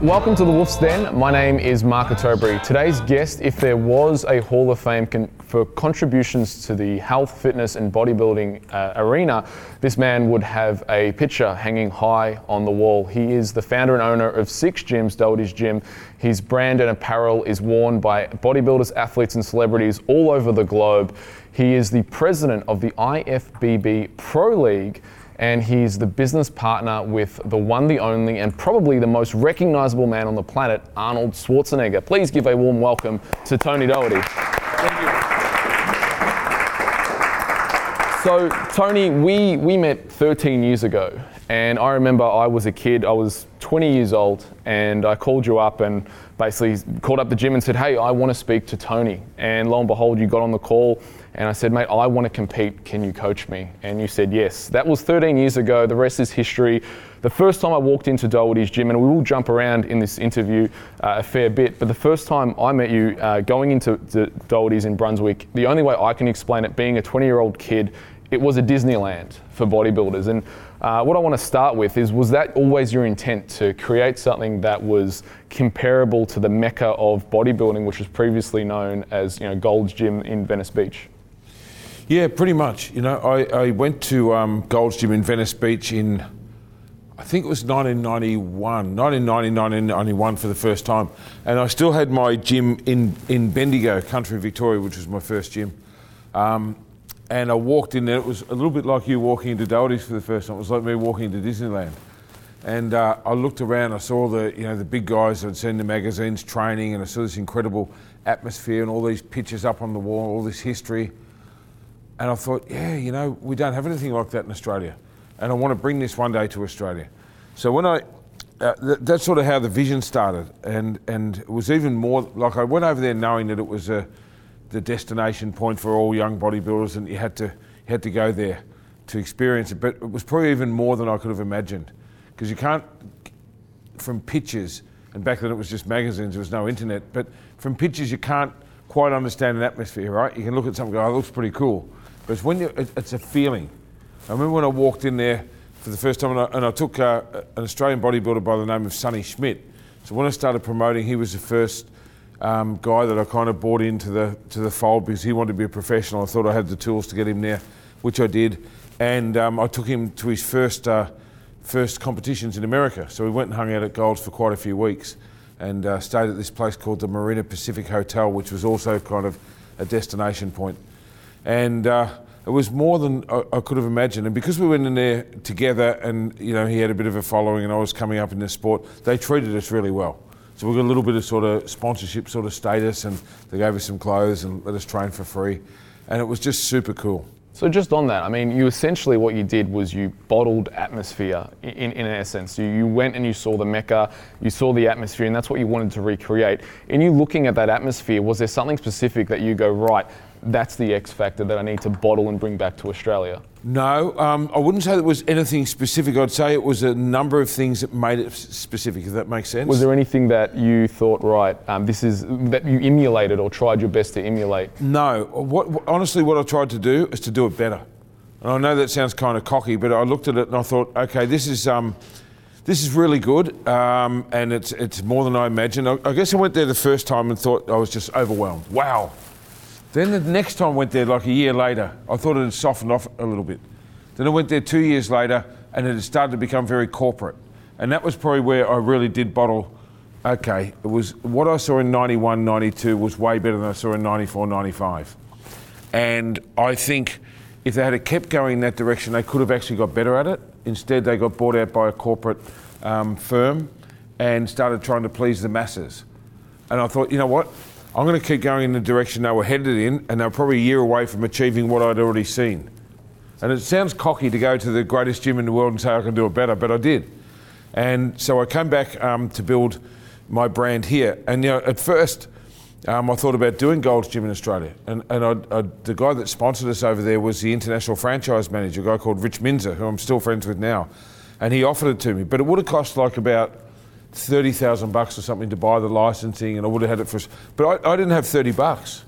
Welcome to the Wolf's Den. My name is Mark Ottobre. Today's guest, if there was a Hall of Fame con- for contributions to the health, fitness, and bodybuilding uh, arena, this man would have a picture hanging high on the wall. He is the founder and owner of six gyms, Doherty's Gym. His brand and apparel is worn by bodybuilders, athletes, and celebrities all over the globe. He is the president of the IFBB Pro League and he's the business partner with the one, the only, and probably the most recognizable man on the planet, Arnold Schwarzenegger. Please give a warm welcome to Tony Doherty. Thank you. So, Tony, we, we met 13 years ago, and I remember I was a kid, I was 20 years old, and I called you up and basically called up the gym and said, Hey, I want to speak to Tony. And lo and behold, you got on the call, and I said, Mate, I want to compete. Can you coach me? And you said yes. That was 13 years ago. The rest is history. The first time I walked into Doherty's gym, and we will jump around in this interview uh, a fair bit, but the first time I met you uh, going into Doherty's in Brunswick, the only way I can explain it, being a 20 year old kid, it was a Disneyland for bodybuilders. And uh, what I want to start with is was that always your intent to create something that was comparable to the mecca of bodybuilding, which was previously known as you know, Gold's Gym in Venice Beach? Yeah, pretty much. You know, I, I went to um, Gold's Gym in Venice Beach in, I think it was 1991, 1990, 1991 for the first time. And I still had my gym in, in Bendigo, country Victoria, which was my first gym. Um, and I walked in there, it was a little bit like you walking into Doherty's for the first time. It was like me walking into Disneyland. And uh, I looked around, I saw the, you know, the big guys I'd seen the magazines training, and I saw this incredible atmosphere and all these pictures up on the wall, all this history. And I thought, yeah, you know, we don't have anything like that in Australia. And I want to bring this one day to Australia. So when I, uh, th- that's sort of how the vision started. And, and it was even more, like I went over there knowing that it was a, the destination point for all young bodybuilders and you had to, you had to go there to experience it. But it was probably even more than I could have imagined. Because you can't, from pictures, and back then it was just magazines, there was no internet, but from pictures you can't quite understand an atmosphere, right? You can look at something and go, oh, it looks pretty cool. But it's when you, it, it's a feeling. I remember when I walked in there for the first time, and I, and I took uh, an Australian bodybuilder by the name of Sonny Schmidt. So when I started promoting, he was the first um, guy that I kind of brought into the to the fold because he wanted to be a professional. I thought I had the tools to get him there, which I did, and um, I took him to his first uh, first competitions in America. So we went and hung out at Gold's for quite a few weeks, and uh, stayed at this place called the Marina Pacific Hotel, which was also kind of a destination point and uh, it was more than I, could have imagined. And because we went in there together, and you know he had a bit of a following, and I was coming up in this sport, they treated us really well. So we got a little bit of sort of sponsorship sort of status, and they gave us some clothes and let us train for free, and it was just super cool. So just on that, I mean, you essentially what you did was you bottled atmosphere in, in essence. You, you went and you saw the Mecca, you saw the atmosphere, and that's what you wanted to recreate. In you looking at that atmosphere, was there something specific that you go, right, that's the X factor that I need to bottle and bring back to Australia? No, um, I wouldn't say there was anything specific. I'd say it was a number of things that made it specific, if that makes sense. Was there anything that you thought, right, um, this is that you emulated or tried your best to emulate? No. What, honestly, what I tried to do is to do it better. And I know that sounds kind of cocky, but I looked at it and I thought, okay, this is. Um, this is really good, um, and it's it's more than I imagined. I, I guess I went there the first time and thought I was just overwhelmed. Wow, then the next time I went there, like a year later, I thought it had softened off a little bit. Then I went there two years later, and it had started to become very corporate. And that was probably where I really did bottle. Okay, it was what I saw in 91, 92 was way better than I saw in 94, 95. And I think if they had kept going in that direction, they could have actually got better at it. Instead, they got bought out by a corporate um, firm and started trying to please the masses. And I thought, you know what? I'm going to keep going in the direction they were headed in, and they're probably a year away from achieving what I'd already seen. And it sounds cocky to go to the greatest gym in the world and say I can do it better, but I did. And so I came back um, to build my brand here. And you know, at first, um, I thought about doing Gold's Gym in Australia. And, and I, I, the guy that sponsored us over there was the international franchise manager, a guy called Rich Minzer, who I'm still friends with now. And he offered it to me. But it would have cost like about thirty thousand bucks or something to buy the licensing, and I would have had it for. But I, I didn't have thirty bucks,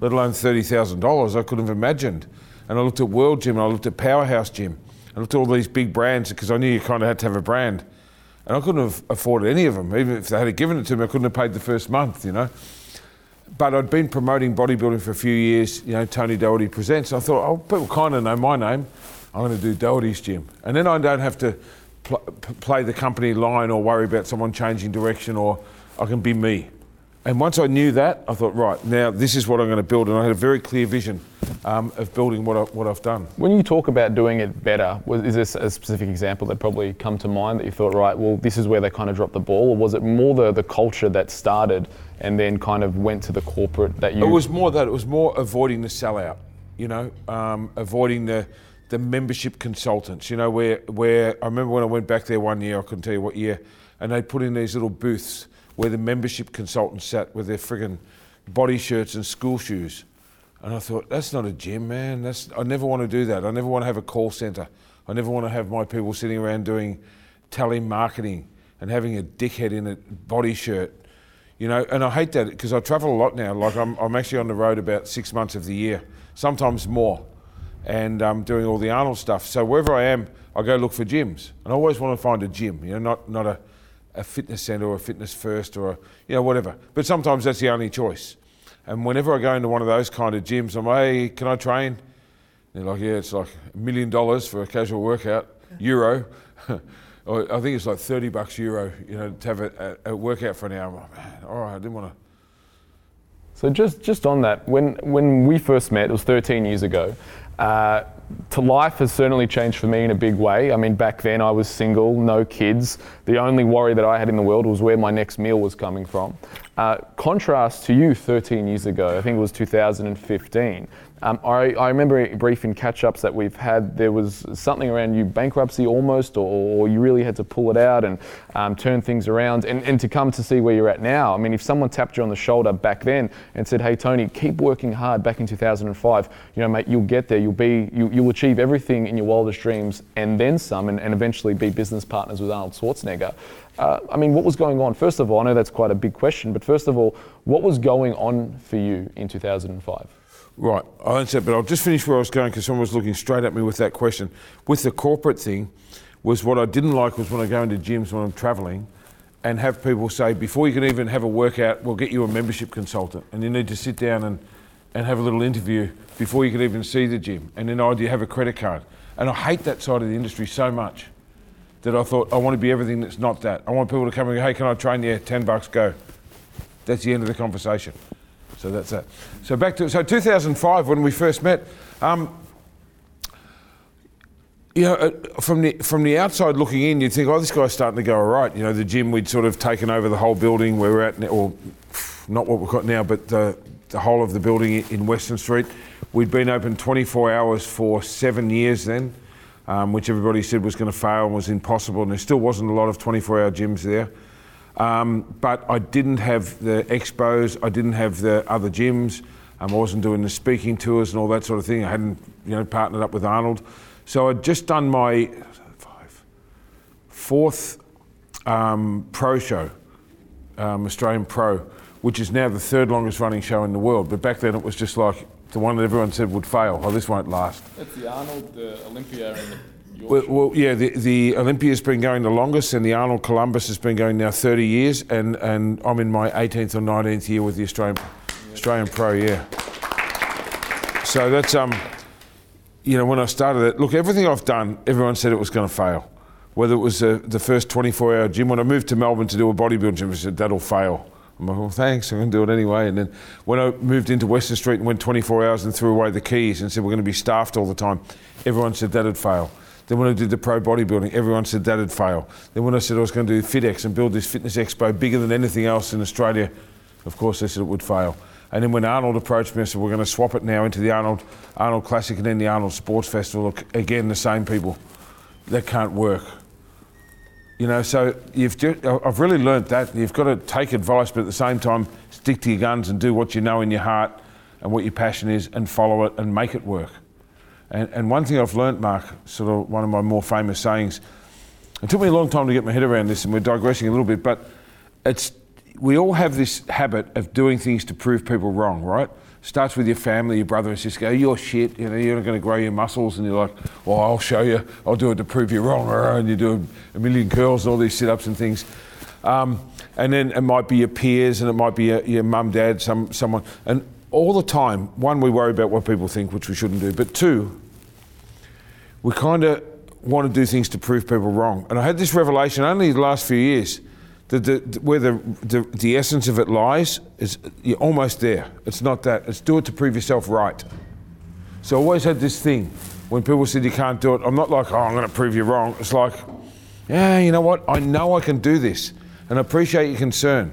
let alone thirty thousand dollars. I couldn't have imagined. And I looked at World Gym, and I looked at Powerhouse Gym, I looked at all these big brands because I knew you kind of had to have a brand. And I couldn't have afforded any of them. Even if they had given it to me, I couldn't have paid the first month, you know. But I'd been promoting bodybuilding for a few years, you know, Tony Doherty Presents. I thought, oh, people kind of know my name. I'm going to do Doherty's Gym. And then I don't have to pl- play the company line or worry about someone changing direction or I can be me. And once I knew that, I thought, right, now this is what I'm going to build. And I had a very clear vision um, of building what, I, what I've done. When you talk about doing it better, was, is this a specific example that probably come to mind that you thought, right, well, this is where they kind of dropped the ball, or was it more the, the culture that started and then kind of went to the corporate that you? It was more that. It was more avoiding the sellout, you know, um, avoiding the the membership consultants, you know, where where I remember when I went back there one year, I couldn't tell you what year, and they put in these little booths where the membership consultants sat with their friggin' body shirts and school shoes. And I thought, that's not a gym, man. That's I never want to do that. I never want to have a call centre. I never want to have my people sitting around doing telemarketing and having a dickhead in a body shirt. You know, and I hate that because I travel a lot now. Like I'm, I'm actually on the road about six months of the year, sometimes more, and I'm doing all the Arnold stuff. So wherever I am, I go look for gyms, and I always want to find a gym. You know, not not a, a fitness centre or a fitness first or a, you know whatever. But sometimes that's the only choice. And whenever I go into one of those kind of gyms, I'm like, hey, can I train? They're like, yeah, it's like a million dollars for a casual workout, euro. I think it's like 30 bucks euro, you know, to have a, a, a workout for an hour. Like, man, all right, I didn't want to. So just just on that, when when we first met, it was 13 years ago. Uh, to life has certainly changed for me in a big way. I mean, back then I was single, no kids. The only worry that I had in the world was where my next meal was coming from. Uh, contrast to you 13 years ago, I think it was 2015. Um, I, I, remember brief in catch-ups that we've had. There was something around you bankruptcy almost, or, or you really had to pull it out and um, turn things around. And, and to come to see where you're at now, I mean, if someone tapped you on the shoulder back then and said, "Hey, Tony, keep working hard." Back in 2005, you know, mate, you'll get there. You'll be, you, you'll achieve everything in your wildest dreams and then some, and, and eventually be business partners with Arnold Schwarzenegger. Uh, I mean, what was going on? First of all, I know that's quite a big question, but first of all, what was going on for you in 2005? Right, I understand, but I'll just finish where I was going because someone was looking straight at me with that question. With the corporate thing, was what I didn't like was when I go into gyms when I'm travelling and have people say, before you can even have a workout, we'll get you a membership consultant. And you need to sit down and, and have a little interview before you can even see the gym. And then, oh, do you have a credit card? And I hate that side of the industry so much that I thought, I want to be everything that's not that. I want people to come and go, hey, can I train you? 10 bucks, go. That's the end of the conversation. So that's that. So back to so 2005 when we first met. Um, you know, uh, from the from the outside looking in, you'd think, oh, this guy's starting to go all right. You know, the gym we'd sort of taken over the whole building where we're at, or not what we've got now, but the the whole of the building in Weston Street. We'd been open 24 hours for seven years then, um, which everybody said was going to fail and was impossible, and there still wasn't a lot of 24-hour gyms there. Um, but I didn't have the expos, I didn't have the other gyms, um, I wasn't doing the speaking tours and all that sort of thing. I hadn't, you know, partnered up with Arnold. So I'd just done my five, fourth um, pro show, um, Australian Pro, which is now the third longest running show in the world. But back then it was just like the one that everyone said would fail. Oh, this won't last. It's the Arnold, Olympia, and the well, well, yeah, the, the Olympia's been going the longest, and the Arnold Columbus has been going now 30 years, and, and I'm in my 18th or 19th year with the Australian Australian Pro, yeah. So that's um, you know, when I started it, look, everything I've done, everyone said it was going to fail. Whether it was uh, the first 24-hour gym, when I moved to Melbourne to do a bodybuilding gym, I said that'll fail. I'm like, well, thanks, I'm going to do it anyway. And then when I moved into Weston Street and went 24 hours and threw away the keys and said we're going to be staffed all the time, everyone said that'd fail. Then when I did the pro bodybuilding, everyone said that'd fail. Then when I said I was going to do FitX and build this fitness expo bigger than anything else in Australia, of course they said it would fail. And then when Arnold approached me and said we're going to swap it now into the Arnold Arnold Classic and then the Arnold Sports Festival, again the same people, that can't work. You know, so you've I've really learnt that you've got to take advice, but at the same time stick to your guns and do what you know in your heart and what your passion is, and follow it and make it work. And, and one thing I've learnt, Mark, sort of one of my more famous sayings, it took me a long time to get my head around this, and we're digressing a little bit, but it's we all have this habit of doing things to prove people wrong, right? Starts with your family, your brother and sister go, you're shit, you know, you're not going to grow your muscles. And you're like, well, I'll show you, I'll do it to prove you wrong. And you do a million curls and all these sit ups and things. Um, and then it might be your peers and it might be your, your mum, dad, some, someone. And all the time, one, we worry about what people think, which we shouldn't do. But two, we kind of want to do things to prove people wrong. And I had this revelation only the last few years that the, where the, the, the essence of it lies is you're almost there. It's not that. It's do it to prove yourself right. So I always had this thing when people said you can't do it, I'm not like, oh, I'm going to prove you wrong. It's like, yeah, you know what? I know I can do this and I appreciate your concern.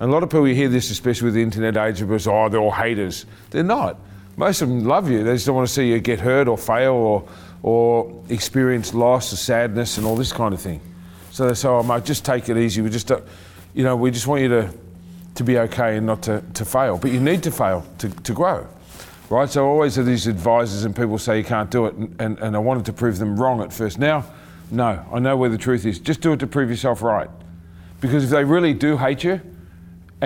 And a lot of people you hear this, especially with the internet age, of us, oh, they're all haters. They're not. Most of them love you. They just don't want to see you get hurt or fail or, or experience loss or sadness and all this kind of thing. So they say, oh, mate, just take it easy. We just, you know, we just want you to, to be okay and not to, to fail. But you need to fail to, to grow, right? So I always have these advisors and people say you can't do it, and, and, and I wanted to prove them wrong at first. Now, no, I know where the truth is. Just do it to prove yourself right. Because if they really do hate you,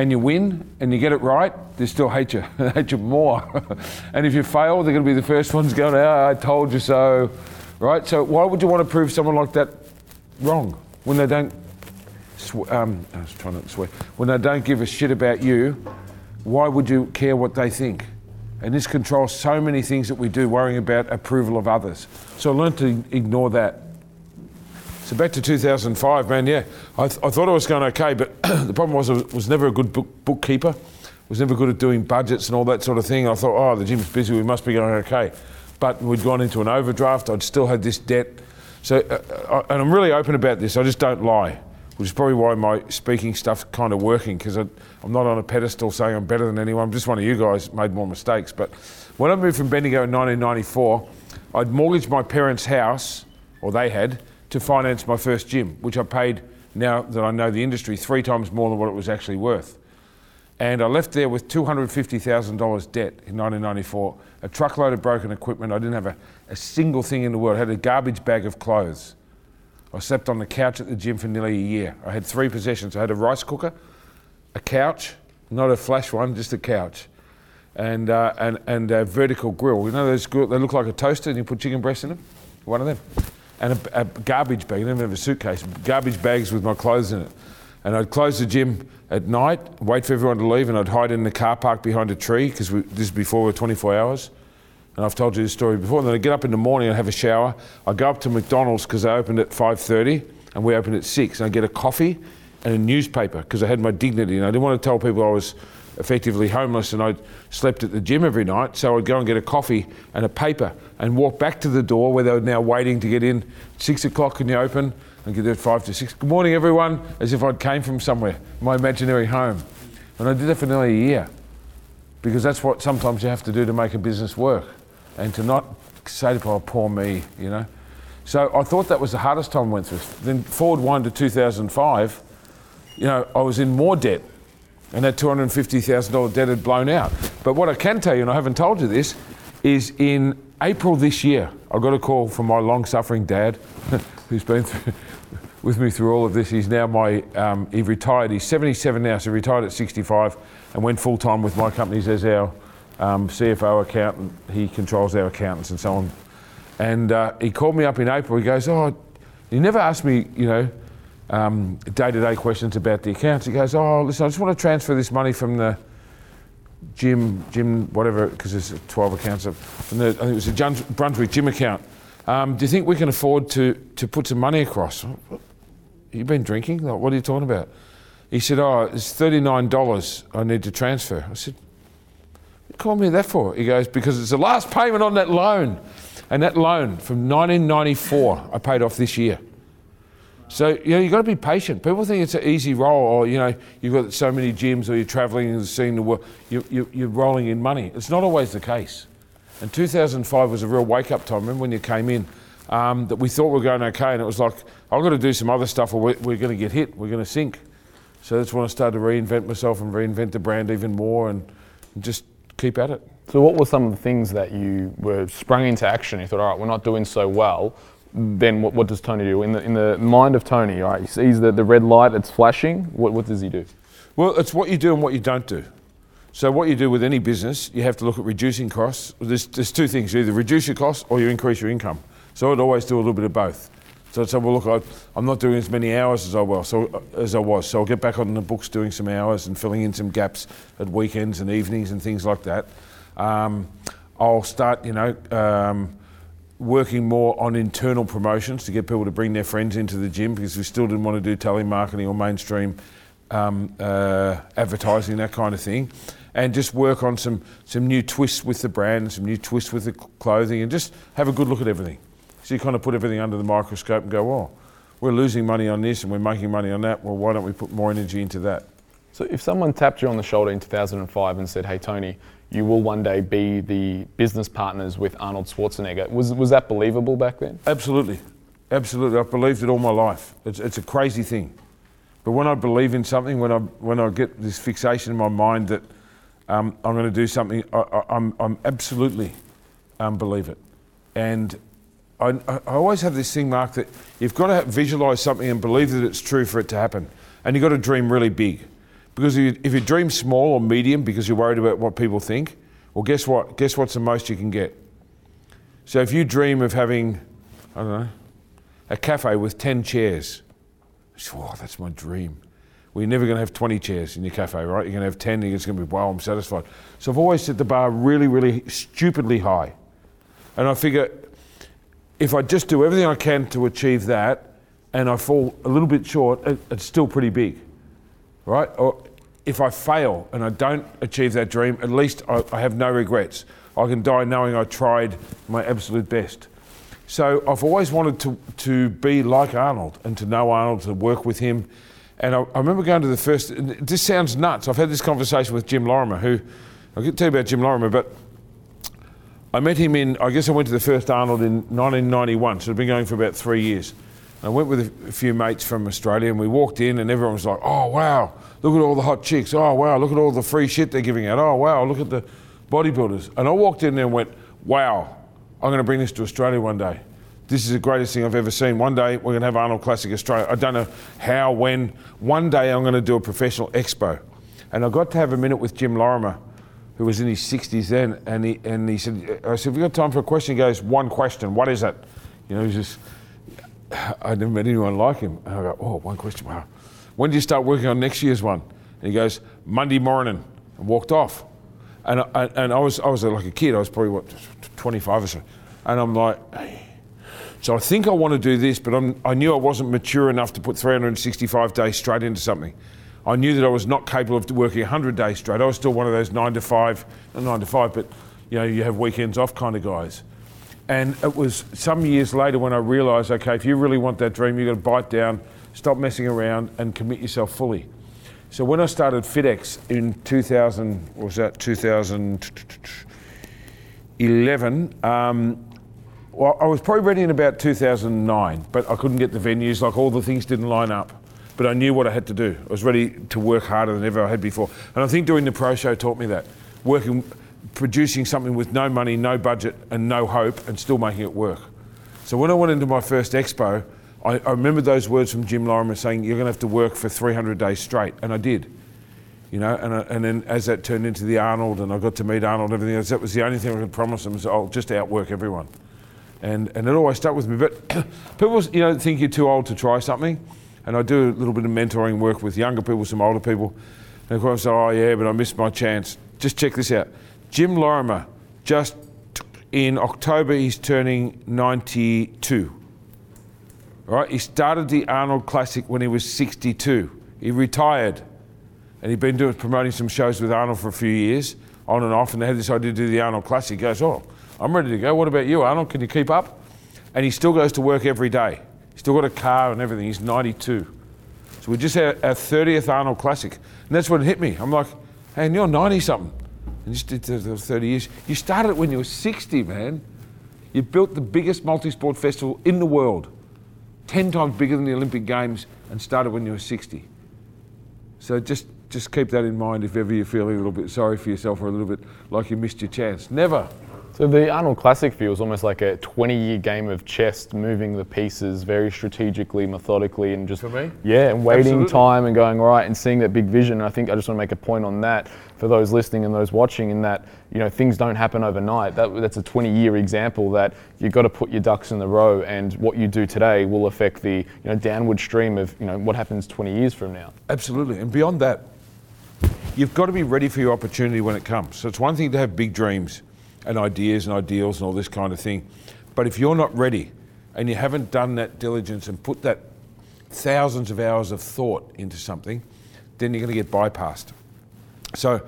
and you win and you get it right, they still hate you. they hate you more. and if you fail, they're going to be the first ones going, oh, I told you so. Right? So why would you want to prove someone like that wrong? when they don't, sw- um, I was trying not to swear, when they don't give a shit about you, why would you care what they think? And this controls so many things that we do, worrying about approval of others. So learn to ignore that. So back to 2005, man. Yeah, I, th- I thought I was going okay, but the problem was I was never a good book- bookkeeper. Was never good at doing budgets and all that sort of thing. I thought, oh, the gym's busy. We must be going okay. But we'd gone into an overdraft. I'd still had this debt. So, uh, uh, and I'm really open about this. I just don't lie, which is probably why my speaking stuff's kind of working because I'm not on a pedestal saying I'm better than anyone. I'm just one of you guys made more mistakes. But when I moved from Bendigo in 1994, I'd mortgaged my parents' house, or they had, to finance my first gym, which I paid now that I know the industry three times more than what it was actually worth. And I left there with $250,000 debt in 1994, a truckload of broken equipment. I didn't have a, a single thing in the world. I had a garbage bag of clothes. I slept on the couch at the gym for nearly a year. I had three possessions. I had a rice cooker, a couch, not a flash one, just a couch, and, uh, and, and a vertical grill. You know those grill, they look like a toaster and you put chicken breasts in them? One of them. And a, a garbage bag. I didn't have a suitcase. Garbage bags with my clothes in it. And I'd close the gym at night, wait for everyone to leave, and I'd hide in the car park behind a tree because this is before we were 24 hours. And I've told you this story before. And then I'd get up in the morning and have a shower. I'd go up to McDonald's because they opened at 5.30 and we opened at 6. And I'd get a coffee and a newspaper because I had my dignity and I didn't want to tell people I was effectively homeless and I slept at the gym every night. So I'd go and get a coffee and a paper and walk back to the door where they were now waiting to get in. Six o'clock and you open and get there at five to six. Good morning, everyone, as if I'd came from somewhere, my imaginary home. And I did that for nearly a year because that's what sometimes you have to do to make a business work and to not say to poor me, you know. So I thought that was the hardest time I went through. Then forward one to 2005, you know, I was in more debt and that $250,000 debt had blown out. But what I can tell you, and I haven't told you this, is in April this year, I got a call from my long suffering dad, who's been through, with me through all of this. He's now my, um, he retired, he's 77 now, so retired at 65 and went full time with my companies as our um, CFO accountant. He controls our accountants and so on. And uh, he called me up in April. He goes, Oh, he never asked me, you know, day to day questions about the accounts. He goes, Oh, listen, I just want to transfer this money from the gym, gym, whatever, because there's 12 accounts. From the, I think it was a Brunswick gym account. Um, do you think we can afford to, to put some money across? You've been drinking? Like, what are you talking about? He said, Oh, it's $39 I need to transfer. I said, call me that for? He goes, Because it's the last payment on that loan. And that loan from 1994, I paid off this year. So, you know, you've got to be patient. People think it's an easy roll, or, you know, you've got so many gyms, or you're traveling and seeing the world, you, you, you're rolling in money. It's not always the case. And 2005 was a real wake up time. Remember when you came in? Um, that we thought we were going okay, and it was like, I've got to do some other stuff, or we're, we're going to get hit, we're going to sink. So that's when I started to reinvent myself and reinvent the brand even more and, and just keep at it. So, what were some of the things that you were sprung into action? You thought, all right, we're not doing so well. Then what, what does Tony do? In the, in the mind of Tony, right, he sees the, the red light, it's flashing. What, what does he do? Well, it's what you do and what you don't do. So what you do with any business, you have to look at reducing costs. There's, there's two things: you either reduce your costs or you increase your income. So I'd always do a little bit of both. So I'd say, well, look, I, I'm not doing as many hours as I was, so as I was. So I'll get back on the books, doing some hours and filling in some gaps at weekends and evenings and things like that. Um, I'll start, you know. Um, working more on internal promotions to get people to bring their friends into the gym because we still didn't want to do telemarketing or mainstream um, uh, advertising, that kind of thing. And just work on some, some new twists with the brand, some new twists with the clothing, and just have a good look at everything. So you kind of put everything under the microscope and go, oh, we're losing money on this and we're making money on that. Well, why don't we put more energy into that? So if someone tapped you on the shoulder in 2005 and said, hey, Tony, you will one day be the business partners with Arnold Schwarzenegger. Was, was that believable back then? Absolutely. Absolutely. I've believed it all my life. It's, it's a crazy thing. But when I believe in something, when I, when I get this fixation in my mind that um, I'm going to do something, I, am I'm, I'm absolutely um, believe it. And I, I always have this thing, Mark, that you've got to visualize something and believe that it's true for it to happen. And you've got to dream really big. Because if you, if you dream small or medium because you're worried about what people think, well, guess what? Guess what's the most you can get? So if you dream of having, I don't know, a cafe with 10 chairs, oh, that's my dream. Well, you're never going to have 20 chairs in your cafe, right? You're going to have 10, and it's going to be, wow, I'm satisfied. So I've always set the bar really, really stupidly high. And I figure if I just do everything I can to achieve that and I fall a little bit short, it's still pretty big, right? Or if I fail and I don't achieve that dream, at least I, I, have no regrets. I can die knowing I tried my absolute best. So I've always wanted to, to be like Arnold and to know Arnold, to work with him. And I, I remember going to the first, this sounds nuts. I've had this conversation with Jim Lorimer, who, I'll to you about Jim Lorimer, but I met him in, I guess I went to the first Arnold in 1991, so it's been going for about three years. I went with a few mates from Australia and we walked in and everyone was like, oh, wow, look at all the hot chicks. Oh, wow, look at all the free shit they're giving out. Oh, wow, look at the bodybuilders. And I walked in there and went, wow, I'm going to bring this to Australia one day. This is the greatest thing I've ever seen. One day we're going to have Arnold Classic Australia. I don't know how, when. One day I'm going to do a professional expo. And I got to have a minute with Jim Lorimer, who was in his 60s then, and he, and he said, I said, have you got time for a question? He goes, one question. What is it? You know, he's just I never met anyone like him. And I go, oh, one question. Wow. When do you start working on next year's one? And he goes, Monday morning, and walked off. And I, and I was I was like a kid. I was probably what 25 or so, and I'm like, hey. so I think I want to do this, but I'm, I knew I wasn't mature enough to put 365 days straight into something. I knew that I was not capable of working 100 days straight. I was still one of those nine to five, not nine to five, but you know you have weekends off kind of guys. And it was some years later when I realised, okay, if you really want that dream, you've got to bite down, stop messing around, and commit yourself fully. So when I started FitX in 2000, was that 2011? Um, well, I was probably ready in about 2009, but I couldn't get the venues. Like all the things didn't line up. But I knew what I had to do. I was ready to work harder than ever I had before. And I think doing the pro show taught me that. Working producing something with no money, no budget, and no hope, and still making it work. So when I went into my first expo, I, I remember those words from Jim Lorimer saying, "You're going to have to work for 300 days straight," and I did. You know, and, I, and then as that turned into the Arnold, and I got to meet Arnold, and everything else, that was the only thing I could promise them was I'll just outwork everyone. And, and it always stuck with me. But people, you know, think you're too old to try something. And I do a little bit of mentoring work with younger people, some older people. And of course, oh yeah, but I missed my chance. Just check this out. Jim Lorimer, just in October, he's turning 92. Right? He started the Arnold Classic when he was 62. He retired. And he'd been doing promoting some shows with Arnold for a few years, on and off, and they had this idea to do the Arnold Classic. He goes, Oh, I'm ready to go. What about you, Arnold? Can you keep up? And he still goes to work every day. He's still got a car and everything. He's 92. So we just had our 30th Arnold Classic. And that's when it hit me. I'm like, hey, and you're 90 something and just did the 30 years. You started it when you were 60, man. You built the biggest multi-sport festival in the world, 10 times bigger than the Olympic Games, and started when you were 60. So just, just keep that in mind if ever you're feeling a little bit sorry for yourself or a little bit like you missed your chance. Never. So the Arnold Classic feels almost like a 20-year game of chess, moving the pieces very strategically, methodically, and just yeah, and waiting Absolutely. time and going right and seeing that big vision. And I think I just want to make a point on that for those listening and those watching, in that you know things don't happen overnight. That, that's a 20-year example that you've got to put your ducks in the row, and what you do today will affect the you know downward stream of you know what happens 20 years from now. Absolutely. And beyond that, you've got to be ready for your opportunity when it comes. So it's one thing to have big dreams and ideas and ideals and all this kind of thing. But if you're not ready and you haven't done that diligence and put that thousands of hours of thought into something, then you're going to get bypassed. So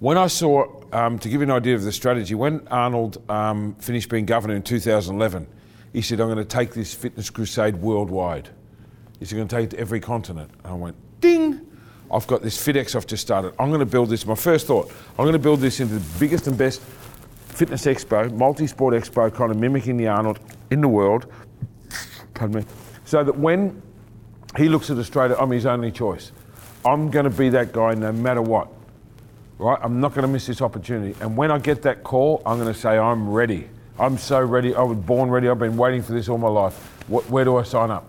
when I saw, um, to give you an idea of the strategy, when Arnold um, finished being governor in 2011, he said, I'm going to take this fitness crusade worldwide. He said, I'm going to take it to every continent. And I went, ding! I've got this FitX I've just started. I'm going to build this. My first thought, I'm going to build this into the biggest and best fitness expo, multi sport expo, kind of mimicking the Arnold in the world. Pardon me. So that when he looks at Australia, I'm his only choice. I'm going to be that guy no matter what. Right? I'm not going to miss this opportunity. And when I get that call, I'm going to say, I'm ready. I'm so ready. I was born ready. I've been waiting for this all my life. What, where do I sign up?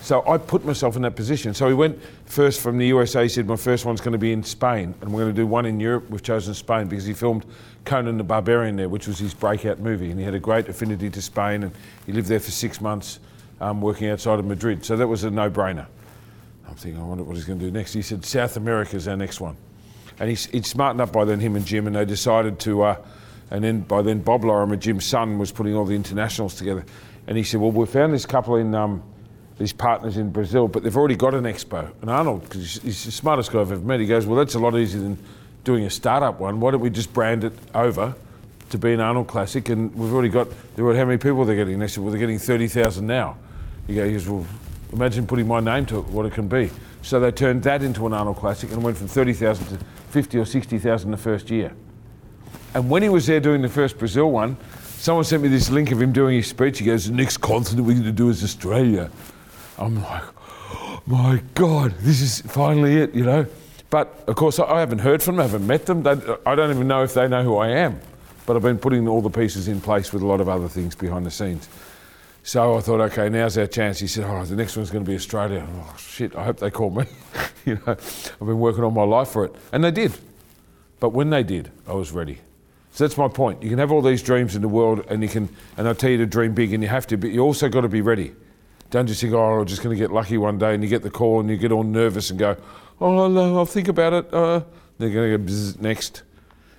So I put myself in that position. So he went first from the USA. He said, My first one's going to be in Spain, and we're going to do one in Europe. We've chosen Spain because he filmed Conan the Barbarian there, which was his breakout movie. And he had a great affinity to Spain, and he lived there for six months um, working outside of Madrid. So that was a no brainer. I'm thinking, I wonder what he's going to do next. He said, South America's our next one. And he's, he'd smartened up by then, him and Jim, and they decided to. Uh, and then by then, Bob Lorimer, Jim's son, was putting all the internationals together. And he said, Well, we found this couple in, um, these partners in Brazil, but they've already got an expo. And Arnold, because he's, the smartest guy I've ever met, he goes, Well, that's a lot easier than doing a startup one. Why don't we just brand it over to be an Arnold Classic? And we've already got, how many people they're getting? They said, Well, they're getting 30,000 now. He goes, Well, imagine putting my name to it, what it can be. So they turned that into an Arnold Classic and went from 30,000 to 50 or 60,000 the first year. And when he was there doing the first Brazil one, someone sent me this link of him doing his speech. He goes, The next continent we're going to do is Australia. I'm like, My God, this is finally it, you know. But of course, I haven't heard from them, I haven't met them. They, I don't even know if they know who I am. But I've been putting all the pieces in place with a lot of other things behind the scenes. So I thought, okay, now's our chance. He said, oh, the next one's going to be Australia. Oh, shit, I hope they call me. you know, I've been working all my life for it. And they did. But when they did, I was ready. So that's my point. You can have all these dreams in the world, and you can, and I tell you to dream big, and you have to, but you also got to be ready. Don't just think, oh, I'm just going to get lucky one day, and you get the call, and you get all nervous and go, oh no, I'll think about it. Uh, they're going to go bzz, next.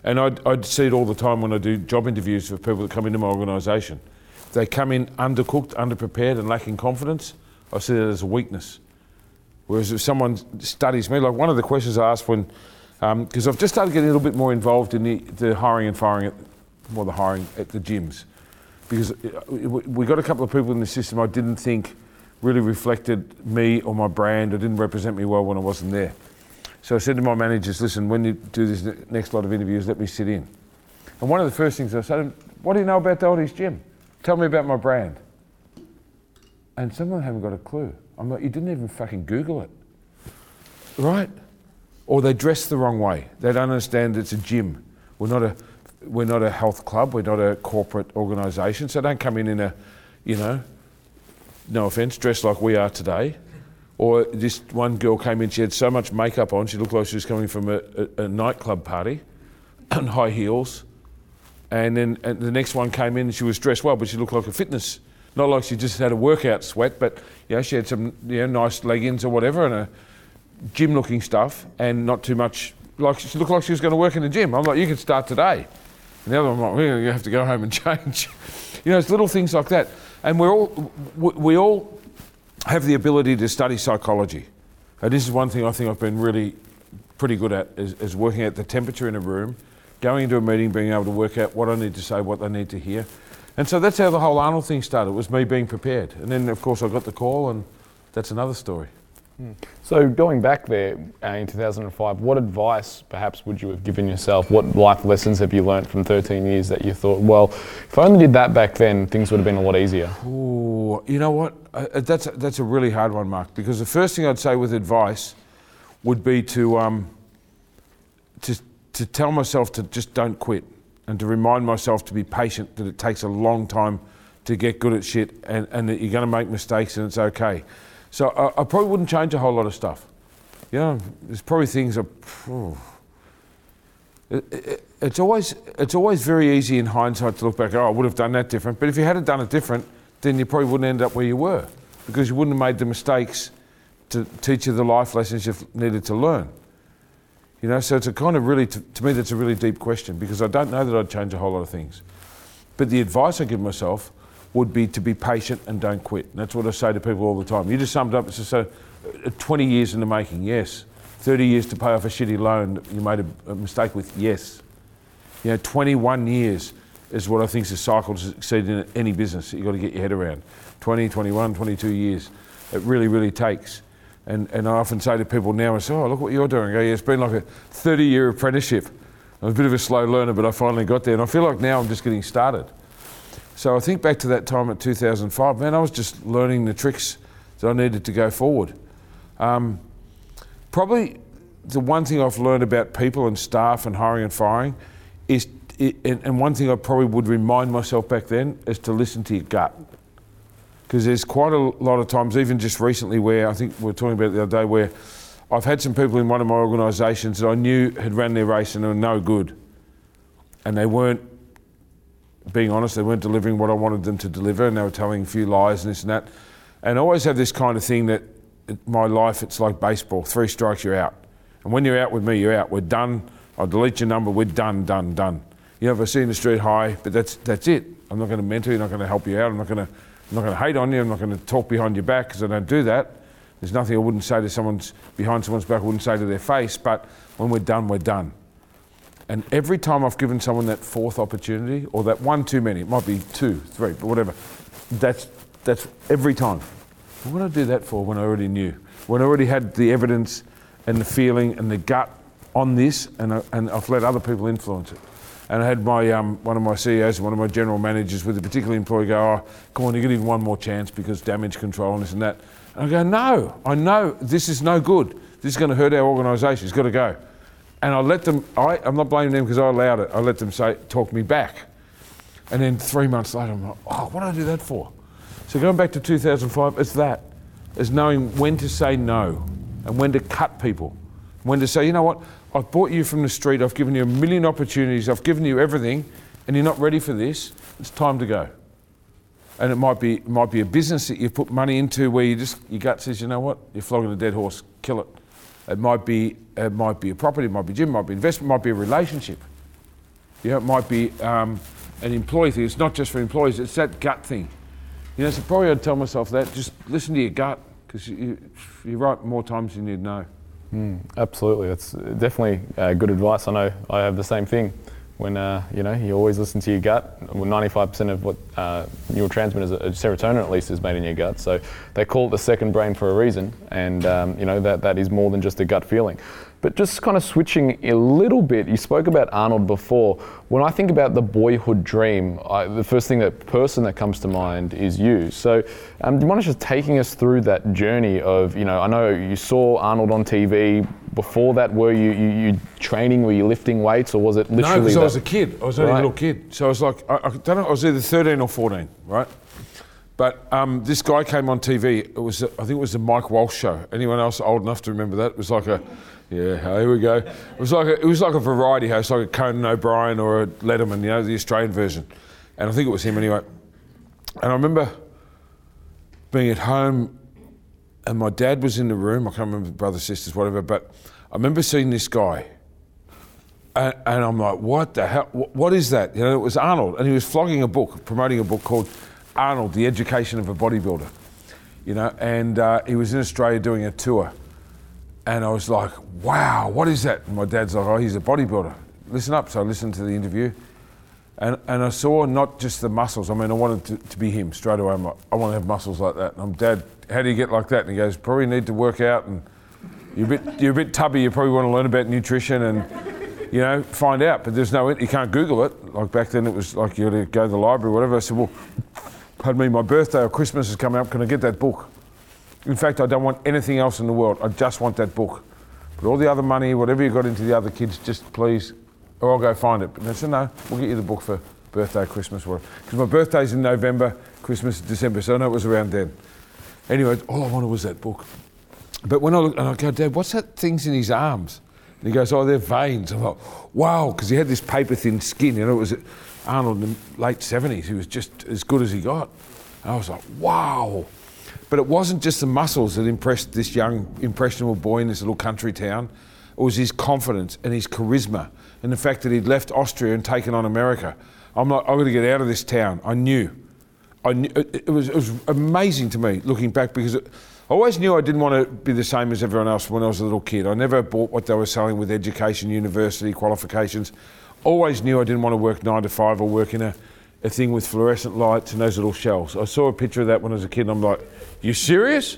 And I'd, I'd see it all the time when I do job interviews for people that come into my organisation. They come in undercooked, underprepared, and lacking confidence. I see that as a weakness. Whereas if someone studies me, like one of the questions I asked when, because I've just started getting a little bit more involved in the, the hiring and firing, at, more the hiring at the gyms, because uh, we got a couple of people in the system I didn't think really reflected me or my brand or didn't represent me well when I wasn't there. So I said to my managers, listen, when you do this next lot of interviews, let me sit in. And one of the first things I said, what do you know about Doherty's Gym? Tell me about my brand. And some of them haven't got a clue. I'm like, you didn't even fucking Google it. Right? Or they dress the wrong way. They don't understand it's a gym. We're not a, we're not a health club. We're not a corporate organisation. So don't come in in a, you know, no offence, dressed like we are today. Or this one girl came in, she had so much makeup on, she looked like she was coming from a, a, a nightclub party and high heels. And then and the next one came in and she was dressed well, but she looked like a fitness, not like she just had a workout sweat, but you know, she had some you know, nice leggings or whatever and a gym looking stuff and not too much, like she looked like she was going to work in the gym. I'm like, you can start today. And the other one, well, you have to go home and change. you know, it's little things like that. And we're all, we, all have the ability to study psychology. And this is one thing I think I've been really pretty good at is, is working out the temperature in a room, going into a meeting, being able to work out what I need to say, what they need to hear. And so that's how the whole Arnold thing started, was me being prepared. And then, of course, I got the call, and that's another story. So going back there uh, in 2005, what advice perhaps would you have given yourself? What life lessons have you learnt from 13 years that you thought, well, if I only did that back then, things would have been a lot easier? Ooh, you know what? Uh, uh, that's, that's a really hard one, Mark, because the first thing I'd say with advice would be to, um, to, to tell myself to just don't quit and to remind myself to be patient, that it takes a long time to get good at shit and, and that you're going to make mistakes and it's okay. So I, I probably wouldn't change a whole lot of stuff. You know, there's probably things that. It- it- it's always it's always very easy in hindsight to look back. Oh, I would have done that different. But if you hadn't done it different, then you probably wouldn't end up where you were because you wouldn't have made the mistakes to teach you the life lessons you've needed to learn. You know, so it's a kind of really to, to me that's a really deep question because I don't know that I'd change a whole lot of things. But the advice I give myself would be to be patient and don't quit. And that's what I say to people all the time. You just summed up. It's just uh, 20 years in the making. Yes. 30 years to pay off a shitty loan you made a, a mistake with. Yes. You know, 21 years is what I think is a cycle to succeed in any business that you've got to get your head around. 20, 21, 22 years. It really, really takes. And, and I often say to people now, I say, oh, look what you're doing. Yeah, it's been like a 30 year apprenticeship. I'm a bit of a slow learner, but I finally got there. And I feel like now I'm just getting started. So I think back to that time at 2005, man, I was just learning the tricks that I needed to go forward. Um, probably the one thing I've learned about people and staff and hiring and firing is, and, and one thing I probably would remind myself back then is to listen to your gut. Because there's quite a lot of times, even just recently, where I think we were talking about the other day, where I've had some people in one of my organisations that I knew had ran their race and were no good. And they weren't, being honest, they weren't delivering what I wanted them to deliver and they were telling a few lies and this and that. And I always have this kind of thing that my life, it's like baseball three strikes, you're out. And when you're out with me, you're out. We're done. I'll delete your number. We're done, done, done. You know, if I see you in the street, hi, but that's, that's it. I'm not going to mentor you, I'm not going to help you out, I'm not going to, I'm not going to hate on you, I'm not going to talk behind your back because I don't do that. There's nothing I wouldn't say to someone's behind someone's back, I wouldn't say to their face, but when we're done, we're done. And every time I've given someone that fourth opportunity, or that one too many, it might be two, three, but whatever, that's, that's every time. What would I do that for when I already knew? When I already had the evidence and the feeling and the gut on this, and, I, and I've let other people influence it. And I had my, um, one of my CEOs one of my general managers with a particular employee go, oh, come on, you get even one more chance because damage control and this and that. And I go, no, I know this is no good. This is going to hurt our organisation. It's got to go. And I let them, I, I'm not blaming them because I allowed it. I let them say, talk me back. And then three months later, I'm like, oh, what did I do that for? So going back to 2005, it's that. It's knowing when to say no and when to cut people. When to say, you know what, I've bought you from the street, I've given you a million opportunities, I've given you everything, and you're not ready for this, it's time to go. And it might be, it might be a business that you've put money into where you just, your gut says, you know what, you're flogging a dead horse, kill it. It might be, it might be a property, it might be a gym, it might be investment, it might be a relationship. You know, it might be um, an employee thing. It's not just for employees, it's that gut thing. You know, so probably I'd tell myself that, just listen to your gut, because you, you're right more times than you'd know. Absolutely, that's definitely uh, good advice. I know I have the same thing. When uh, you know you always listen to your gut. Well, 95% of what uh, neurotransmitters, uh, serotonin at least, is made in your gut. So they call it the second brain for a reason, and um, you know that that is more than just a gut feeling. But just kind of switching a little bit, you spoke about Arnold before. When I think about the boyhood dream, I, the first thing that person that comes to mind is you. So, um, do you mind just taking us through that journey of, you know, I know you saw Arnold on TV. Before that, were you, you, you training? Were you lifting weights, or was it No, literally? because I was a kid. I was only Right. a little kid. So I was like, I, I don't know, I was either 13 or 14, right? But um, this guy came on TV. It was, I think it was the Mike Walsh show. Anyone else old enough to remember that? It was like a, yeah, here we go. It was like a, it was like a variety host, like a Conan O'Brien or a Letterman, you know, the Australian version. And I think it was him anyway. And I remember being at home and my dad was in the room. I can't remember brothers, sisters, whatever. But I remember seeing this guy, and, and I'm like, what the hell? What, what is that? You know, it was Arnold, and he was flogging a book, promoting a book called Arnold: The Education of a Bodybuilder. You know, and uh, he was in Australia doing a tour, and I was like, wow, what is that? And my dad's like, oh, he's a bodybuilder. Listen up. So I listened to the interview. And, and I saw not just the muscles. I mean, I wanted to, to be him straight away. I'm like, I want to have muscles like that. And I'm, Dad, how do you get like that? And he goes, probably need to work out. And you're a bit, you're a bit tubby. You probably want to learn about nutrition and, you know, find out. But there's no, you can't Google it. Like back then, it was like you got to go to the library, or whatever. I said, well, pardon me, my birthday or Christmas is coming up. Can I get that book? In fact, I don't want anything else in the world. I just want that book. But all the other money, whatever you got into the other kids, just please or I'll go find it. But they said, no, we'll get you the book for birthday, Christmas, whatever. Because my birthday's in November, Christmas is December, so I know it was around then. Anyway, all I wanted was that book. But when I look, and I go, Dad, what's that things in his arms? And he goes, oh, they're veins. I'm like, wow, because he had this paper thin skin. You know, it was Arnold in the late 70s. He was just as good as he got. And I was like, wow. But it wasn't just the muscles that impressed this young, impressionable boy in this little country town. It was his confidence and his charisma and the fact that he'd left Austria and taken on America. I'm like, I've got to get out of this town. I knew. I knew it, it was, it was amazing to me looking back because it, I always knew I didn't want to be the same as everyone else when I was a little kid. I never bought what they were selling with education, university qualifications. Always knew I didn't want to work nine to five or work in a, a thing with fluorescent lights and those little shells. I saw a picture of that when I was a kid and I'm like, you serious?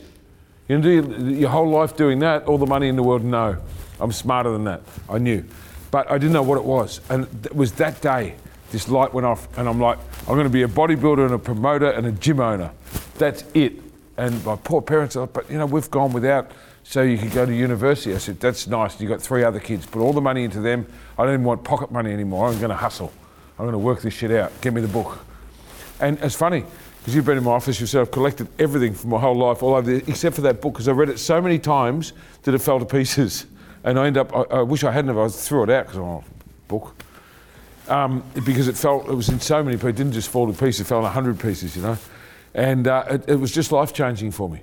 You do your, your whole life doing that, all the money in the world? No. I'm smarter than that. I knew. But I didn't know what it was. And it was that day, this light went off, and I'm like, I'm going to be a bodybuilder and a promoter and a gym owner. That's it. And my poor parents are like, but you know, we've gone without so you could go to university. I said, that's nice. You've got three other kids. Put all the money into them. I don't even want pocket money anymore. I'm going to hustle. I'm going to work this shit out. Get me the book. And it's funny, because you've been in my office yourself, I've collected everything from my whole life, all over there, except for that book, because I read it so many times that it fell to pieces. And I end up, I, I wish I hadn't have, I threw it out because oh, book. Um, because it felt, it was in so many pieces, it didn't just fall to pieces, it fell in a hundred pieces, you know. And uh, it, it was just life changing for me.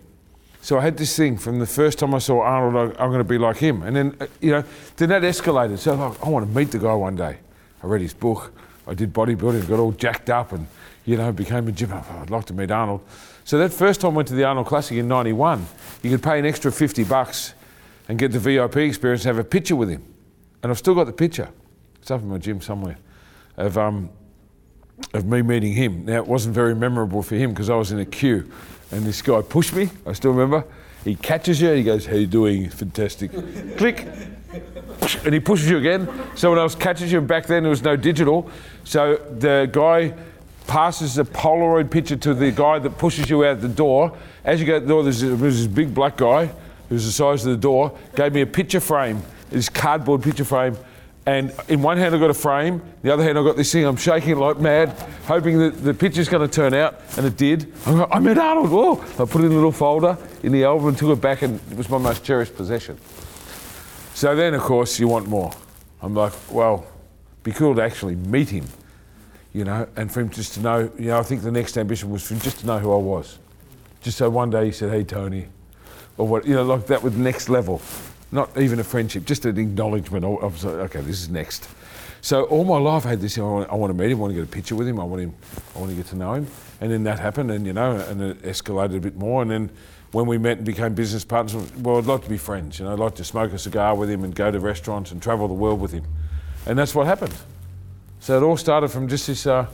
So I had this thing from the first time I saw Arnold, I, I'm going to be like him. And then, uh, you know, then that escalated. So like, I want to meet the guy one day. I read his book. I did bodybuilding, got all jacked up and, you know, became a gym. I'd like to meet Arnold. So that first time I went to the Arnold Classic in 91, you could pay an extra 50 bucks and get the VIP experience and have a picture with him. And I've still got the picture. It's up in my gym somewhere of, um, of me meeting him. Now, it wasn't very memorable for him because I was in a queue and this guy pushed me. I still remember. He catches you. He goes, "How you doing? Fantastic." Click, and he pushes you again. Someone else catches you. And back then there was no digital, so the guy passes the Polaroid picture to the guy that pushes you out the door. As you go out the door, there's, there's this big black guy who's the size of the door. Gave me a picture frame, this cardboard picture frame. And in one hand I've got a frame, the other hand I've got this thing. I'm shaking it like mad, hoping that the picture's going to turn out, and it did. I, got, I met Arnold. I put it in a little folder in the album and took it back, and it was my most cherished possession. So then, of course, you want more. I'm like, well, be cool to actually meet him, you know, and for him just to know, you know, I think the next ambition was for him just to know who I was. Just so one day he said, hey, Tony, or what, you know, like that with next level. Not even a friendship, just an acknowledgement. Like, okay, this is next. So all my life I had this, I want, I want to meet him, I want to get a picture with him, I want him, I want to get to know him. And then that happened, and you know, and it escalated a bit more. And then when we met and became business partners, well, I'd like to be friends. You know, I'd like to smoke a cigar with him and go to restaurants and travel the world with him. And that's what happened. So it all started from just this uh,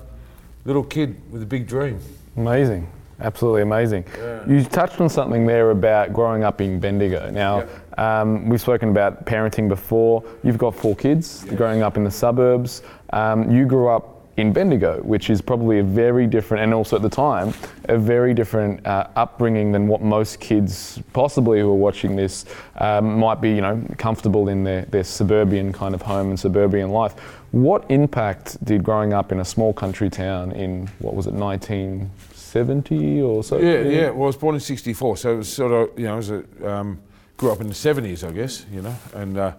little kid with a big dream. Amazing. Absolutely amazing. Yeah. You touched on something there about growing up in Bendigo. Now, yeah. um, we've spoken about parenting before. You've got four kids yes. growing up in the suburbs. Um, you grew up in Bendigo, which is probably a very different, and also at the time, a very different uh, upbringing than what most kids, possibly who are watching this, um, might be, you know, comfortable in their, their suburban kind of home and suburban life. What impact did growing up in a small country town in, what was it, 1970 or so? Yeah, yeah. Well, I was born in 64, so it was sort of, you know, I was a, um, grew up in the 70s, I guess, you know, and uh,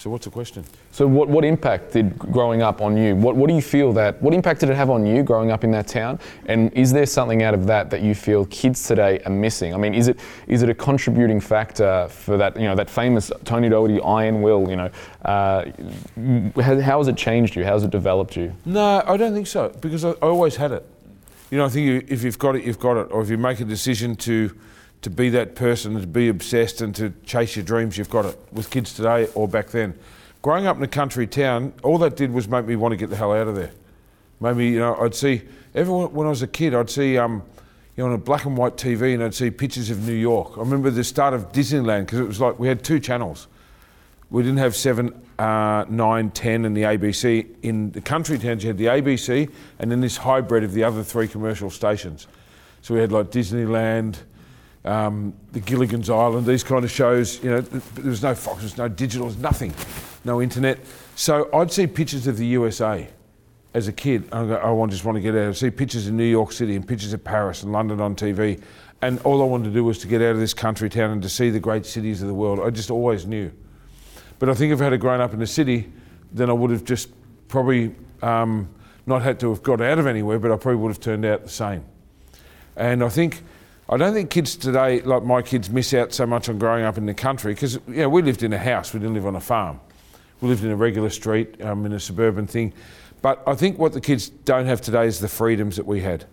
so what's the question? So what, what impact did growing up on you? What, what do you feel that, what impact did it have on you growing up in that town? And is there something out of that that you feel kids today are missing? I mean, is it, is it a contributing factor for that, you know, that famous Tony Doherty iron will, you know, uh, how, how has it changed you? How has it developed you? No, I don't think so, because I, I always had it you know, I think if you've got it, you've got it. Or if you make a decision to to be that person, to be obsessed and to chase your dreams, you've got it. With kids today or back then, growing up in a country town, all that did was make me want to get the hell out of there. Maybe you know, I'd see everyone when I was a kid, I'd see. Um, you know, on a black and white TV, and I'd see pictures of New York. I remember the start of Disneyland because it was like we had two channels. We didn't have seven, uh, 9, 10 and the ABC. In the country towns, you had the ABC and then this hybrid of the other three commercial stations. So we had like Disneyland, um, the Gilligan's Island, these kind of shows. You know, there was no Fox, there was no digital, there was nothing. no internet. So I'd see pictures of the USA as a kid. I, I just want to get out. I'd see pictures of New York City and pictures of Paris and London on TV. And all I wanted to do was to get out of this country town and to see the great cities of the world. I just always knew. But I think if I had grown up in the city, then I would have just probably um, not had to have got out of anywhere, but I probably would have turned out the same. And I think, I don't think kids today, like my kids, miss out so much on growing up in the country because, you know, we lived in a house, we didn't live on a farm. We lived in a regular street, um, in a suburban thing. But I think what the kids don't have today is the freedoms that we had.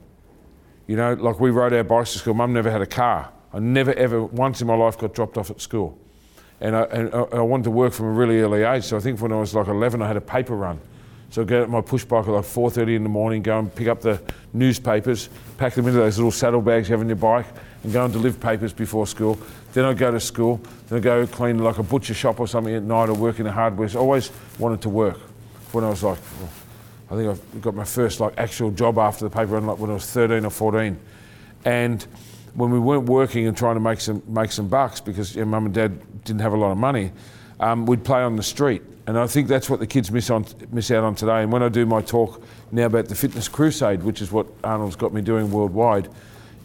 You know, like we rode our bikes to school. Mum never had a car. I never ever once in my life got dropped off at school, and I, and I I wanted to work from a really early age. So I think when I was like 11, I had a paper run. So I'd get my push bike at like 4:30 in the morning, go and pick up the newspapers, pack them into those little saddlebags you have on your bike, and go and deliver papers before school. Then I'd go to school. Then I'd go clean like a butcher shop or something at night, or work in a hardware. So I always wanted to work. When I was like, I think I got my first like actual job after the paper run like when I was 13 or 14, and when we weren't working and trying to make some make some bucks because you know, mum and dad didn't have a lot of money, um, we'd play on the street, and I think that's what the kids miss on miss out on today. And when I do my talk now about the fitness crusade, which is what Arnold's got me doing worldwide,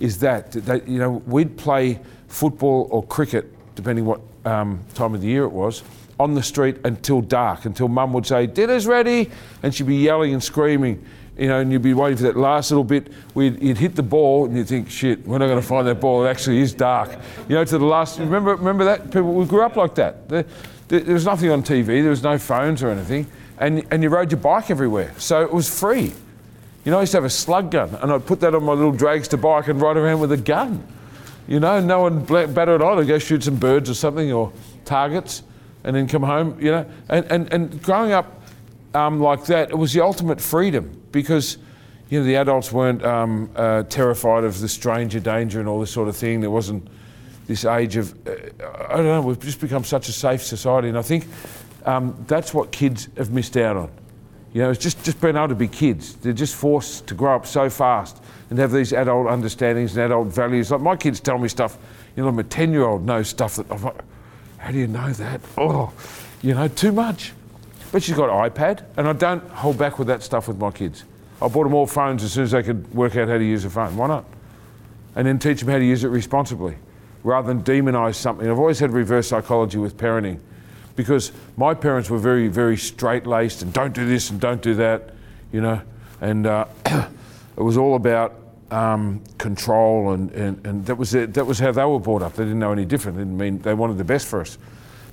is that that you know we'd play football or cricket depending what um, time of the year it was on the street until dark, until mum would say, dinner's ready, and she'd be yelling and screaming, you know, and you'd be waiting for that last little bit. We'd, you'd hit the ball, and you'd think, shit, we're not going to find that ball. It actually is dark. You know, to the last, remember, remember that? People, we grew up like that. There, was nothing on TV, there was no phones or anything, and, and you rode your bike everywhere. So it was free. You know, I used to have a slug gun, and I'd put that on my little dragster bike and ride around with a gun. You know, no one batted it on. I'd go shoot some birds or something or targets and then come home, you know. And, and, and growing up um, like that, it was the ultimate freedom because, you know, the adults weren't um, uh, terrified of the stranger danger and all this sort of thing. There wasn't this age of, uh, I don't know, we've just become such a safe society. And I think um, that's what kids have missed out on. You know, it's just, just being able to be kids. They're just forced to grow up so fast and have these adult understandings and adult values. Like my kids tell me stuff, you know, I'm a 10 year old knows stuff that I'm like, how do you know that? Oh, you know, too much. But she's got an iPad, and I don't hold back with that stuff with my kids. I bought them all phones as soon as they could work out how to use a phone. Why not? And then teach them how to use it responsibly rather than demonise something. I've always had reverse psychology with parenting because my parents were very, very straight laced and don't do this and don't do that, you know. And uh, it was all about um, control, and, and, and that, was it, that was how they were brought up. They didn't know any different. It didn't mean they wanted the best for us.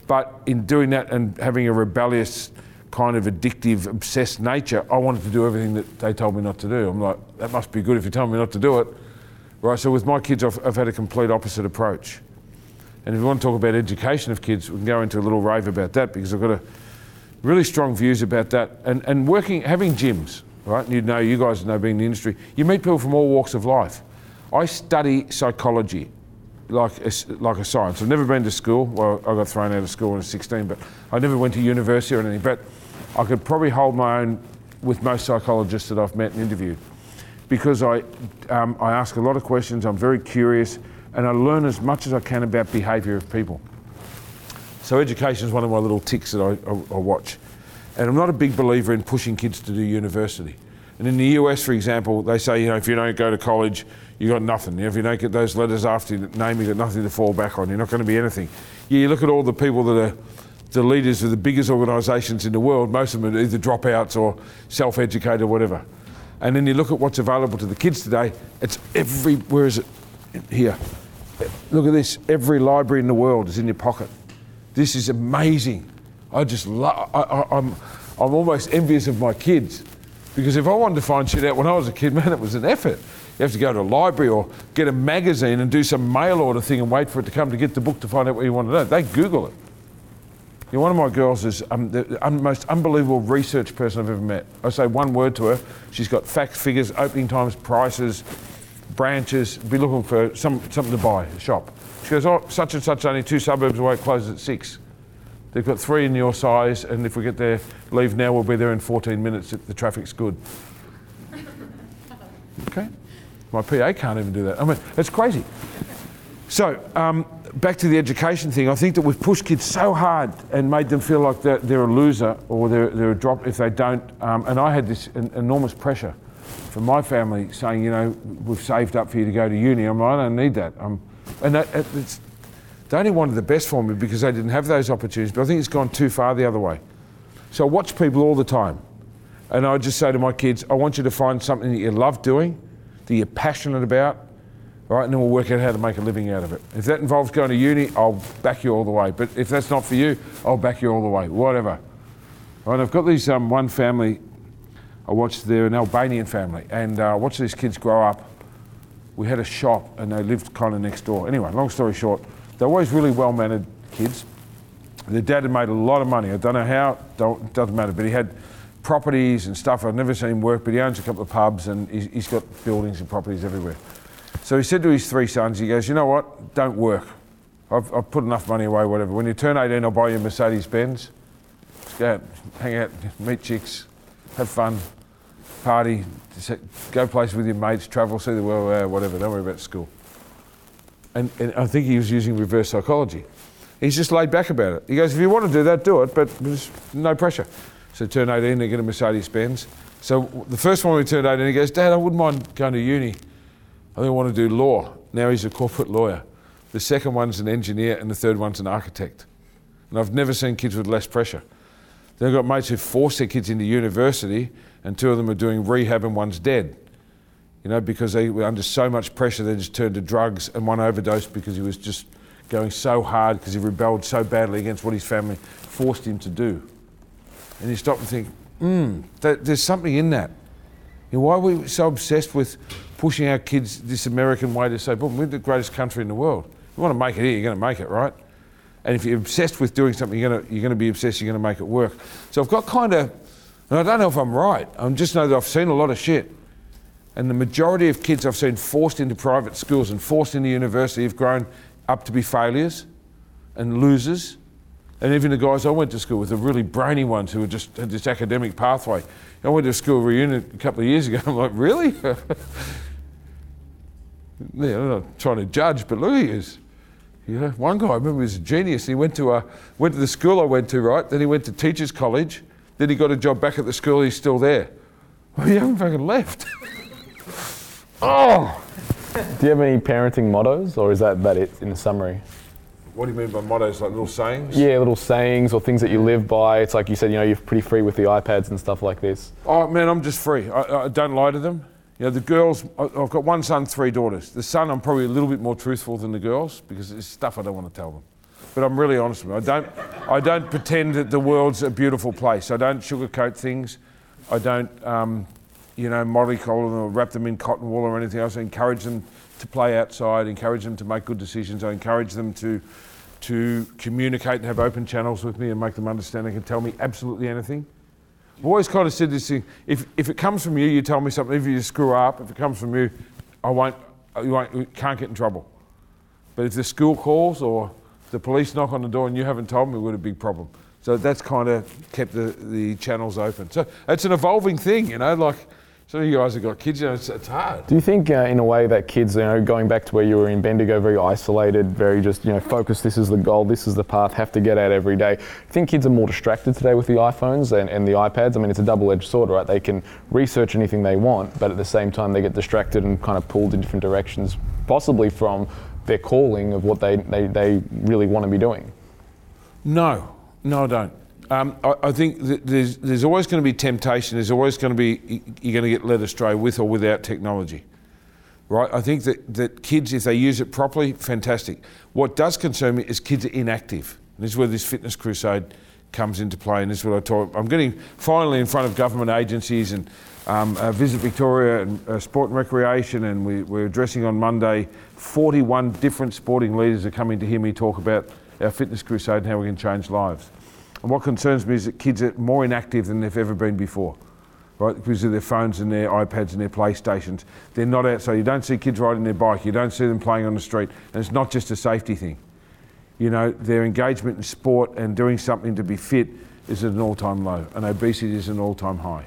But in doing that and having a rebellious, kind of addictive, obsessed nature, I wanted to do everything that they told me not to do. I'm like, that must be good if you tell me not to do it. Right, so with my kids, I've, I've had a complete opposite approach. And if you want to talk about education of kids, we can go into a little rave about that because I've got a really strong views about that. And, and working, having gyms, right? You know, you guys know being in the industry, you meet people from all walks of life. I study psychology like a, like a science. I've never been to school. Well, I got thrown out of school when I was 16, but I never went to university or anything. But I could probably hold my own with most psychologists that I've met and interviewed because I, um, I ask a lot of questions, I'm very curious, and I learn as much as I can about behaviour of people. So education is one of my little ticks that I, I, I watch. And I'm not a big believer in pushing kids to do university. And in the US, for example, they say, you know, if you don't go to college, you got nothing. If you don't get those letters after your name, you've got nothing to fall back on. You're not going to be anything. Yeah, you look at all the people that are the leaders of the biggest organisations in the world. Most of them are either dropouts or self-educated or whatever. And then you look at what's available to the kids today. It's every. Where is it? Here. Look at this. Every library in the world is in your pocket. This is amazing. I just love. I, I, I'm. I'm almost envious of my kids because if I wanted to find shit out when I was a kid, man, it was an effort. You have to go to a library or get a magazine and do some mail order thing and wait for it to come to get the book to find out what you want to know. They Google it. You know, one of my girls is um, the most unbelievable research person I've ever met. I say one word to her. She's got facts, figures, opening times, prices, branches. Be looking for some, something to buy, a shop. She goes, oh, such and such, only two suburbs away, closes at six. They've got three in your size, and if we get there, leave now, we'll be there in 14 minutes if the traffic's good. Okay? My PA can't even do that. I mean, it's crazy. So, um, back to the education thing, I think that we've pushed kids so hard and made them feel like they're, they're a loser or they're, they're a drop if they don't. Um, and I had this en- enormous pressure from my family saying, you know, we've saved up for you to go to uni. I'm like, I don't need that. Um, and that, it's, they only wanted the best for me because they didn't have those opportunities. But I think it's gone too far the other way. So I watch people all the time. And I just say to my kids, I want you to find something that you love doing, that you're passionate about, right? And then we'll work out how to make a living out of it. If that involves going to uni, I'll back you all the way. But if that's not for you, I'll back you all the way, whatever. Right? I've got these um, one family. I watched. They're an Albanian family, and uh, I watched these kids grow up. We had a shop, and they lived kind of next door. Anyway, long story short, they're always really well-mannered kids. Their dad had made a lot of money. I don't know how. Don't, doesn't matter. But he had properties and stuff. I've never seen him work, but he owns a couple of pubs, and he's, he's got buildings and properties everywhere. So he said to his three sons, he goes, you know what, don't work. I've, I've put enough money away, whatever. When you turn 18, I'll buy you a Mercedes Benz. Go out, hang out, meet chicks, have fun, party, go places with your mates, travel, see the world, uh, whatever. Don't worry about school. And, and I think he was using reverse psychology. He's just laid back about it. He goes, if you want to do that, do it, but there's no pressure. So turn 18, they get a Mercedes Benz. So the first one we turned 18, he goes, Dad, I wouldn't mind going to uni. I think I want to do law. Now he's a corporate lawyer. The second one's an engineer, and the third one's an architect. And I've never seen kids with less pressure. Then I've got mates who force their kids into university, and two of them are doing rehab, and one's dead. You know, because they were under so much pressure, they just turned to drugs, and one overdosed because he was just going so hard because he rebelled so badly against what his family forced him to do. And you stop and think, hmm, there's something in that. You know, why are we so obsessed with pushing our kids this American way to say, boom, we're the greatest country in the world. You want to make it here, you're going to make it, right? And if you're obsessed with doing something, you're going to, you're going to be obsessed, you're going to make it work. So I've got kind of, and I don't know if I'm right, I just know that I've seen a lot of shit. And the majority of kids I've seen forced into private schools and forced into university have grown up to be failures and losers. And even the guys I went to school with, the really brainy ones who were just had this academic pathway. I went to a school reunion a couple of years ago. I'm like, really? yeah, I'm not trying to judge, but look, he is. You know, one guy I remember was a genius. He went to a, went to the school I went to, right? Then he went to teachers' college. Then he got a job back at the school. He's still there. Well, he hasn't fucking left. oh. Do you have any parenting mottos, or is that about it in a summary? What do you mean by mottos? Like little sayings? Yeah, little sayings or things that you live by. It's like you said, you know, you're pretty free with the iPads and stuff like this. Oh man, I'm just free. I, I don't lie to them. You know, the girls. I've got one son, three daughters. The son, I'm probably a little bit more truthful than the girls because it's stuff I don't want to tell them. But I'm really honest with them. I don't. I don't pretend that the world's a beautiful place. I don't sugarcoat things. I don't, um, you know, mollycoddle them or wrap them in cotton wool or anything else. I encourage them to play outside. Encourage them to make good decisions. I encourage them to to communicate and have open channels with me and make them understand they can tell me absolutely anything. I've always kind of said this thing if, if it comes from you, you tell me something. If you screw up, if it comes from you, I won't, you, won't, you can't get in trouble. But if the school calls or the police knock on the door and you haven't told me, got a big problem. So that's kind of kept the, the channels open. So it's an evolving thing, you know, like some of you guys have got kids, you know, it's, it's hard. Do you think, uh, in a way, that kids, you know, going back to where you were in Bendigo, very isolated, very just, you know, focused, this is the goal, this is the path, have to get out every day. Do you think kids are more distracted today with the iPhones and, and the iPads? I mean, it's a double edged sword, right? They can research anything they want, but at the same time, they get distracted and kind of pulled in different directions, possibly from their calling of what they, they, they really want to be doing. No, no, I don't. Um, I, I, think there's, there's always going to be temptation. There's always going to be, you're going to get led astray with or without technology. Right? I think that, that kids, if they use it properly, fantastic. What does concern me is kids are inactive. And this is where this fitness crusade comes into play. And this is what I talk. I'm getting finally in front of government agencies and um, uh, Visit Victoria and uh, Sport and Recreation, and we, we're addressing on Monday 41 different sporting leaders are coming to hear me talk about our fitness crusade and how we can change lives. And what concerns me is that kids are more inactive than they've ever been before, right? Because of their phones and their iPads and their PlayStations. They're not out, so you don't see kids riding their bike, you don't see them playing on the street, and it's not just a safety thing. You know, their engagement in sport and doing something to be fit is at an all time low, and obesity is an all time high.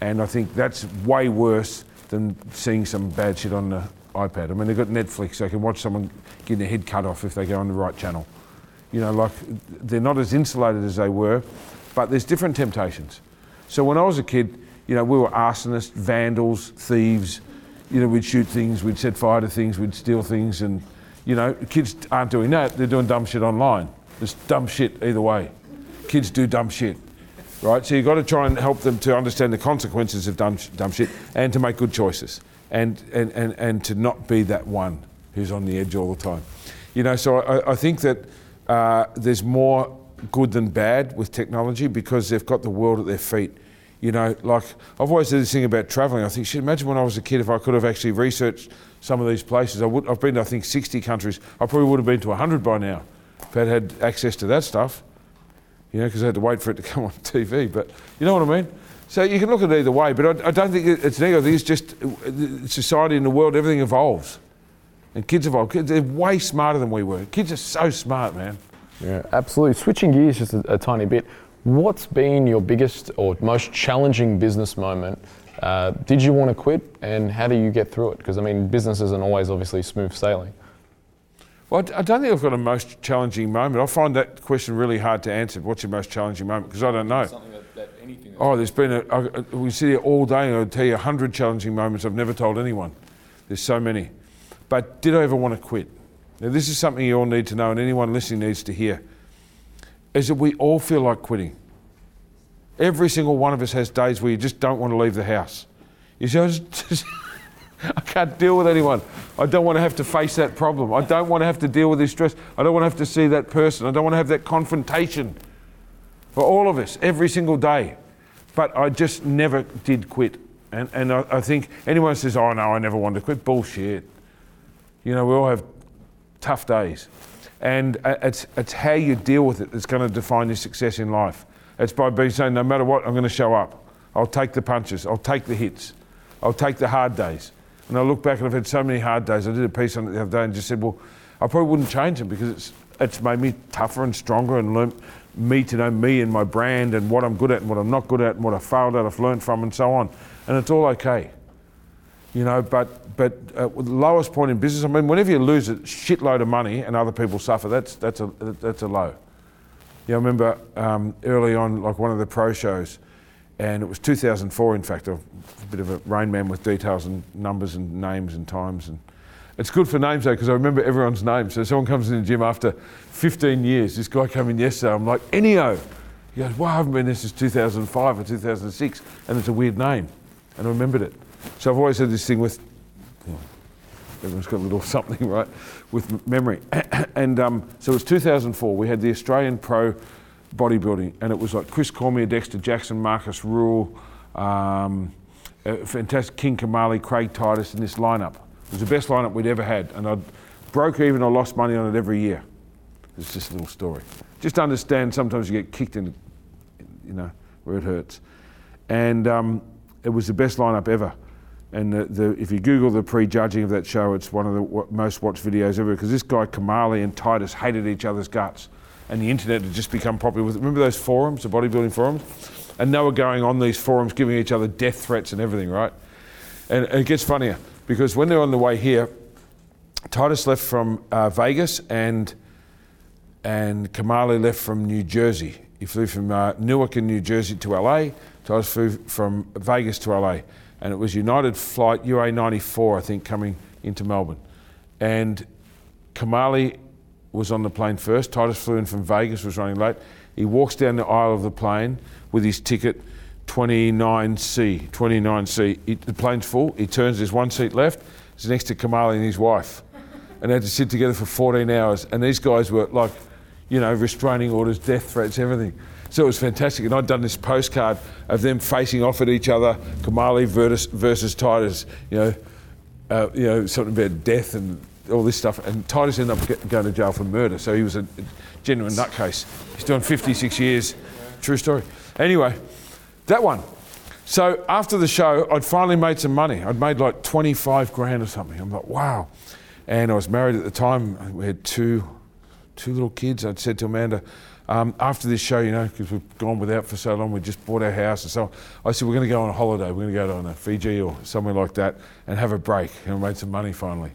And I think that's way worse than seeing some bad shit on the iPad. I mean, they've got Netflix. They can watch someone getting their head cut off if they go on the right channel. You know, like they're not as insulated as they were, but there's different temptations. So when I was a kid, you know, we were arsonists, vandals, thieves. You know, we'd shoot things, we'd set fire to things, we'd steal things, and you know, kids aren't doing that. They're doing dumb shit online. It's dumb shit either way. Kids do dumb shit, right? So you've got to try and help them to understand the consequences of dumb, dumb shit and to make good choices and, and, and, and to not be that one who's on the edge all the time. You know, so I, I think that uh, there's more good than bad with technology because they've got the world at their feet. You know, like I've always said this thing about travelling. I think, shit, imagine when I was a kid if I could have actually researched some of these places. I would, I've been to, I think, 60 countries. I probably would have been to 100 by now if I'd had access to that stuff. You know, because I had to wait for it to come on TV. But you know what I mean? So you can look at it either way. But I, I don't think it's negative. I think it's just uh, society in the world, everything evolves. And kids evolve. Kids, they're way smarter than we were. Kids are so smart, man. Yeah, absolutely. Switching gears just a, a tiny bit. What's been your biggest or most challenging business moment? Uh, did you want to quit, and how do you get through it? Because I mean, business isn't always obviously smooth sailing. Well, I don't think I've got a most challenging moment. I find that question really hard to answer. What's your most challenging moment? Because I don't know. That, that anything Oh, there's been a, a, we sit here all day and I'll tell you a hundred challenging moments I've never told anyone. There's so many. But did I ever want to quit? Now, this is something you all need to know and anyone listening needs to hear. Is that we all feel like quitting. Every single one of us has days where you just don't want to leave the house. You say, I, just, I can't deal with anyone. I don't want to have to face that problem. I don't want to have to deal with this stress. I don't want to have to see that person. I don't want to have that confrontation. For all of us, every single day. But I just never did quit. And, and I, I think anyone says, oh no, I never wanted to quit, bullshit. You know, we all have tough days. And it's, it's how you deal with it that's going to define your success in life. It's by being saying, no matter what, I'm going to show up. I'll take the punches. I'll take the hits. I'll take the hard days. And I look back and I've had so many hard days. I did a piece on it the other day and just said, well, I probably wouldn't change them because it's, it's made me tougher and stronger and learned me to know me and my brand and what I'm good at and what I'm not good at and what I failed at, I've learned from and so on. And it's all okay. You know, but but uh, the lowest point in business, I mean, whenever you lose a shitload of money and other people suffer, that's that's a that's a low. Yeah, I remember um, early on, like one of the pro shows, and it was 2004. In fact, a bit of a rain man with details and numbers and names and times, and it's good for names though because I remember everyone's name. So someone comes in the gym after 15 years. This guy came in yesterday. I'm like Ennio. He goes, "Well, I haven't been there since 2005 or 2006," and it's a weird name, and I remembered it. So I've always had this thing with, everyone's got a little something, right, with memory. and um, so it was 2004. We had the Australian Pro bodybuilding, and it was like Chris Cormier, Dexter Jackson, Markus Ruhl, um, fantastic King Kamali, Craig Titus in this lineup. It was the best lineup we'd ever had, and I broke even or lost money on it every year. It's just a little story. Just understand sometimes you get kicked in, you know, where it hurts. And um, it was the best lineup ever. And the, the, if you Google the prejudging of that show, it's one of the w- most watched videos ever because this guy Kamali and Titus hated each other's guts. And the internet had just become popular with Remember those forums, the bodybuilding forums? And they were going on these forums giving each other death threats and everything, right? And, and it gets funnier because when they're on the way here, Titus left from uh, Vegas and and Kamali left from New Jersey. He flew from uh, Newark in New Jersey to LA. Titus flew from Vegas to LA. And it was United flight UA 94, I think, coming into Melbourne. And Kamali was on the plane first. Titus flew in from Vegas, was running late. He walks down the aisle of the plane with his ticket 29C. 29C. He, the plane's full. He turns, there's one seat left. It's next to Kamali and his wife. And they had to sit together for 14 hours. And these guys were like, you know, restraining orders, death threats, everything. So it was fantastic. And I'd done this postcard of them facing off at each other, Kamali versus, versus Titus, you know, uh, you know, something about death and all this stuff. And Titus ended up get, going to jail for murder. So he was a genuine nutcase. He's doing 56 years. True story. Anyway, that one. So after the show, I'd finally made some money. I'd made like 25 grand or something. I'm like, wow. And I was married at the time. We had two, two little kids. I'd said to Amanda, um, after this show, you know, because we've gone without for so long, we just bought our house and so on. I said, we're going to go on a holiday. We're going to go to Fiji or somewhere like that and have a break. And we made some money finally.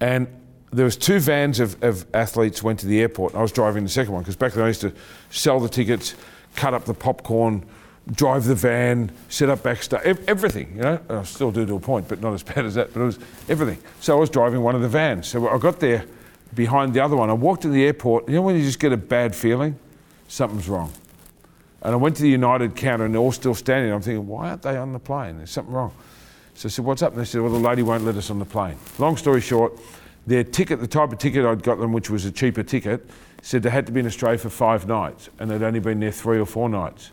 And there was two vans of, of athletes went to the airport. I was driving the second one because back then I used to sell the tickets, cut up the popcorn, drive the van, set up backstage, ev- everything. You know, I still do to a point, but not as bad as that. But it was everything. So I was driving one of the vans. So I got there behind the other one. I walked in the airport. You know when you just get a bad feeling, something's wrong. And I went to the United counter, and they're all still standing. I'm thinking, why aren't they on the plane? There's something wrong. So I said, what's up? And they said, well, the lady won't let us on the plane. Long story short, their ticket, the type of ticket I'd got them, which was a cheaper ticket, said they had to be in Australia for five nights, and they'd only been there three or four nights.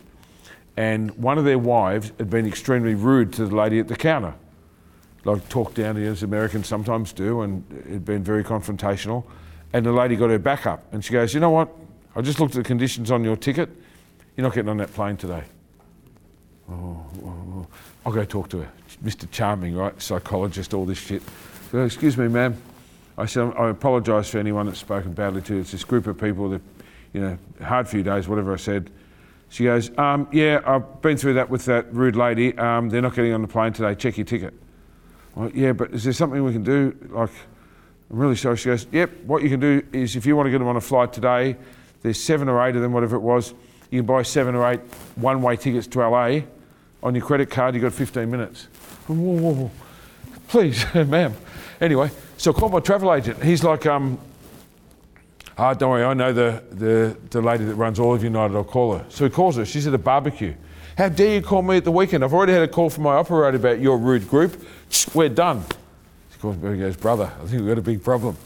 And one of their wives had been extremely rude to the lady at the counter. Like talked down to you as Americans sometimes do, and it had been very confrontational. And the lady got her back up, and she goes, you know what? I just looked at the conditions on your ticket. You're not getting on that plane today. Oh, oh, oh. I'll go talk to her. Mr. Charming, right? Psychologist, all this shit. So, excuse me, ma'am. I said, I apologise for anyone that's spoken badly to. It's this group of people that, you know, hard few days, whatever I said. She goes, um, yeah, I've been through that with that rude lady. Um, they're not getting on the plane today. Check your ticket. Well, yeah, but is there something we can do? Like, I'm really sorry. She goes, yep, what you can do is if you want to get them on a flight today, there's seven or eight of them, whatever it was. You can buy seven or eight one-way tickets to LA. On your credit card, you've got 15 minutes. Whoa, whoa, whoa. Please, ma'am. Anyway, so I called my travel agent. He's like, um, ah, don't worry, I know the, the, the lady that runs all of United. I'll call her. So he calls her. She's at a barbecue. How dare you call me at the weekend? I've already had a call from my operator about your rude group. We're done. She calls and goes, brother, I think we've got a big problem.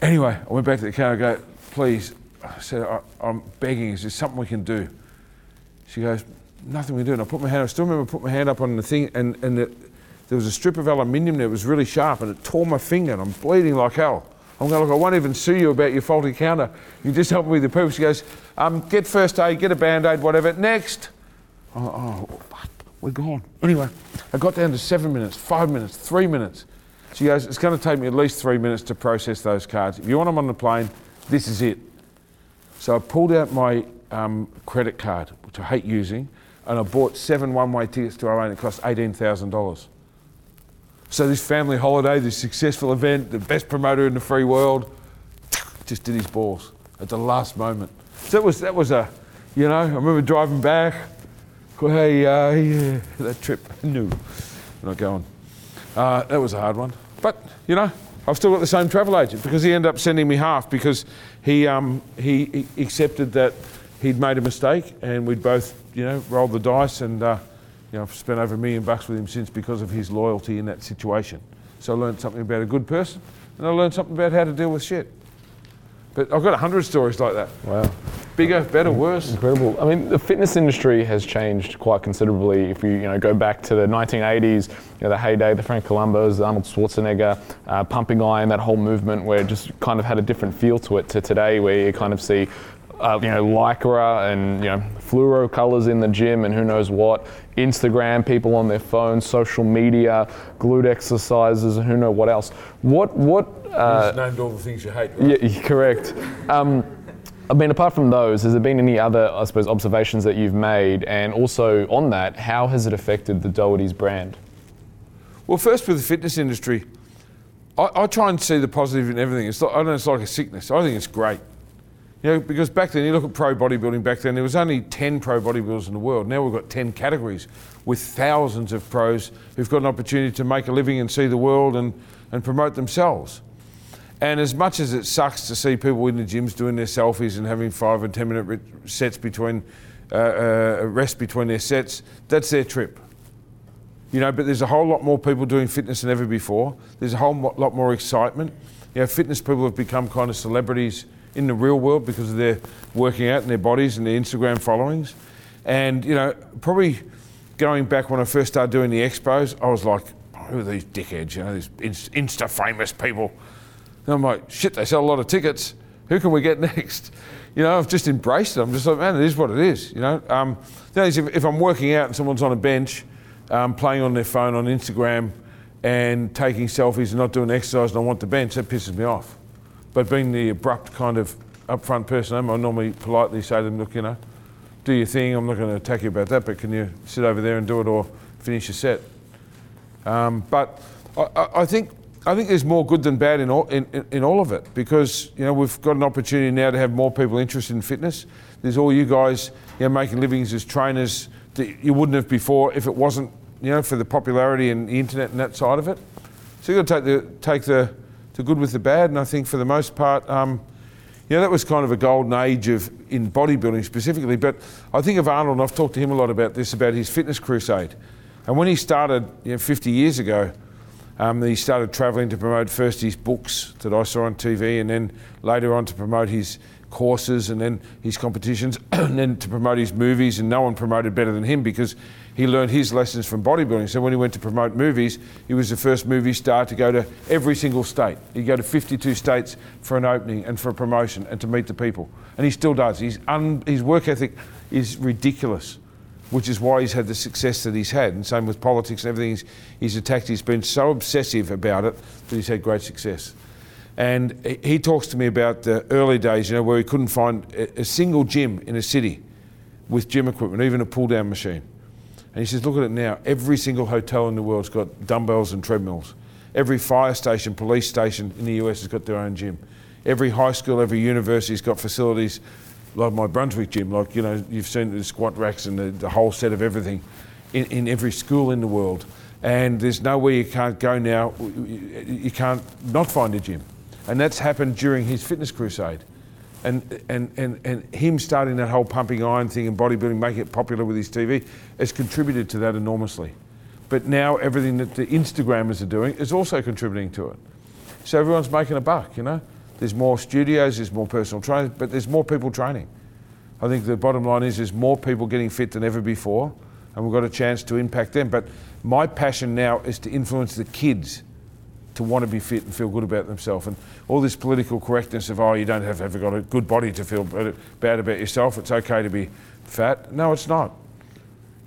Anyway, I went back to the counter and go, please, I said, I, I'm begging, is there something we can do? She goes, nothing we can do. And I put my hand, I still remember putting my hand up on the thing and, and there was a strip of aluminium there, it was really sharp and it tore my finger and I'm bleeding like hell. I'm going, look, I won't even sue you about your faulty counter. You just help me with the people. She goes, um, get first aid, get a band-aid, whatever. Next. Oh, oh, fuck, we're gone. Anyway, I got down to seven minutes, five minutes, three minutes. She goes, it's going to take me at least three minutes to process those cards. If you want them on the plane, this is it. So I pulled out my um, credit card, which I hate using, and I bought seven one-way tickets to and it cost $18,000. So this family holiday, this successful event, the best promoter in the free world, just did his balls at the last moment. So that was that was a, you know, I remember driving back. Hey, uh, that trip, no, we're not going. Uh, that was a hard one, but you know, I've still got the same travel agent because he ended up sending me half because he um, he, he accepted that he'd made a mistake and we'd both, you know, rolled the dice and. Uh, you know, I've spent over a million bucks with him since because of his loyalty in that situation. So I learned something about a good person, and I learned something about how to deal with shit. But I've got a hundred stories like that. Wow. Bigger, better, worse. Incredible. I mean, the fitness industry has changed quite considerably. If you you know go back to the 1980s, you know, the heyday, the Franco Columbu, the Arnold Schwarzenegger, uh, pumping iron, that whole movement, where it just kind of had a different feel to it. To today, where you kind of see. Uh, you know, lycra and you know, fluoro colors in the gym, and who knows what. Instagram, people on their phones, social media, glute exercises, and who know what else. What what uh, He's named all the things you hate. Right? yeah, correct. Um, I mean, apart from those, has there been any other, I suppose, observations that you've made? And also on that, how has it affected the Doherty's brand? Well, first with the fitness industry, I, I try and see the positive in everything. It's like, I don't know it's like a sickness. I think it's great. You know, because back then, you look at pro bodybuilding back then, there was only 10 pro bodybuilders in the world. Now we've got 10 categories with thousands of pros who've got an opportunity to make a living and see the world and, and promote themselves. And as much as it sucks to see people in the gyms doing their selfies and having five and 10 minute sets between, uh, uh, rest between their sets, that's their trip. You know, but there's a whole lot more people doing fitness than ever before. There's a whole lot more excitement. You know, fitness people have become kind of celebrities in the real world because of their working out in their bodies and their Instagram followings. And, you know, probably going back when I first started doing the expos, I was like, who are these dickheads, you know, these Insta famous people? And I'm like, shit, they sell a lot of tickets. Who can we get next? You know, I've just embraced it. I'm just like, man, it is what it is. You know, um, if, if I'm working out and someone's on a bench, um, playing on their phone on Instagram, and taking selfies and not doing exercise, and I want the bench, that pisses me off. But being the abrupt kind of upfront person I I normally politely say to them, look, you know, do your thing. I'm not going to attack you about that, but can you sit over there and do it or finish your set? Um, but I, I, I think I think there's more good than bad in all in, in, in all of it because you know we've got an opportunity now to have more people interested in fitness. There's all you guys you know making livings as trainers that you wouldn't have before if it wasn't you know for the popularity and the internet and that side of it. So you've got to take the take the the good with the bad, and I think for the most part. Um, you know, that was kind of a golden age of in bodybuilding specifically. But I think of Arnold, and I've talked to him a lot about this, about his fitness crusade. And when he started you know, 50 years ago, um, he started travelling to promote first his books that I saw on TV, and then later on to promote his courses, and then his competitions, and then to promote his movies. And no one promoted better than him because he learned his lessons from bodybuilding. So when he went to promote movies, he was the first movie star to go to every single state. He'd go to 52 states for an opening and for a promotion and to meet the people. And he still does. Un- his work ethic is ridiculous, which is why he's had the success that he's had. And same with politics and everything he's, he's attacked. He's been so obsessive about it that he's had great success. And he talks to me about the early days, you know, where he couldn't find a, single gym in a city with gym equipment, even a pull down machine. And he says, look at it now. Every single hotel in the world's got dumbbells and treadmills. Every fire station, police station in the US has got their own gym. Every high school, every university's got facilities like my Brunswick gym. Like, you know, you've seen the squat racks and the, the whole set of everything in, in every school in the world. And there's nowhere you can't go now, you can't not find a gym. And that's happened during his fitness crusade and, and, and, and him starting that whole pumping iron thing and bodybuilding, making it popular with his TV, has contributed to that enormously. But now everything that the Instagrammers are doing is also contributing to it. So everyone's making a buck, you know. There's more studios, there's more personal trainers, but there's more people training. I think the bottom line is there's more people getting fit than ever before, and we've got a chance to impact them. But my passion now is to influence the kids to want to be fit and feel good about themselves. And all this political correctness of, oh, you don't have have got a good body to feel bad about yourself. It's okay to be fat. No, it's not.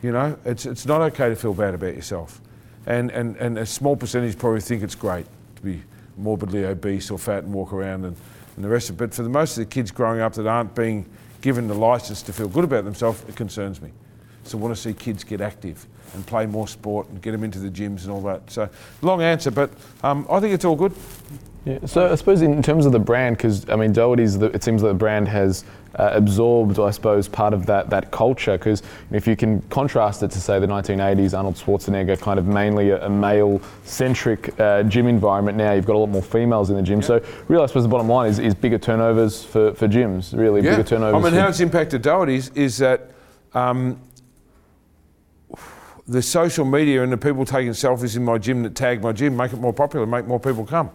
You know, it's, it's not okay to feel bad about yourself. And, and, and a small percentage probably think it's great to be morbidly obese or fat and walk around and, and the rest of it. But for the most of the kids growing up that aren't being given the license to feel good about themselves, it concerns me. So I want to see kids get active and play more sport and get them into the gyms and all that. So long answer, but um, I think it's all good. Yeah, so I suppose in terms of the brand, because I mean Doherty's, it seems that the brand has uh, absorbed, I suppose, part of that that culture. Because if you can contrast it to say the 1980s, Arnold Schwarzenegger, kind of mainly a, a male-centric uh, gym environment. Now you've got a lot more females in the gym. Yeah. So really, I suppose the bottom line is, is bigger turnovers for, for gyms. Really, yeah. bigger turnovers. I mean, how it's impacted Doherty's is that. Um, the social media and the people taking selfies in my gym that tag my gym make it more popular, make more people come.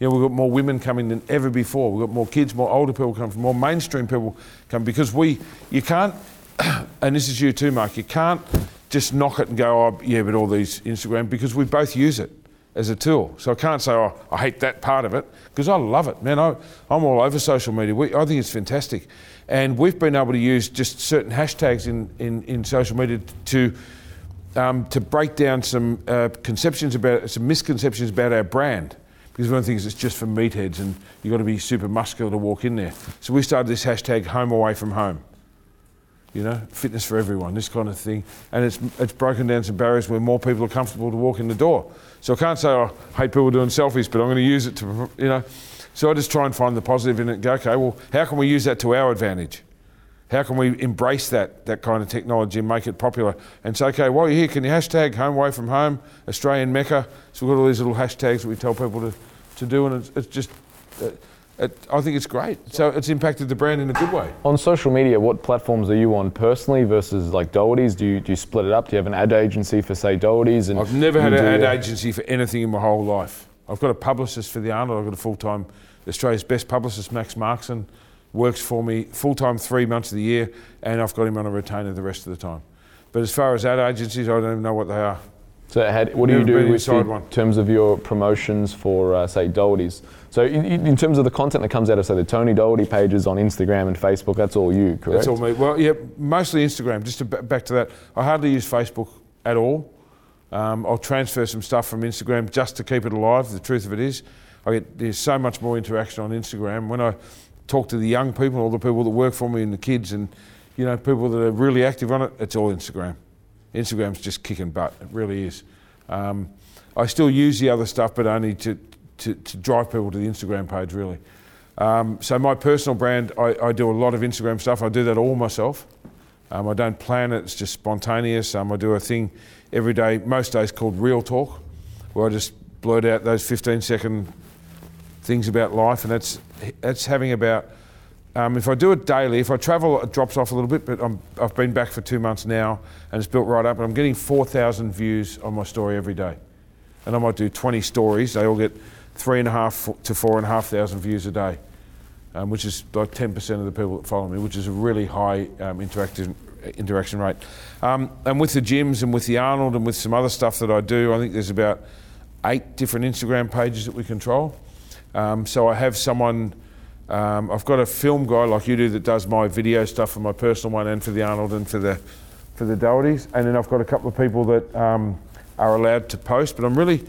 You know, we've got more women coming than ever before. We've got more kids, more older people coming, more mainstream people coming because we, you can't, and this is you too, Mark, you can't just knock it and go, oh, yeah, but all these Instagram, because we both use it as a tool. So I can't say, oh, I hate that part of it, because I love it, man. I, am all over social media. We, I think it's fantastic. And we've been able to use just certain hashtags in, in, in social media to, um, to break down some uh, conceptions about some misconceptions about our brand. Because one of the things is, it's just for meatheads and you've got to be super muscular to walk in there. So we started this hashtag home away from home. You know, fitness for everyone, this kind of thing. And it's, it's broken down some barriers where more people are comfortable to walk in the door. So I can't say, oh, I hate people doing selfies, but I'm going to use it to, you know. So I just try and find the positive in it and go, okay, well, how can we use that to our advantage? How can we embrace that, that kind of technology and make it popular? And say, okay, while you're here, can you hashtag home away from home, Australian Mecca? So we've got all these little hashtags that we tell people to, to do, and it's, it's just, uh, it, I think it's great. So it's impacted the brand in a good way. On social media, what platforms are you on personally versus like Doherty's? Do you, do you split it up? Do you have an ad agency for, say, Doherty's? And I've never had an ad agency for anything in my whole life. I've got a publicist for the Arnold. I've got a full time Australia's best publicist, Max Markson works for me full time three months of the year, and I've got him on a retainer the rest of the time. But as far as ad agencies, I don't even know what they are. So, had, what do you do with in terms of your promotions for, uh, say, Doherty's? So, in, in, terms of the content that comes out of, say, the Tony Doherty pages on Instagram and Facebook, that's all you, correct? That's all me. Well, yeah, mostly Instagram. Just to b- back to that, I hardly use Facebook at all. Um, I'll transfer some stuff from Instagram just to keep it alive. The truth of it is, I get there's so much more interaction on Instagram. When I talk to the young people, all the people that work for me, and the kids, and you know, people that are really active on it. It's all Instagram. Instagram's just kicking butt. It really is. Um, I still use the other stuff, but only to, to, to drive people to the Instagram page, really. Um, so my personal brand, I, I, do a lot of Instagram stuff. I do that all myself. Um, I don't plan it; it's just spontaneous. Um, I do a thing every day, most days called Real Talk, where I just blurt out those 15 second things about life, and that's that's having about. Um, if I do it daily, if I travel, it drops off a little bit, but i have been back for two months now, and it's built right up, and I'm getting 4,000 views on my story every day, and I might do 20 stories. They all get three and a half to four and a half thousand views a day, um, which is like 10% of the people that follow me, which is a really high um, interaction interaction rate. Um, and with the gyms and with the Arnold and with some other stuff that I do, I think there's about eight different Instagram pages that we control. Um, so I have someone, um, I've got a film guy like you do that does my video stuff for my personal one and for the Arnold and for the for the Dohertys, and then I've got a couple of people that um, are allowed to post. But I'm really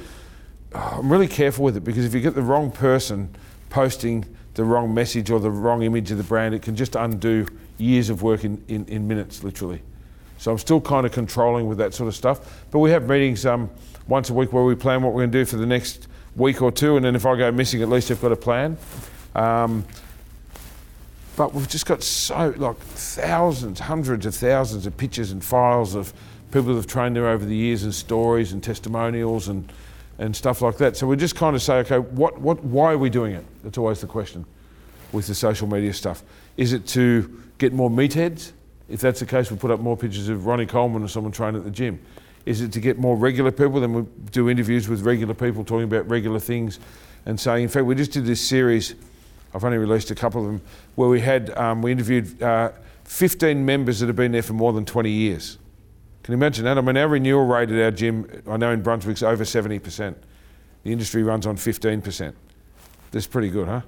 I'm really careful with it because if you get the wrong person posting the wrong message or the wrong image of the brand, it can just undo years of work in, in, in minutes, literally. So I'm still kind of controlling with that sort of stuff. But we have meetings um, once a week where we plan what we're going to do for the next week or two, and then if I go missing, at least I've got a plan. Um, but we've just got so like thousands, hundreds of thousands of pictures and files of people that have trained there over the years and stories and testimonials and and stuff like that. So we just kind of say, okay, what, what, why are we doing it? That's always the question with the social media stuff. Is it to get more meatheads? If that's the case, we put up more pictures of Ronnie Coleman or someone training at the gym. Is it to get more regular people? Then we do interviews with regular people talking about regular things and saying, in fact, we just did this series, I've only released a couple of them, where we had, um, we interviewed uh, 15 members that have been there for more than 20 years. Can you imagine that? I mean, our renewal rate at our gym, I know in Brunswick's over 70%. The industry runs on 15%. That's pretty good, huh?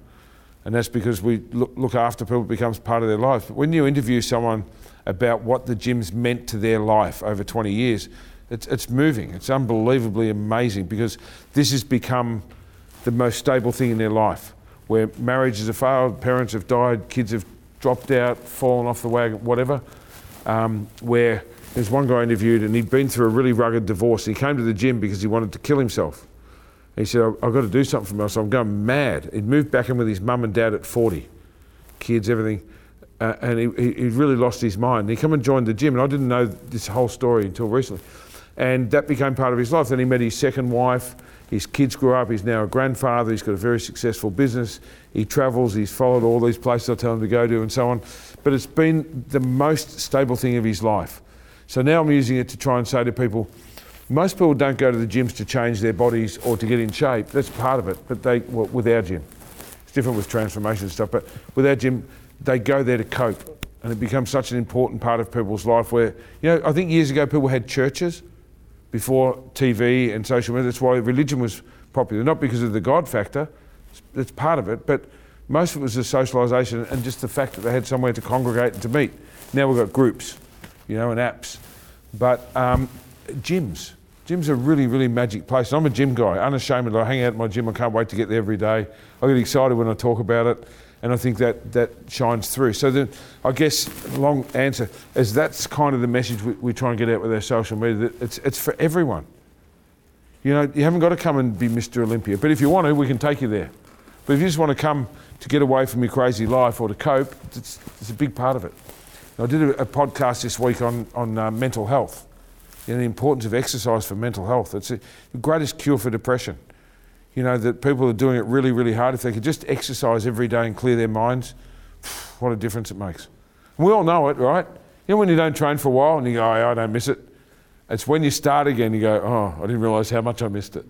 And that's because we look, after people, it becomes part of their life. But when you interview someone about what the gym's meant to their life over 20 years, it's, it's moving. It's unbelievably amazing because this has become the most stable thing in their life. Where marriages have failed, parents have died, kids have dropped out, fallen off the wagon, whatever. Um, where there's one guy interviewed and he'd been through a really rugged divorce. He came to the gym because he wanted to kill himself. He said, I've got to do something for myself. I'm going mad. He'd moved back in with his mum and dad at 40, kids, everything uh, and he, he really lost his mind. He come and joined the gym, and I didn't know this whole story until recently. And that became part of his life. Then he met his second wife. His kids grew up. He's now a grandfather. He's got a very successful business. He travels. He's followed all these places I tell him to go to, and so on. But it's been the most stable thing of his life. So now I'm using it to try and say to people, most people don't go to the gyms to change their bodies or to get in shape. That's part of it. But they, well, with our gym, it's different with transformation stuff. But with our gym, they go there to cope. And it becomes such an important part of people's life where, you know, I think years ago people had churches before TV and social media. That's why religion was popular, not because of the God factor, that's part of it, but most of it was the socialisation and just the fact that they had somewhere to congregate and to meet. Now we've got groups, you know, and apps. But um, gyms, gyms are really, really magic place. I'm a gym guy, unashamedly. I hang out at my gym. I can't wait to get there every day. I get excited when I talk about it and I think that that shines through. So then, I guess long answer is that's kind of the message we, we try and get out with our social media. That it's it's for everyone. You know, you haven't got to come and be Mr. Olympia, but if you want to, we can take you there. But if you just want to come to get away from your crazy life or to cope, it's, it's a big part of it. I did a, a podcast this week on on uh, mental health, and the importance of exercise for mental health. It's a, the greatest cure for depression you know, that people are doing it really, really hard. If they could just exercise every day and clear their minds, what a difference it makes. We all know it, right? You know, when you don't train for a while and you go, oh, I don't miss it. It's when you start again, you go, oh, I didn't realise how much I missed it.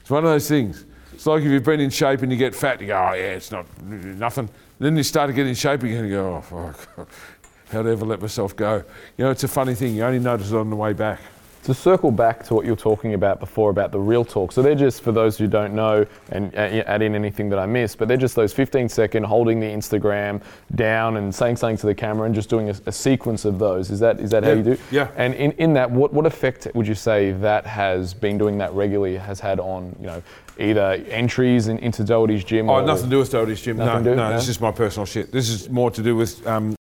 It's one of those things. It's like if you've been in shape and you get fat, you go, oh, yeah, it's not nothing. Then you start to get in shape again and you go, oh, fuck, how'd I ever let myself go? You know, it's a funny thing. You only notice it on the way back. To circle back to what you were talking about before about the real talk. So they're just for those who don't know and add in anything that I missed, but they're just those 15 second holding the Instagram down and saying something to the camera and just doing a, a sequence of those. Is that is that how you do? yeah. And in, in that, what, what effect would you say that has been doing that regularly has had on you know either entries in, into Doherty's gym? Oh, or, nothing to do with Doherty's gym. No, Nothing do? no, No? this is my personal shit. This is more to do with um,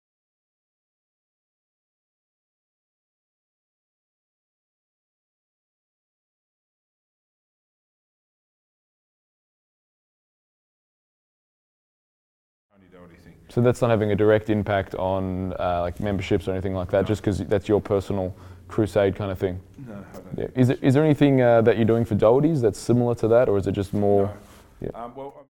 So that's not having a direct impact on uh, like memberships or anything like that, just because that's your personal crusade kind of thing. No, I don't. Yeah. Is, it, is there anything uh, that you're doing for Doherty's that's similar to that, or is it just more? Yeah. Um, well,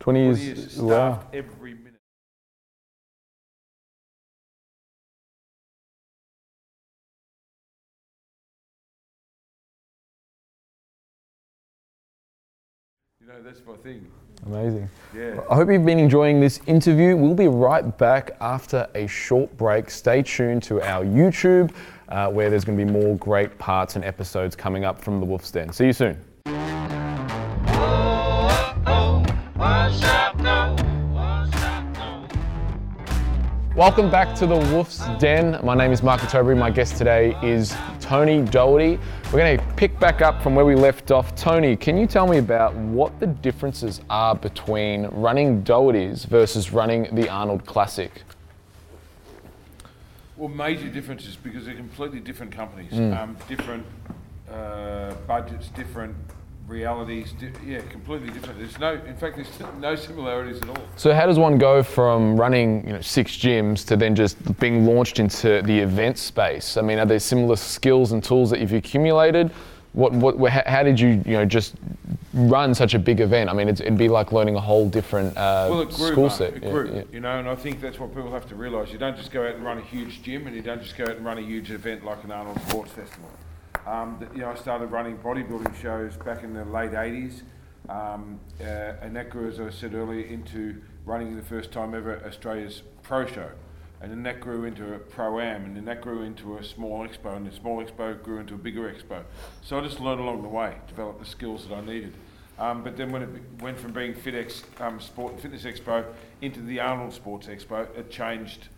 um, Twenty years. years wow. every minute. You know, that's my thing. Amazing. Yeah. I hope you've been enjoying this interview. We'll be right back after a short break. Stay tuned to our YouTube, uh, where there's going to be more great parts and episodes coming up from the Wolf's Den. See you soon. Welcome back to the Wolf's Den. My name is Mark Ottobre. My guest today is Tony Doherty. We're going to pick back up from where we left off. Tony, can you tell me about what the differences are between running Doherty's versus running the Arnold Classic? Well, major differences because they're completely different companies, Mm. um, different uh, budgets, different realities. Yeah, completely different. There's no, in fact, there's no similarities at all. So how does one go from running you know, six gyms to then just being launched into the event space? I mean, are there similar skills and tools that you've accumulated? What, what, how how did you, you know, just run such a big event? I mean, it's, it'd be like learning a whole different uh, Well, grew, school set. It Yeah, grew, yeah. you know, and I think that's what people have to realise. You don't just go out and run a huge gym, and you don't just go out and run a huge event like an Arnold Sports Festival. Um, that, you know, I started running bodybuilding shows back in the late '80s, um, uh, and that grew, as I said earlier, into running the first time ever Australia's pro show. And then that grew into a pro am, and then that grew into a small expo, and the small expo grew into a bigger expo. So I just learned along the way, developed the skills that I needed. Um, but then when it went from being FitX um, Sport and Fitness Expo into the Arnold Sports Expo, it changed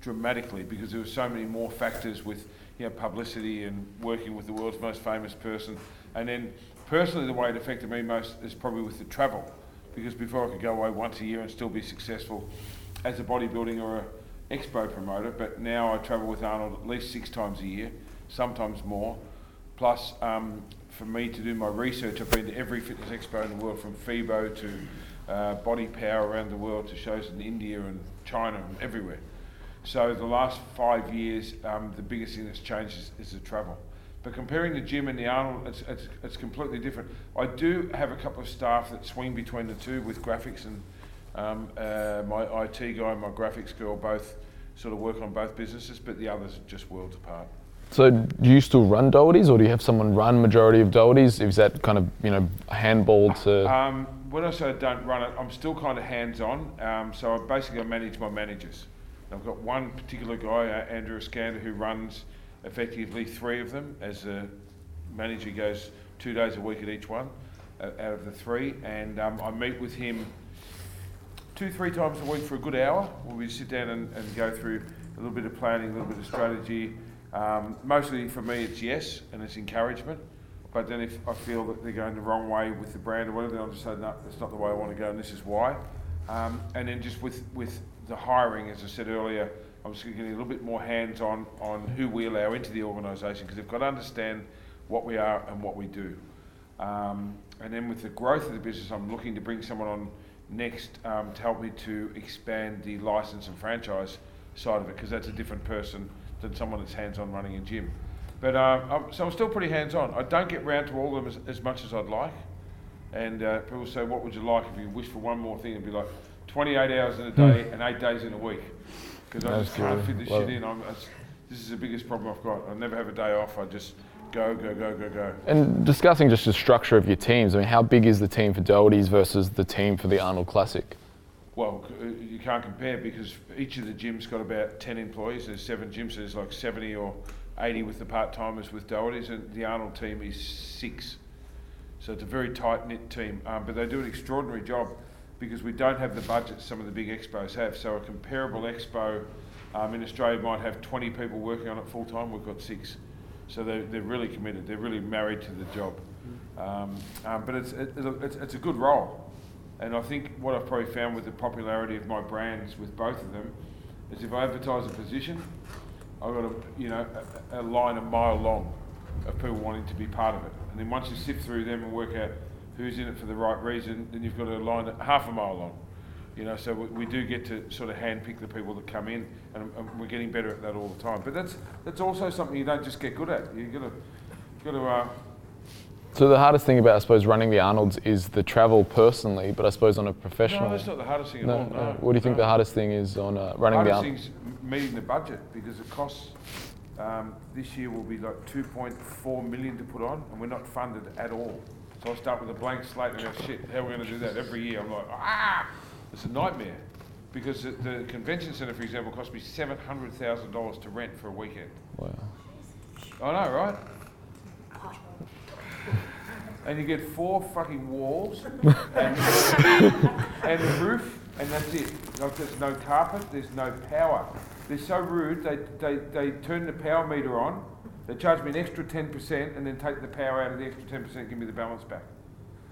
dramatically because there were so many more factors with you know publicity and working with the world's most famous person. And then personally, the way it affected me most is probably with the travel, because before I could go away once a year and still be successful as a bodybuilding or a expo promoter, but now I travel with Arnold at least six times a year, sometimes more. Plus, um, for me to do my research, I've been to every fitness expo in the world, from FIBO to uh, Body Power around the world to shows in India and China and everywhere. So the last five years, um, the biggest thing that's changed is, is the travel. But comparing the gym and the Arnold, it's, it's, it's completely different. I do have a couple of staff that swing between the two with graphics and um, uh, my IT guy and my graphics girl both sort of work on both businesses, but the others are just worlds apart. So do you still run Doherty's, or do you have someone run majority of Doherty's? Is that kind of you know handball to? Um, when I say I don't run it, I'm still kind of hands-on. Um, so I basically I manage my managers. I've got one particular guy, uh, Andrew Scander, who runs effectively three of them as a manager goes two days a week at each one uh, out of the three, and um, I meet with him two, three times a week for a good hour where we sit down and, and go through a little bit of planning, a little bit of strategy. Um, mostly for me, it's yes and it's encouragement. But then if I feel that they're going the wrong way with the brand or whatever, then I'll just say, no, that's not the way I want to go and this is why. Um, and then just with, with the hiring, as I said earlier, I'm just getting a little bit more hands on on who we allow into the organisation because they've got to understand what we are and what we do. Um, and then with the growth of the business, I'm looking to bring someone on next um, to help me to expand the license and franchise side of it because that's a different person than someone that's hands on running a gym. But uh, I'm, so I'm still pretty hands on. I don't get round to all of them as, as much as I'd like. And uh, people say, What would you like if you wish for one more thing? It'd be like 28 hours in a day and eight days in a week. Because I just can't fit this Well- shit in. I'm, it's, this is the biggest problem I've got. I never have a day off. I just go, go, go, go, go. And discussing just the structure of your teams, I mean, how big is the team for Doherty's versus the team for the Arnold Classic? Well, uh, you can't compare because each of the gyms got about 10 employees. There's seven gyms, so there's like 70 or 80 with the part timers with Doherty's, and the Arnold team is six. So it's a very tight knit team. Um, but they do an extraordinary job because we don't have the budget some of the big expos have. So a comparable expo um, in Australia might have 20 people working on it full time, we've got six. So they're, they're really committed, they're really married to the job. Um, um, but it's, it, it's, it's a good role. And I think what I've probably found with the popularity of my brands with both of them is if I advertise a position, I've got a, you know, a, a line a mile long of people wanting to be part of it. And then once you sift through them and work out who's in it for the right reason, then you've got a line half a mile long. You know, so we, we do get to sort of handpick the people that come in, and, and we're getting better at that all the time. But that's that's also something you don't just get good at. You got to got to uh, So the hardest thing about, I suppose, running the Arnold's is the travel personally, but I suppose on a professional. no, that's not the hardest thing at No, all. no. No. What do you think the hardest thing is on uh, running the hardest Arnold? thing's meeting the budget because it costs. Um, this year will be like 2.4 million to put on, and we're not funded at all. So I start with a blank slate and go, shit, how are we going to do that every year? I'm like, ah, it's a nightmare because the, the convention centre, for example, cost me $700,000 to rent for a weekend. Wow. I know, right? And you get four fucking walls and, and a roof, and that's it. Like there's no carpet, there's no power. They're so rude. They, they, they turn the power meter on. They charge me an extra 10% and then take the power out of the extra 10% and give me the balance back.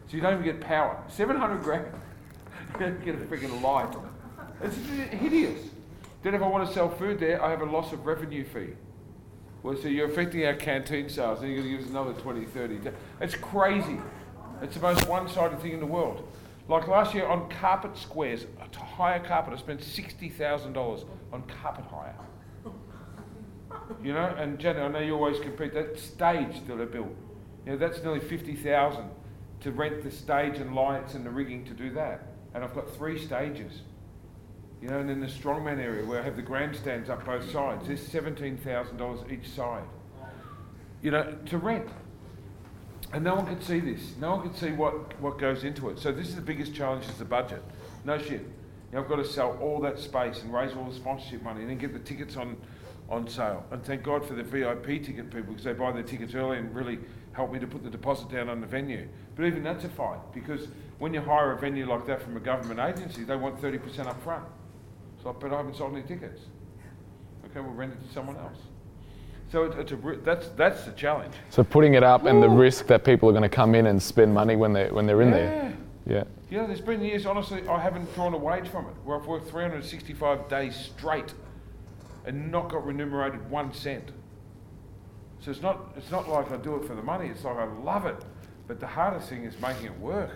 So you don't even get power. 700 grand. you don't get a freaking light. It's hideous. Then if I want to sell food there, I have a loss of revenue fee. Well, so you're affecting our canteen sales, and you're going to give us another 20, 30. It's crazy. It's the most one-sided thing in the world. Like last year on carpet squares, to hire carpet, I spent $60,000 on carpet hire. You know, and Jenny, I know you always compete. That stage that I built, you know, that's nearly 50,000 to rent the stage and lights and the rigging to do that. And I've got three stages. You know, and then the strongman area where I have the grandstands up both sides, there's $17,000 each side. You know, to rent. And no one could see this. No one could see what, what goes into it. So this is the biggest challenge is the budget. No shit. You know, I've got to sell all that space and raise all the sponsorship money and then get the tickets on, on sale. And thank God for the VIP ticket people because they buy their tickets early and really help me to put the deposit down on the venue. But even that's a fight because when you hire a venue like that from a government agency, they want 30% up front. So, but I haven't sold any tickets. Okay, we'll rent it to someone else. So it, it's a, that's, that's the challenge. So putting it up and the risk that people are going to come in and spend money when they're, when they're in there. Yeah. Yeah, there's been years, honestly, I haven't drawn a wage from it, where I've worked 365 days straight and not got remunerated one cent. So it's not, it's not like I do it for the money, it's like I love it. But the hardest thing is making it work,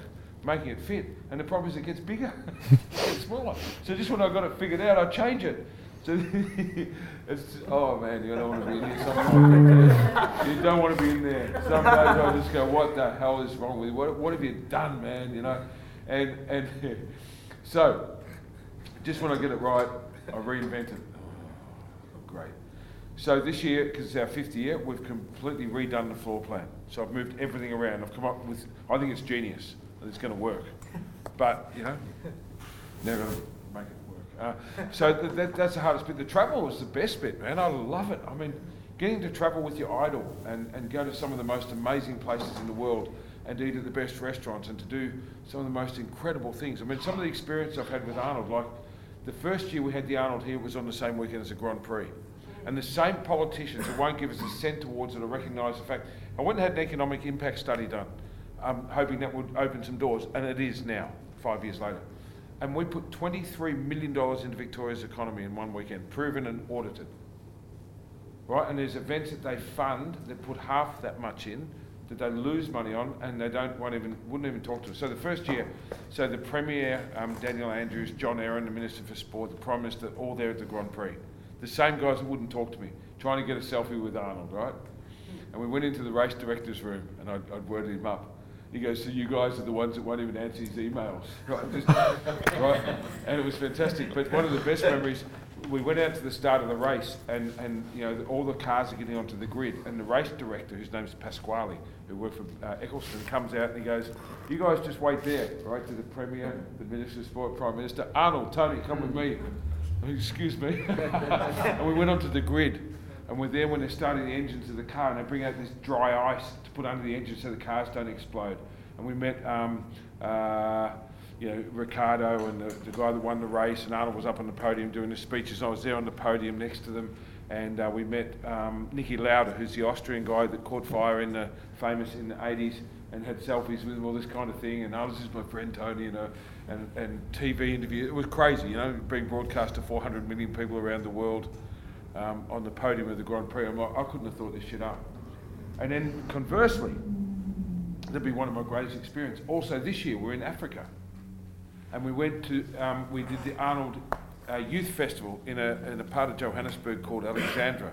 making it fit. And the problem is it gets bigger, it gets smaller. So just when I've got it figured out, I change it. So it's, oh man, you don't want to be in there. sometimes. You don't want to be in there. Some days I just go, what the hell is wrong with you? What, what have you done, man? You know? And, and so, just when I get it right, I reinvent it. Great. So this year, because it's our fifth year, we've completely redone the floor plan. So I've moved everything around. I've come up with, I think it's genius, and it's going to work. but you know, never make it work. Uh, so th- that, that's the hardest bit. The travel was the best bit, man. I love it. I mean, getting to travel with your idol and, and go to some of the most amazing places in the world and eat at the best restaurants and to do some of the most incredible things. I mean, some of the experience I've had with Arnold, like the first year we had the Arnold here it was on the same weekend as the Grand Prix. And the same politicians who won't give us a cent towards it or recognise the fact. I went and had an economic impact study done, um, hoping that would open some doors, and it is now, five years later. And we put $23 million into Victoria's economy in one weekend, proven and audited. Right? And there's events that they fund that put half that much in that they lose money on and they don't won't even wouldn't even talk to us. So the first year, so the Premier, um, Daniel Andrews, John Eren, the Minister for Sport, the Prime Minister, all there at the Grand Prix. The same guys that wouldn't talk to me, trying to get a selfie with Arnold, right? And we went into the race director's room and I'd, I'd worded him up. He goes, so you guys are the ones that won't even answer his emails, right? Just, right? And it was fantastic. But one of the best memories, we went out to the start of the race, and, and you know all the cars are getting onto the grid, and the race director, whose name's Pasquale, who worked for uh, Ecclestone, comes out and he goes, "You guys just wait there, right?" To the Premier, the Minister of Sport, Prime Minister, Arnold, Tony, come with me. Excuse me. and we went onto the grid, and we're there when they're starting the engines of the car, and they bring out this dry ice to put under the engine so the cars don't explode. And we met. Um, uh, you know, Ricciardo and the, the, guy that won the race, and Arnold was up on the podium doing the speeches. I was there on the podium next to them, and uh, we met um, Niki Lauda, who's the Austrian guy that caught fire in the famous in the 80s and had selfies with him, all this kind of thing. And oh, this is my friend Tony, you know, and, and TV interview. It was crazy, you know, being broadcast to 400 million people around the world um, on the podium of the Grand Prix. I'm like, I couldn't have thought this shit up. And then conversely, that'd be one of my greatest experiences. Also, this year we're in Africa and we went to um, we did the Arnold uh, Youth Festival in a, in a part of Johannesburg called Alexandra,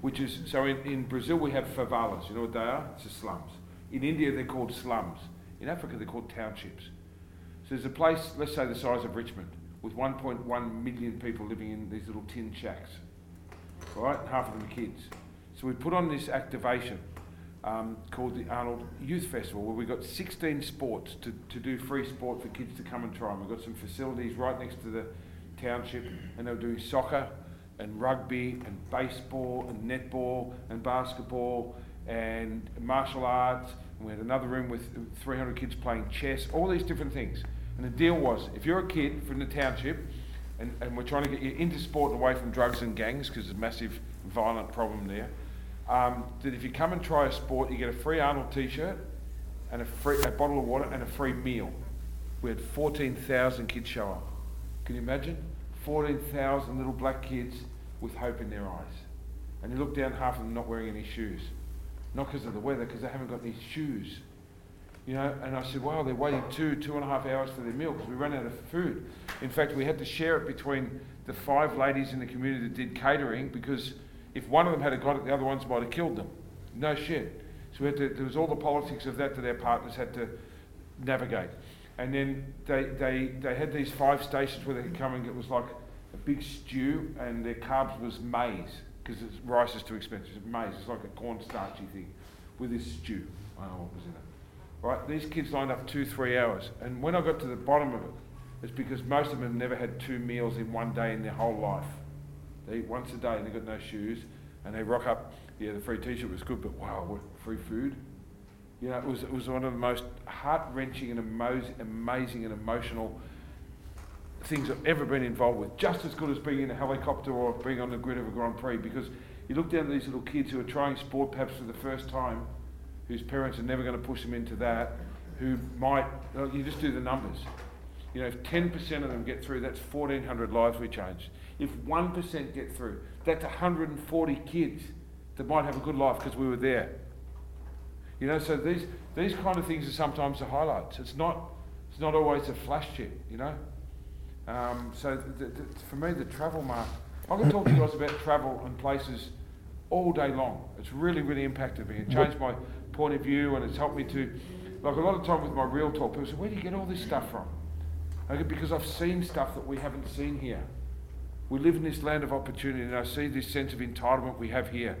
which is so in, in Brazil we have favelas. You know what they are? It's the slums. In India they're called slums. In Africa they're called townships. So there's a place, let's say the size of Richmond, with 1.1 million people living in these little tin shacks. Right, half of them are kids. So we put on this activation um, called the Arnold Youth Festival, where we've got 16 sports to, to do free sport for kids to come and try. And we've got some facilities right next to the township, and they were doing soccer and rugby and baseball and netball and basketball and martial arts. And we had another room with 300 kids playing chess, all these different things. And the deal was if you're a kid from the township, and, and we're trying to get you into sport and away from drugs and gangs because there's a massive violent problem there um, that if you come and try a sport, you get a free Arnold T-shirt and a free a bottle of water and a free meal. We had 14,000 kids show up. Can you imagine? 14,000 little black kids with hope in their eyes. And you look down, half of them not wearing any shoes. Not because of the weather, because they haven't got any shoes. You know, and I said, wow, they're waiting two, two and a half hours for their meal because we ran out of food. In fact, we had to share it between the five ladies in the community that did catering because if one of them had got it, the other ones might have killed them. No shit. So to, there was all the politics of that that their partners had to navigate. And then they, they, they had these five stations where they could come and it was like a big stew, and their carbs was maize because rice is too expensive. Maize, it's like a corn starchy thing with this stew. I don't know what was in it. Right, these kids lined up two, three hours, and when I got to the bottom of it, it's because most of them have never had two meals in one day in their whole life. They eat once a day and they've got no shoes and they rock up. Yeah, the free T-shirt was good, but wow, free food. You know, it was it was one of the most heart wrenching and amazing and emotional things I've ever been involved with. Just as good as being in a helicopter or being on the grid of a Grand Prix, because you look down at these little kids who are trying sport perhaps for the first time, whose parents are never going to push them into that, who might. You just do the numbers. You know, if 10% of them get through, that's 1,400 lives we changed. If 1% get through, that's 140 kids that might have a good life because we were there. You know, so these, these kind of things are sometimes the highlights. It's not, it's not always a flash chip, you know. Um, so th- th- for me, the travel mark, I can talk to you guys about travel and places all day long. It's really, really impacted me. It changed my point of view and it's helped me to, like a lot of time with my real talk, people say, where do you get all this stuff from? Okay, because I've seen stuff that we haven't seen here. We live in this land of opportunity, and I see this sense of entitlement we have here.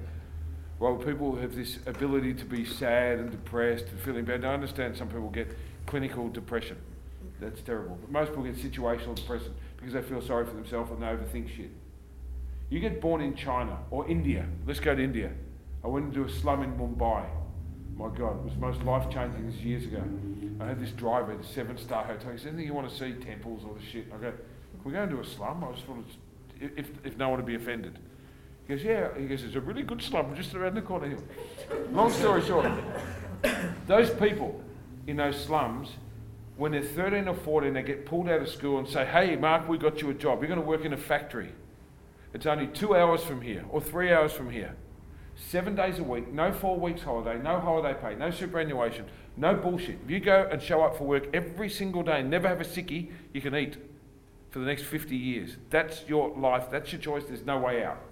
While people have this ability to be sad and depressed and feeling bad, I understand some people get clinical depression. That's terrible. But most people get situational depression because they feel sorry for themselves and they overthink shit. You get born in China or India. Let's go to India. I went into a slum in Mumbai. My God, it was the most life changing this years ago. I had this driver at a seven star hotel. He said, Anything you want to see, temples or the shit? I go, Can we go into a slum? I just want to, if, if no one would be offended. He goes, Yeah. He goes, It's a really good slum just around the corner here. Long story short, those people in those slums, when they're 13 or 14, they get pulled out of school and say, Hey, Mark, we got you a job. You're going to work in a factory. It's only two hours from here or three hours from here. Seven days a week, no four weeks holiday, no holiday pay, no superannuation, no bullshit. If you go and show up for work every single day and never have a sickie, you can eat for the next 50 years. That's your life, that's your choice, there's no way out.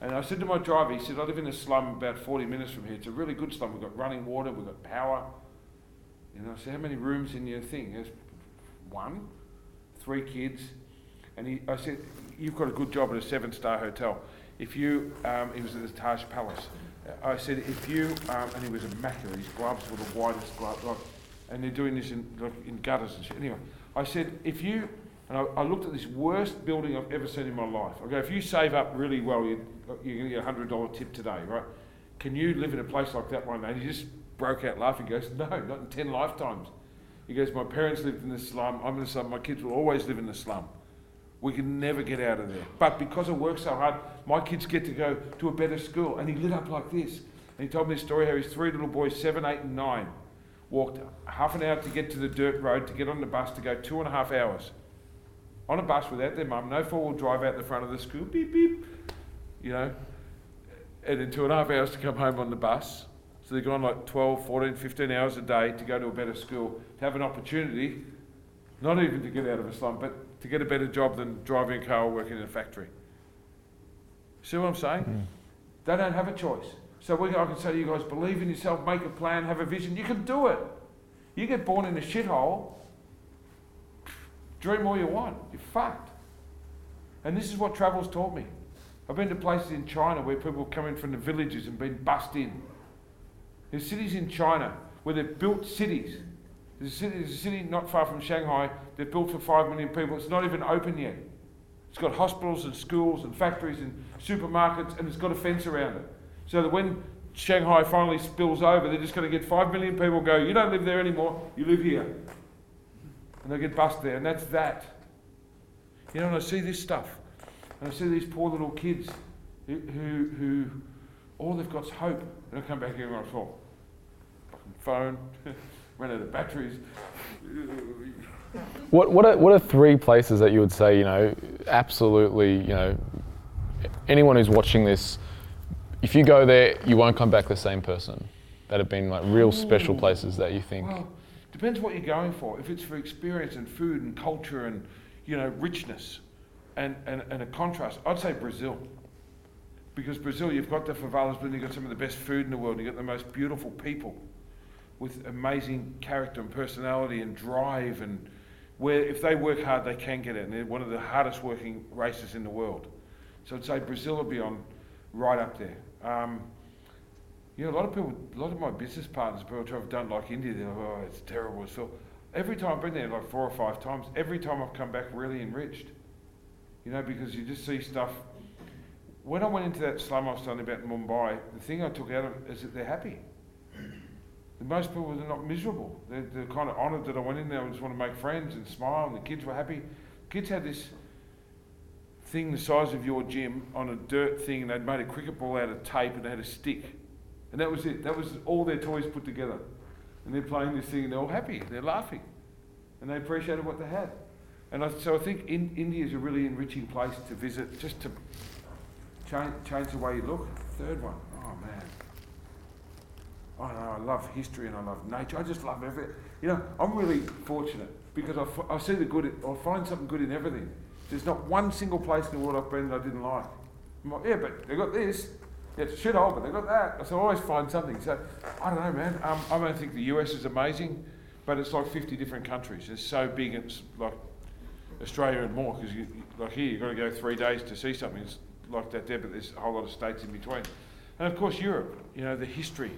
And I said to my driver, he said, I live in a slum about 40 minutes from here. It's a really good slum. We've got running water, we've got power. And I said, How many rooms in your thing? He goes, One, three kids. And he, I said, You've got a good job at a seven star hotel. If you, um, he was at the Taj Palace. I said, If you, um, and he was immaculate, his gloves were the whitest gloves, like, and they're doing this in, like, in gutters and shit. Anyway, I said, If you, and I, I looked at this worst building I've ever seen in my life. I go, If you save up really well, you, you're going to get a $100 tip today, right? Can you live in a place like that one day? And he just broke out laughing. He goes, No, not in 10 lifetimes. He goes, My parents lived in the slum. I'm in the slum. My kids will always live in the slum. We can never get out of there. But because I work so hard, my kids get to go to a better school. And he lit up like this. And he told me a story how his three little boys, seven, eight, and nine, walked half an hour to get to the dirt road to get on the bus to go two and a half hours. On a bus without their mum, no four wheel drive out the front of the school, beep, beep, you know, and then two and a half hours to come home on the bus. So they're gone like 12, 14, 15 hours a day to go to a better school, to have an opportunity, not even to get out of a slum, but to get a better job than driving a car or working in a factory. See what I'm saying? Mm. They don't have a choice. So we, I can say to you guys, believe in yourself, make a plan, have a vision. You can do it. You get born in a shithole, dream all you want. You're fucked. And this is what travel's taught me. I've been to places in China where people come in from the villages and been bussed in. There's cities in China where they've built cities. There's a city, there's a city not far from Shanghai, they've built for five million people. It's not even open yet. It's got hospitals and schools and factories and supermarkets, and it's got a fence around it. So that when Shanghai finally spills over, they're just going to get five million people go, You don't live there anymore, you live here. And they'll get bussed there, and that's that. You know, and I see this stuff, and I see these poor little kids who, who, who all they've got is hope. And I come back here and I thought, fucking phone, ran out of batteries. What what are, what are three places that you would say you know absolutely you know anyone who's watching this, if you go there, you won't come back the same person. That have been like real special mm. places that you think. Well, depends what you're going for. If it's for experience and food and culture and you know richness and, and, and a contrast, I'd say Brazil. Because Brazil, you've got the favelas, but you've got some of the best food in the world. You've got the most beautiful people with amazing character and personality and drive and where if they work hard, they can get it. And they're one of the hardest working races in the world. So I'd say Brazil would be on right up there. Um, you know, a lot of people, a lot of my business partners, people who don't like India, they're like, oh, it's terrible. So every time I've been there, like four or five times, every time I've come back really enriched. You know, because you just see stuff. When I went into that slum I was telling about in Mumbai, the thing I took out of it is that they're happy. And most people are not miserable. They're, they're kind of honoured that I went in there. I just want to make friends and smile, and the kids were happy. Kids had this thing the size of your gym on a dirt thing, and they'd made a cricket ball out of tape, and they had a stick. And that was it. That was all their toys put together. And they're playing this thing, and they're all happy. They're laughing. And they appreciated what they had. And I, so I think in, India is a really enriching place to visit, just to change, change the way you look. Third one. Oh, man. I know, I love history and I love nature. I just love everything. You know, I'm really fortunate because I, f- I see the good, I find something good in everything. There's not one single place in the world I've been that I didn't like. Like, yeah, but they got this. Yeah, it's a shithole, but they got that. So I always find something. So I don't know, man. Um, I don't think the US is amazing, but it's like 50 different countries. It's so big. It's like Australia and more because like here you've got to go three days to see something. It's like that there, but there's a whole lot of states in between. And of course Europe. You know the history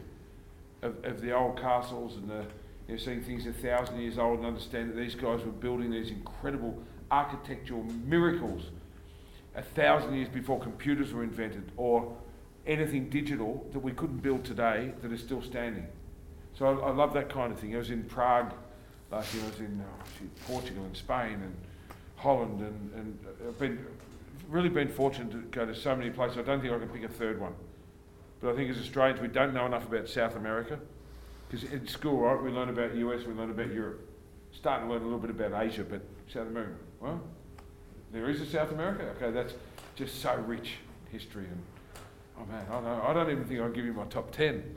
of, of the old castles and the you know, seeing things a thousand years old and understand that these guys were building these incredible architectural miracles a thousand years before computers were invented or anything digital that we couldn't build today that is still standing. So I, I love that kind of thing. I was in Prague last year, I was in oh, Portugal and Spain and Holland and, and I've been really been fortunate to go to so many places. I don't think I can pick a third one. But I think as Australians, we don't know enough about South America. Because in school, right, we learn about US, we learn about Europe. Starting to learn a little bit about Asia, but South America, well, there is a South America. Okay, that's just so rich history and oh man, I don't, I don't even think I'll give you my top ten.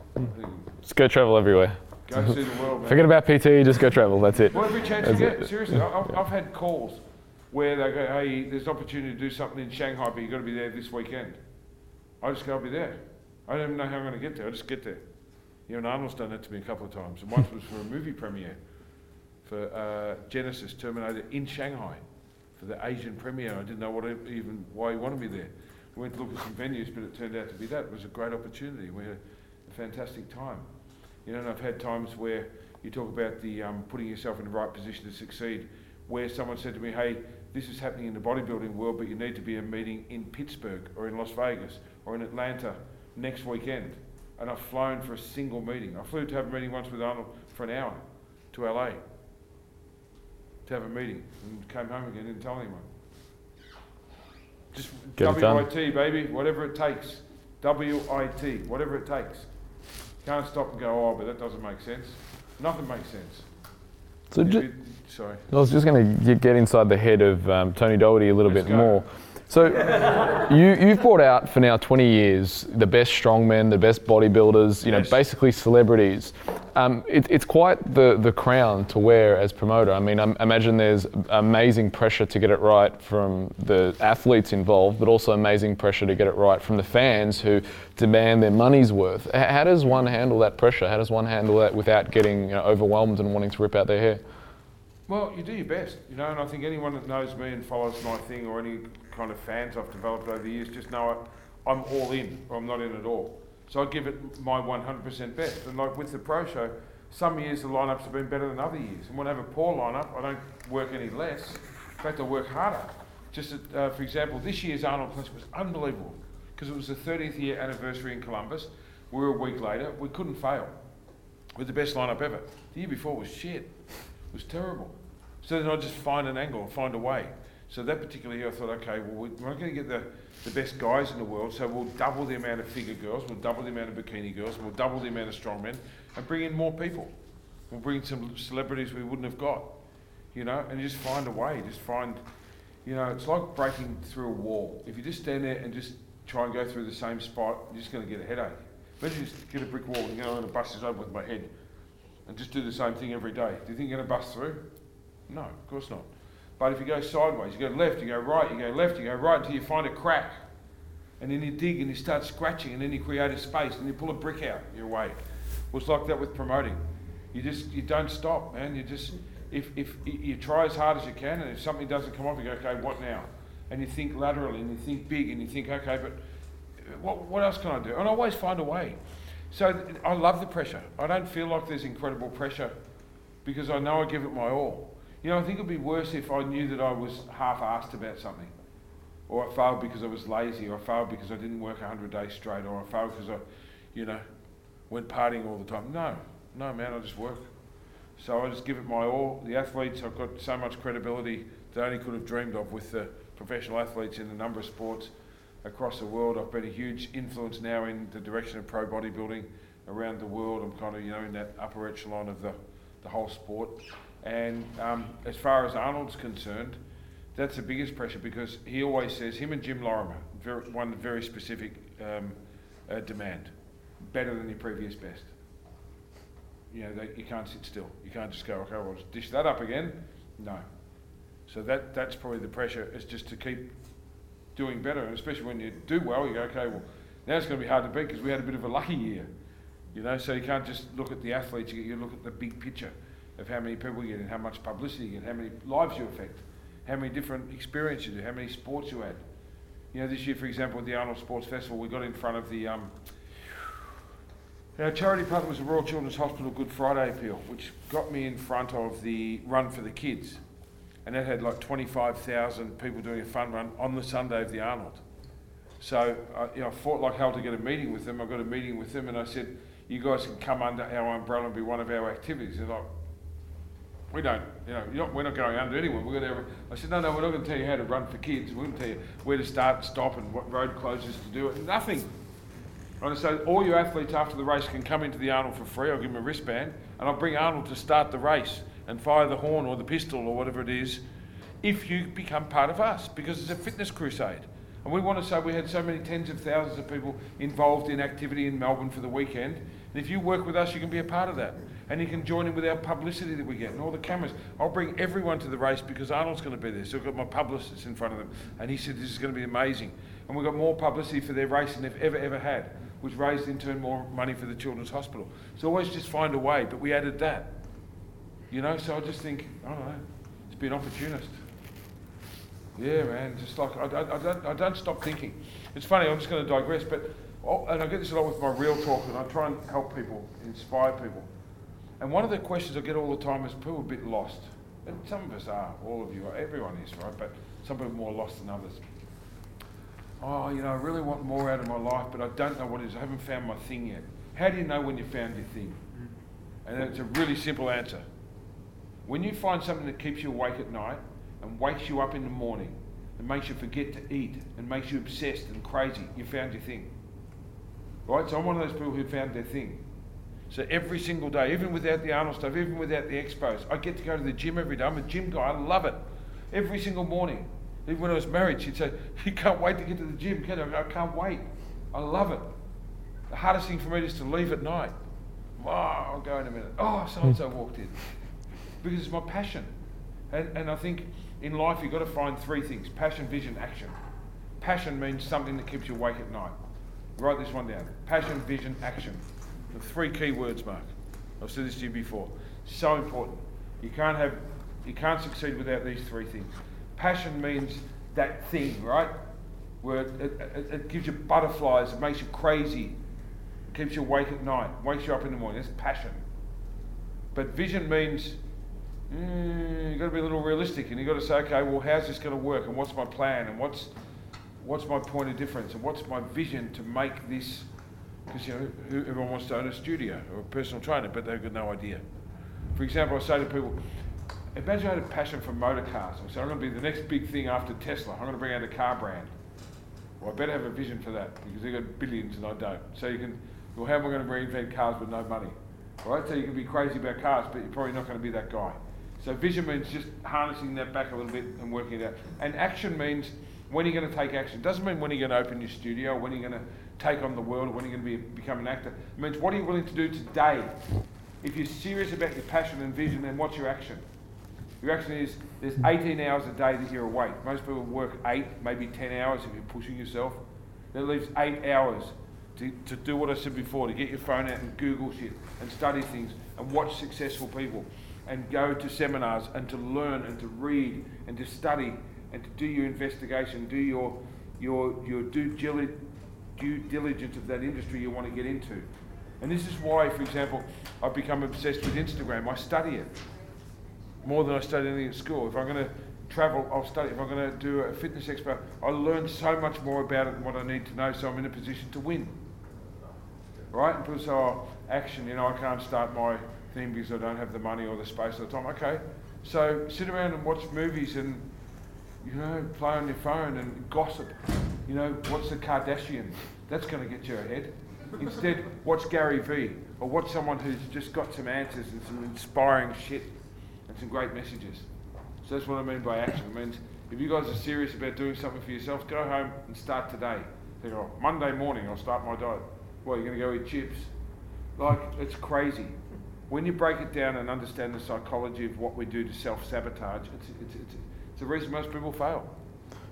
Just go travel everywhere. Go see the world, man. Forget about PT, just go travel. That's it. Well, every chance That's you it. get, seriously. I- I've, I've had calls where they go, hey, there's opportunity to do something in Shanghai, but you've got to be there this weekend. I just go, I'll be there. I don't even know how I'm going to get there. I just get there. You know, Arnold's done that to me a couple of times. And once was for a movie premiere for uh, Genesis Terminator in Shanghai for the Asian premiere. I didn't know what even why he wanted me there. We went to look at some venues, but it turned out to be that. It was a great opportunity. We had a fantastic time. You know, and I've had times where you talk about the um, putting yourself in the right position to succeed, where someone said to me, "Hey, this is happening in the bodybuilding world, but you need to be a meeting in Pittsburgh or in Las Vegas or in Atlanta next weekend." And I've flown for a single meeting. I flew to have a meeting once with Arnold for an hour to LA to have a meeting and came home again, didn't tell anyone. Just Get. WIT, baby, whatever it takes. WIT, whatever it takes. Can't stop and go, oh, but that doesn't make sense. Nothing makes sense. So If ju- it- sorry. I was just going to get inside the head of um, Tony Doherty a little Let's bit go. more. So you, you've brought out for now 20 years the best strongmen, the best bodybuilders, you know, Yes. basically celebrities. Um, it, it's quite the, the crown to wear as promoter. I mean, I imagine there's amazing pressure to get it right from the athletes involved, but also amazing pressure to get it right from the fans who demand their money's worth. How does one handle that pressure? How does one handle that without getting you know, overwhelmed and wanting to rip out their hair? Well, you do your best, you know, and I think anyone that knows me and follows my thing or any kind of fans I've developed over the years just know I, I'm all in or I'm not in at all. So I give it my 100% best. And like with the pro show, some years the lineups have been better than other years. And when I have a poor lineup, I don't work any less. In fact, I work harder. Just that, uh, for example, this year's Arnold Classic was unbelievable because it was the 30th year anniversary in Columbus. We were a week later. We couldn't fail with the best lineup ever. The year before was shit. It was terrible. So then I just find an angle and find a way. So that particular year I thought, okay, well, we- we're not going to get the, the best guys in the world, so we'll double the amount of figure girls, we'll double the amount of bikini girls, we'll double the amount of strongmen, and bring in more people. We'll bring in some celebrities we wouldn't have got, you know, and just find a way. Just find, you know, it's like breaking through a wall. If you just stand there and just try and go through the same spot, you're just going to get a headache. Imagine you just get a brick wall and going to bust this open with my head and just do the same thing every day. Do you think you're going to bust through? No, of course not. But if you go sideways, you go left, you go right, you go left, you go right until you find a crack. And then you dig and you start scratching and then you create a space and you pull a brick out your way. Well, it's like that with promoting. You just, you don't stop, man. You just, if, if you try as hard as you can and if something doesn't come off, you go, okay, what now? And you think laterally and you think big and you think, okay, but uh, what, what else can I do? And I always find a way. So I love the pressure. I don't feel like there's incredible pressure because I know I give it my all. You know, I think it'd be worse if I knew that I was half-assed about something, or I failed because I was lazy, or I failed because I didn't work 100 days straight, or I failed because I, you know, went partying all the time. No, no, man, I just work. So I just give it my all. The athletes, I've got so much credibility that I only could have dreamed of with the professional athletes in a number of sports across the world. I've been a huge influence now in the direction of pro bodybuilding around the world. I'm kind of, you know, in that upper echelon of the, the whole sport. And um, as far as Arnold's concerned, that's the biggest pressure because he always says, him and Jim Lorimer, very, one very specific um, uh, demand, better than your previous best. You know, that you can't sit still. You can't just go, okay, well, dish that up again. No. So that, that's probably the pressure, is just to keep doing better, and especially when you do well, you go, okay, well, now it's going to be hard to beat because we had a bit of a lucky year, you know. So you can't just look at the athletes; you, you look at the big picture of how many people you get, and how much publicity you get, how many lives you affect, how many different experiences you do, how many sports you had. You know, this year, for example, with the Arnold Sports Festival, we got in front of the um, Our charity partner was the Royal Children's Hospital Good Friday appeal, which got me in front of the Run for the Kids. And that had like 25,000 people doing a fun run on the Sunday of the Arnold. So uh, you know, I fought like hell to get a meeting with them. I got a meeting with them and I said, you guys can come under our umbrella and be one of our activities. They're like, we don't, you know, not, we're not going under anyone. We're going to. I said, no, no, we're not going to tell you how to run for kids. We're going to tell you where to start stop and what road closures to do. It. Nothing. Right, so all your athletes after the race can come into the Arnold for free. I'll give them a wristband and I'll bring Arnold to start the race and fire the horn or the pistol or whatever it is if you become part of us because it's a fitness crusade. And we want to say we had so many tens of thousands of people involved in activity in Melbourne for the weekend. And if you work with us, you can be a part of that. And you can join in with our publicity that we get and all the cameras. I'll bring everyone to the race because Arnold's going to be there. So I've got my publicist in front of them. And he said this is going to be amazing. And we've got more publicity for their race than they've ever, ever had, which raised in turn more money for the Children's Hospital. So always just find a way. But we added that. You know, so I just think, I don't know, it's been opportunist. Yeah, man, just like, I, I, I, don't, I don't stop thinking. It's funny, I'm just going to digress, but, oh, and I get this a lot with my real talk, and I try and help people, inspire people. And one of the questions I get all the time is people a bit lost. And some of us are, all of you are, everyone is, right? But some people are more lost than others. Oh, you know, I really want more out of my life, but I don't know what it is. I haven't found my thing yet. How do you know when you found your thing? Mm. And it's a really simple answer. When you find something that keeps you awake at night and wakes you up in the morning and makes you forget to eat and makes you obsessed and crazy, you found your thing. Right? So I'm one of those people who found their thing. So every single day, even without the Arnold stuff, even without the expos, I get to go to the gym every day. I'm a gym guy. I love it. Every single morning. Even when I was married, she'd say, You can't wait to get to the gym, can you? I can't wait. I love it. The hardest thing for me is to leave at night. Oh, I'll go in a minute. Oh, so and so walked in. Because it's my passion. And, and I think in life you've got to find three things passion, vision, action. Passion means something that keeps you awake at night. Write this one down passion, vision, action. The three key words, Mark. I've said this to you before. So important. You can't have, you can't succeed without these three things. Passion means that thing, right? Where it, it, it gives you butterflies, it makes you crazy, it keeps you awake at night, wakes you up in the morning. That's passion. But vision means mm, you've got to be a little realistic and you've got to say, okay, well, how's this going to work and what's my plan and what's, what's my point of difference and what's my vision to make this, because you know, everyone wants to own a studio or a personal trainer, but they've got no idea. For example, I say to people, imagine I had a passion for motor cars. I say, I'm going to be the next big thing after Tesla. I'm going to bring out a car brand. Well, I better have a vision for that because they've got billions and I don't. So you can, well, how am I going to reinvent cars with no money? All right, so you can be crazy about cars, but you're probably not going to be that guy. So vision means just harnessing that back a little bit and working it out. And action means when are you going to take action? It doesn't mean when are you going to open your studio, when are going to take on the world, or when are you going to be, become an actor. It means what are you willing to do today? If you're serious about your passion and vision, then what's your action? Your action is there's 18 hours a day that you're awake. Most people work eight, maybe 10 hours if you're pushing yourself. That leaves eight hours to, to do what I said before, to get your phone out and Google shit and study things and watch successful people and go to seminars and to learn and to read and to study and to do your investigation, do your, your, your due, due diligence of that industry you want to get into. And this is why, for example, I've become obsessed with Instagram. I study it more than I study anything at school. If I'm going to travel, I'll study. If I'm going to do a fitness expo, I learn so much more about it than what I need to know so I'm in a position to win. Right? And people say, oh, action, you know, I can't start my thing because I don't have the money or the space or the time. Okay, so sit around and watch movies and, you know, play on your phone and gossip. You know, watch the Kardashians. That's going to get you ahead. Instead, watch Gary Vee or watch someone who's just got some answers and some inspiring shit and some great messages. So that's what I mean by action. It means if you guys are serious about doing something for yourselves, go home and start today. Think, oh, Monday morning I'll start my diet. Well, you're going to go eat chips. Like, it's crazy. When you break it down and understand the psychology of what we do to self sabotage, it's, it's, it's, it's the reason most people fail.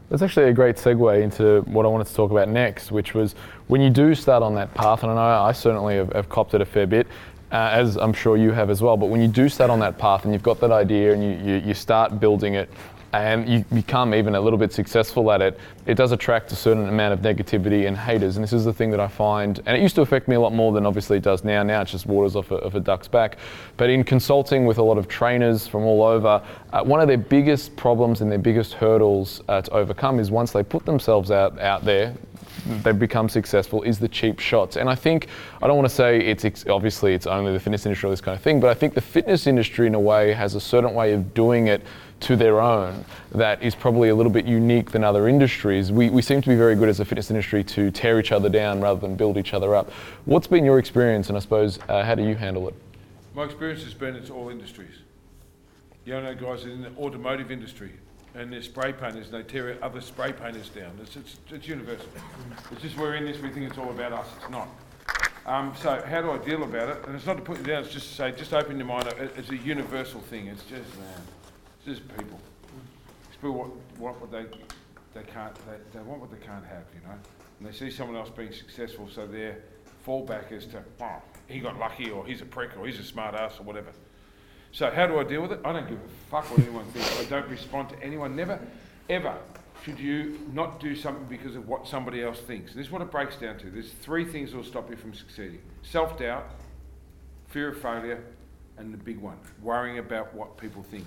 That's actually a great segue into what I wanted to talk about next, which was when you do start on that path, and I know I certainly have, have copped it a fair bit, uh, as I'm sure you have as well, but when you do start on that path and you've got that idea and you, you, you start building it, and you become even a little bit successful at it, it does attract a certain amount of negativity and haters. And this is the thing that I find, and it used to affect me a lot more than obviously it does now. Now it's just waters off a, of a duck's back. But in consulting with a lot of trainers from all over, uh, one of their biggest problems and their biggest hurdles uh, to overcome is once they put themselves out, out there, they've become successful is the cheap shots. And I think, I don't want to say it's ex- obviously it's only the fitness industry or this kind of thing, but I think the fitness industry in a way has a certain way of doing it to their own that is probably a little bit unique than other industries. We, we seem to be very good as a fitness industry to tear each other down rather than build each other up. What's been your experience, and I suppose, uh, how do you handle it? My experience has been it's all industries. You know, guys in the automotive industry, and they're spray painters, they tear other spray painters down. It's, it's, it's universal. It's just we're in this, we think it's all about us. It's not. Um, so how do I deal about it? And it's not to put you down. It's just to say, just open your mind. It's a universal thing. It's just man, it's just people. It's people what, what, what they they can't they, they want what they can't have, you know. And they see someone else being successful, so their fallback is to, oh, he got lucky, or he's a prick, or he's a smart ass, or whatever. So how do I deal with it? I don't give a fuck what anyone thinks. I don't respond to anyone. Never, ever should you not do something because of what somebody else thinks. This is what it breaks down to. There's three things that will stop you from succeeding. Self-doubt, fear of failure, and the big one, worrying about what people think.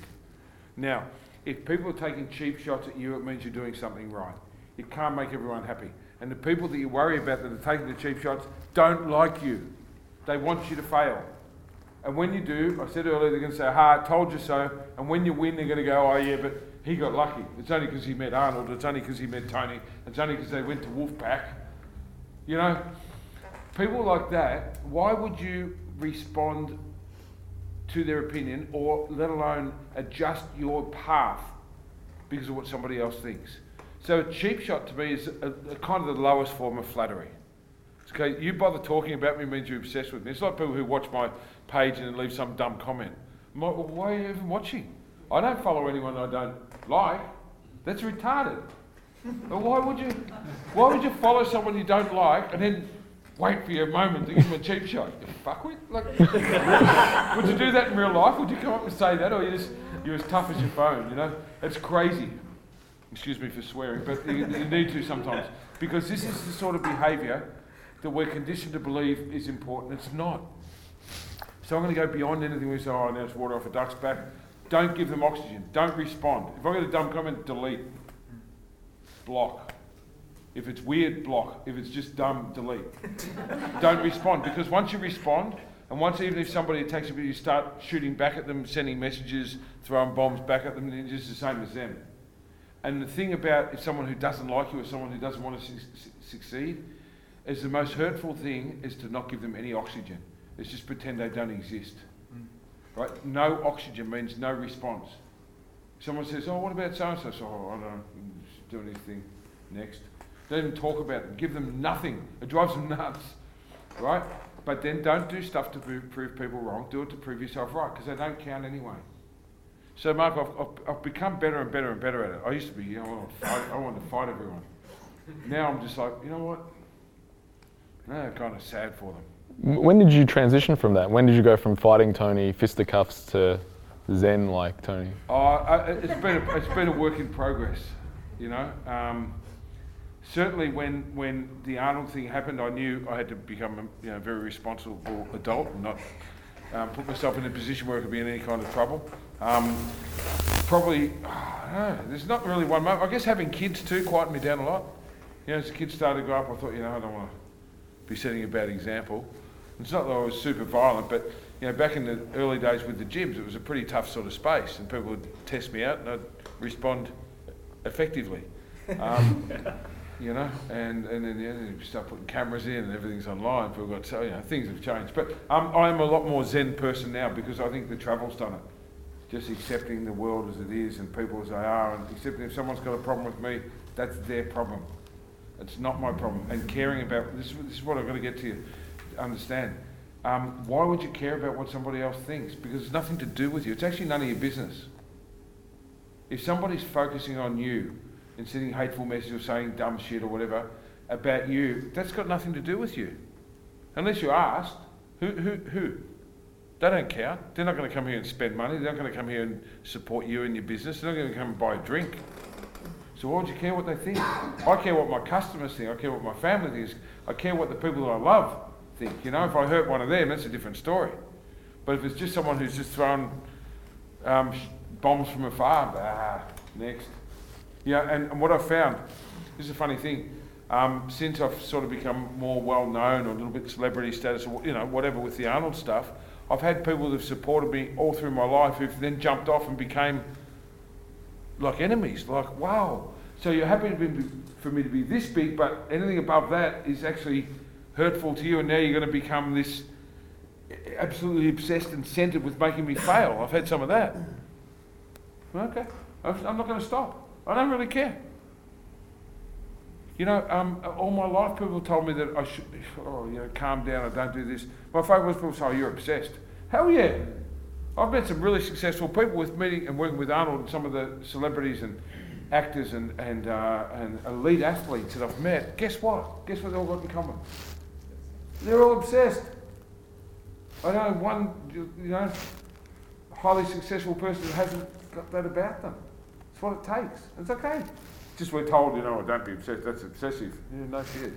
Now, if people are taking cheap shots at you, it means you're doing something right. You can't make everyone happy. And the people that you worry about that are taking the cheap shots don't like you. They want you to fail. And when you do, I said earlier, they're going to say, ha, I told you so. And when you win, they're going to go, oh, yeah, but he got lucky. It's only because he met Arnold. It's only because he met Tony. It's only because they went to Wolfpack. You know, people like that, why would you respond to their opinion or let alone adjust your path because of what somebody else thinks? So a cheap shot to me is a, a kind of the lowest form of flattery. Okay, you bother talking about me means you're obsessed with me. It's like people who watch my page and leave some dumb comment. Well, why are you even watching? I don't follow anyone I don't like. That's retarded. Why would you? Why would you follow someone you don't like and then wait for your moment to give them a cheap shot? You fuckwit. Like, would you do that in real life? Would you come up and say that, or you just you're as tough as your phone? You know, it's crazy. Excuse me for swearing, but you, you need to sometimes because this is the sort of behaviour that we're conditioned to believe is important. It's not. So I'm going to go beyond anything we say, oh, now it's water off a duck's back. Don't give them oxygen. Don't respond. If I get a dumb comment, delete. Block. If it's weird, block. If it's just dumb, delete. Don't respond because once you respond, and once even if somebody attacks you, you start shooting back at them, sending messages, throwing bombs back at them, it's just the same as them. And the thing about if someone who doesn't like you or someone who doesn't want to su- succeed is the most hurtful thing is to not give them any oxygen. It's just pretend they don't exist. Hmm. Right? No oxygen means no response. Someone says, "Oh, what about so and so?" So, oh, I don't do anything. Next, don't even talk about them. Give them nothing. It drives them nuts, right? But then don't do stuff to prove, people wrong. Do it to prove yourself right, because they don't count anyway. So, Mark, I've, I've, I've, become better and better and better at it. I used to be, you know, I wanted to fight everyone. Now I'm just like, you know what? No, kind of sad for them. When did you transition from that? When did you go from fighting Tony fisticuffs to Zen like Tony? Oh, I, it's been a, it's been a work in progress, you know. Um, certainly, when when the Arnold thing happened, I knew I had to become a you know, very responsible adult and not um, put myself in a position where I could be in any kind of trouble. Um, probably, know, there's not really one moment. I guess having kids too quieted me down a lot. You know, as the kids started to grow up, I thought, you know, I don't want to be setting a bad example. It's not that I was super violent, but you know, back in the early days with the gyms, it was a pretty tough sort of space, and people would test me out, and I'd respond effectively. Um, you know, and, and then you, know, start putting cameras in and everything's online. People got so you know things have changed, but um, I'm a lot more Zen person now because I think the travel's done it. Just accepting the world as it is and people as they are, and accepting if someone's got a problem with me, that's their problem. It's not my problem. And caring about this, this is what I've got to get to you understand. Um, why would you care about what somebody else thinks? Because it's nothing to do with you. It's actually none of your business. If somebody's focusing on you and sending hateful messages or saying dumb shit or whatever about you, that's got nothing to do with you. Unless you're asked, who, who, who? They don't care. They're not going to come here and spend money. They're not going to come here and support you and your business. They're not going to come and buy a drink. So why would you care what they think? I care what my customers think. I care what my family thinks. I care what the people that I love think. You know, if I hurt one of them, that's a different story. But if it's just someone who's just throwing um, bombs from afar, ah, next. Yeah, and, and what I've found, this is a funny thing. Um, since I've sort of become more well known or a little bit celebrity status or you know whatever with the Arnold stuff, I've had people that have supported me all through my life who've then jumped off and became like enemies. Like, wow, so you're happy be, for me to be this big, but anything above that is actually hurtful to you, and now you're going to become this absolutely obsessed and centered with making me fail. I've had some of that. Okay, I'm not going to stop. I don't really care. You know, um, all my life people told me that I should, oh, you know, calm down, I don't do this. My favourite was people say, oh, you're obsessed. Hell yeah. I've met some really successful people with meeting and working with Arnold and some of the celebrities and actors and, and, uh, and elite athletes that I've met. Guess what? Guess what they all got in common? They're all obsessed. I know one, you know, highly successful person that hasn't got that about them. It's what it takes. It's okay. Just we're told, you know, don't be obsessed. That's obsessive. Yeah, no shit.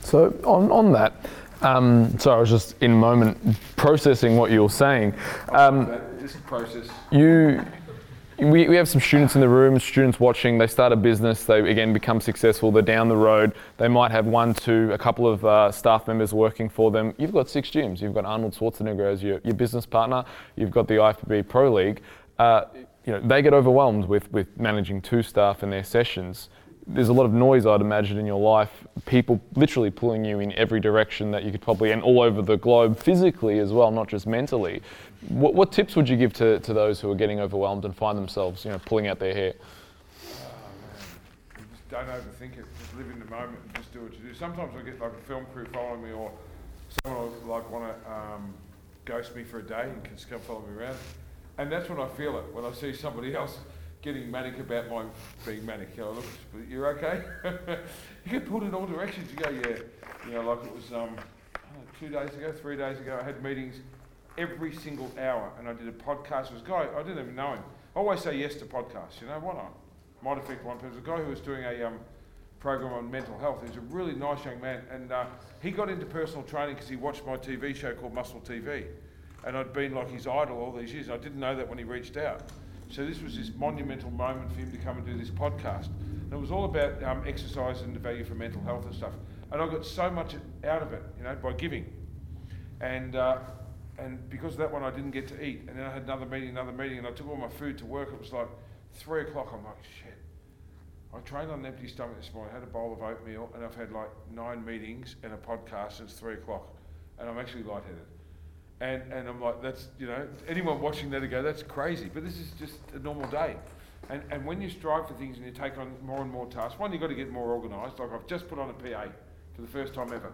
So on, on that, um, so I was just in a moment processing what you were saying. Um, That- This process. you we, we have some students in the room students watching they start a business they again become successful they're down the road they might have one two a couple of uh, staff members working for them you've got six gyms you've got arnold schwarzenegger as your, your business partner you've got the ifbb pro league uh, you know they get overwhelmed with, with managing two staff and their sessions there's a lot of noise, I'd imagine, in your life. People literally pulling you in every direction that you could probably, and all over the globe, physically as well, not just mentally. What, what tips would you give to, to those who are getting overwhelmed and find themselves, you know, pulling out their hair? Oh. Just don't overthink it. Just live in the moment and just do what you do. Sometimes I get like a film crew following me, or someone will like want to um, ghost me for a day and just come follow me around. And that's when I feel it. When I see somebody else getting manic about my being manic, you know, look, you're okay. you get pulled in all directions. You go, yeah, you know, like it was um, two days ago, three days ago. I had meetings every single hour, and I did a podcast with a guy I didn't even know him. I always say yes to podcasts. You know, why not? Might affect one person. A guy who was doing a um, program on mental health. He's a really nice young man, and uh, he got into personal training because he watched my TV show called Muscle TV, and I'd been like his idol all these years. I didn't know that when he reached out. So this was this monumental moment for him to come and do this podcast. And it was all about um, exercise and the value for mental health and stuff. And I got so much out of it, you know, by giving. And uh, and because of that one, I didn't get to eat. And then I had another meeting, another meeting, and I took all my food to work. It was like three o'clock. I'm like, shit. I trained on an empty stomach this morning. I had a bowl of oatmeal, and I've had like nine meetings and a podcast since three o'clock, and I'm actually lightheaded. And and I'm like, that's you know, anyone watching that to go, that's crazy. But this is just a normal day. And and when you strive for things and you take on more and more tasks, one, you've got to get more organised. Like I've just put on a PA for the first time ever.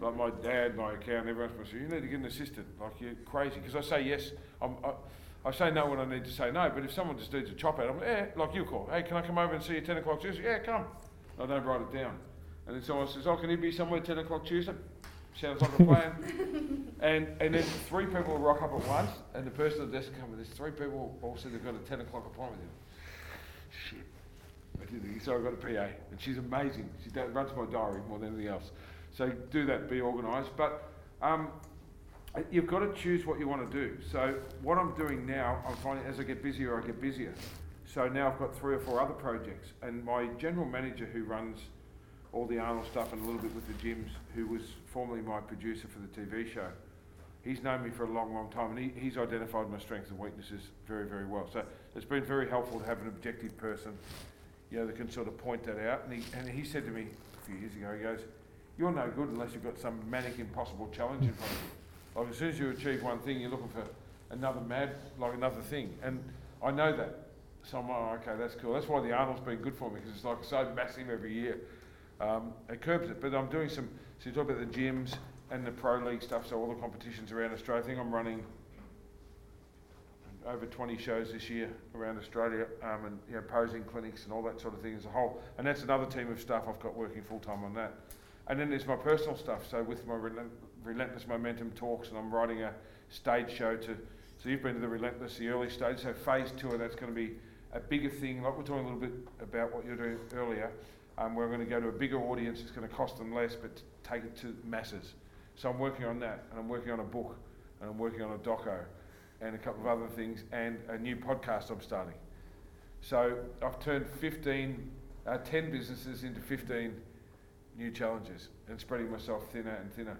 Like my dad, my account, everyone's going to you need to get an assistant. Like you're crazy. Because I say yes, I'm, I, I say no when I need to say no. But if someone just needs a chop out, I'm like, yeah, like you call. Hey, can I come over and see you 10 o'clock Tuesday? Yeah, come. I don't write it down. And then someone says, oh, can you be somewhere 10 o'clock Tuesday? Sounds like a plan. and and then three people rock up at once, and the person at the desk comes, there's three people all said they've got a 10 o'clock appointment. Shit. I did, so I've got a PA, and she's amazing. She runs my diary more than anything else. So do that, be organised. But um, you've got to choose what you want to do. So what I'm doing now, I'm finding as I get busier, I get busier. So now I've got three or four other projects, and my general manager who runs all the Arnold stuff and a little bit with the gyms, who was formerly my producer for the TV show, he's known me for a long, long time, and he, he's identified my strengths and weaknesses very, very well. So it's been very helpful to have an objective person, you know, that can sort of point that out. And he, and he said to me a few years ago, he goes, you're no good unless you've got some manic impossible challenge in front of you. Like as soon as you achieve one thing, you're looking for another mad, like another thing. And I know that. So I'm like, oh, okay, that's cool. That's why the Arnold's been good for me because it's like so massive every year. Um, it curbs it. But I'm doing some, so you talk about the gyms and the pro league stuff, so all the competitions around Australia. I think I'm running over 20 shows this year around Australia um, and you know, posing clinics and all that sort of thing as a whole. And that's another team of staff I've got working full time on that. And then there's my personal stuff. So with my rel- Relentless Momentum talks, and I'm writing a stage show to. So you've been to the Relentless, the early stage. So phase two of that's going to be a bigger thing. Like we're talking a little bit about what you're doing earlier. Um, we're going to go to a bigger audience. It's going to cost them less, but take it to masses. So I'm working on that, and I'm working on a book, and I'm working on a doco, and a couple of other things, and a new podcast I'm starting. So I've turned 15, uh, 10 businesses into 15 new challenges, and spreading myself thinner and thinner.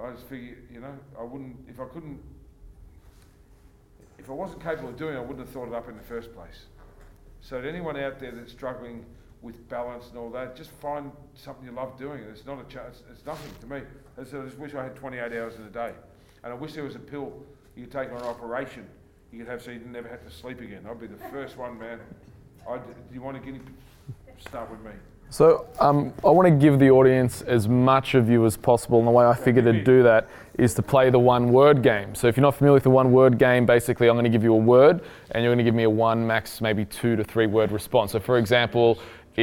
I just figure, you know, I wouldn't, if I couldn't, if I wasn't capable of doing it, I wouldn't have thought it up in the first place. So to anyone out there that's struggling with balance and all that, just find something you love doing. It's not a ch- it's, nothing to me. I just wish I had 28 hours in a day. And I wish there was a pill you could take on an operation you could have so you never have to sleep again. I'd be the first one, man. I'd, do you want to get start with me? So um, I want to give the audience as much of you as possible, and the way I figure to do that is to play the one word game. So if you're not familiar with the one word game, basically I'm going to give you a word, and you're going to give me a one, max maybe two to three word response. So for example,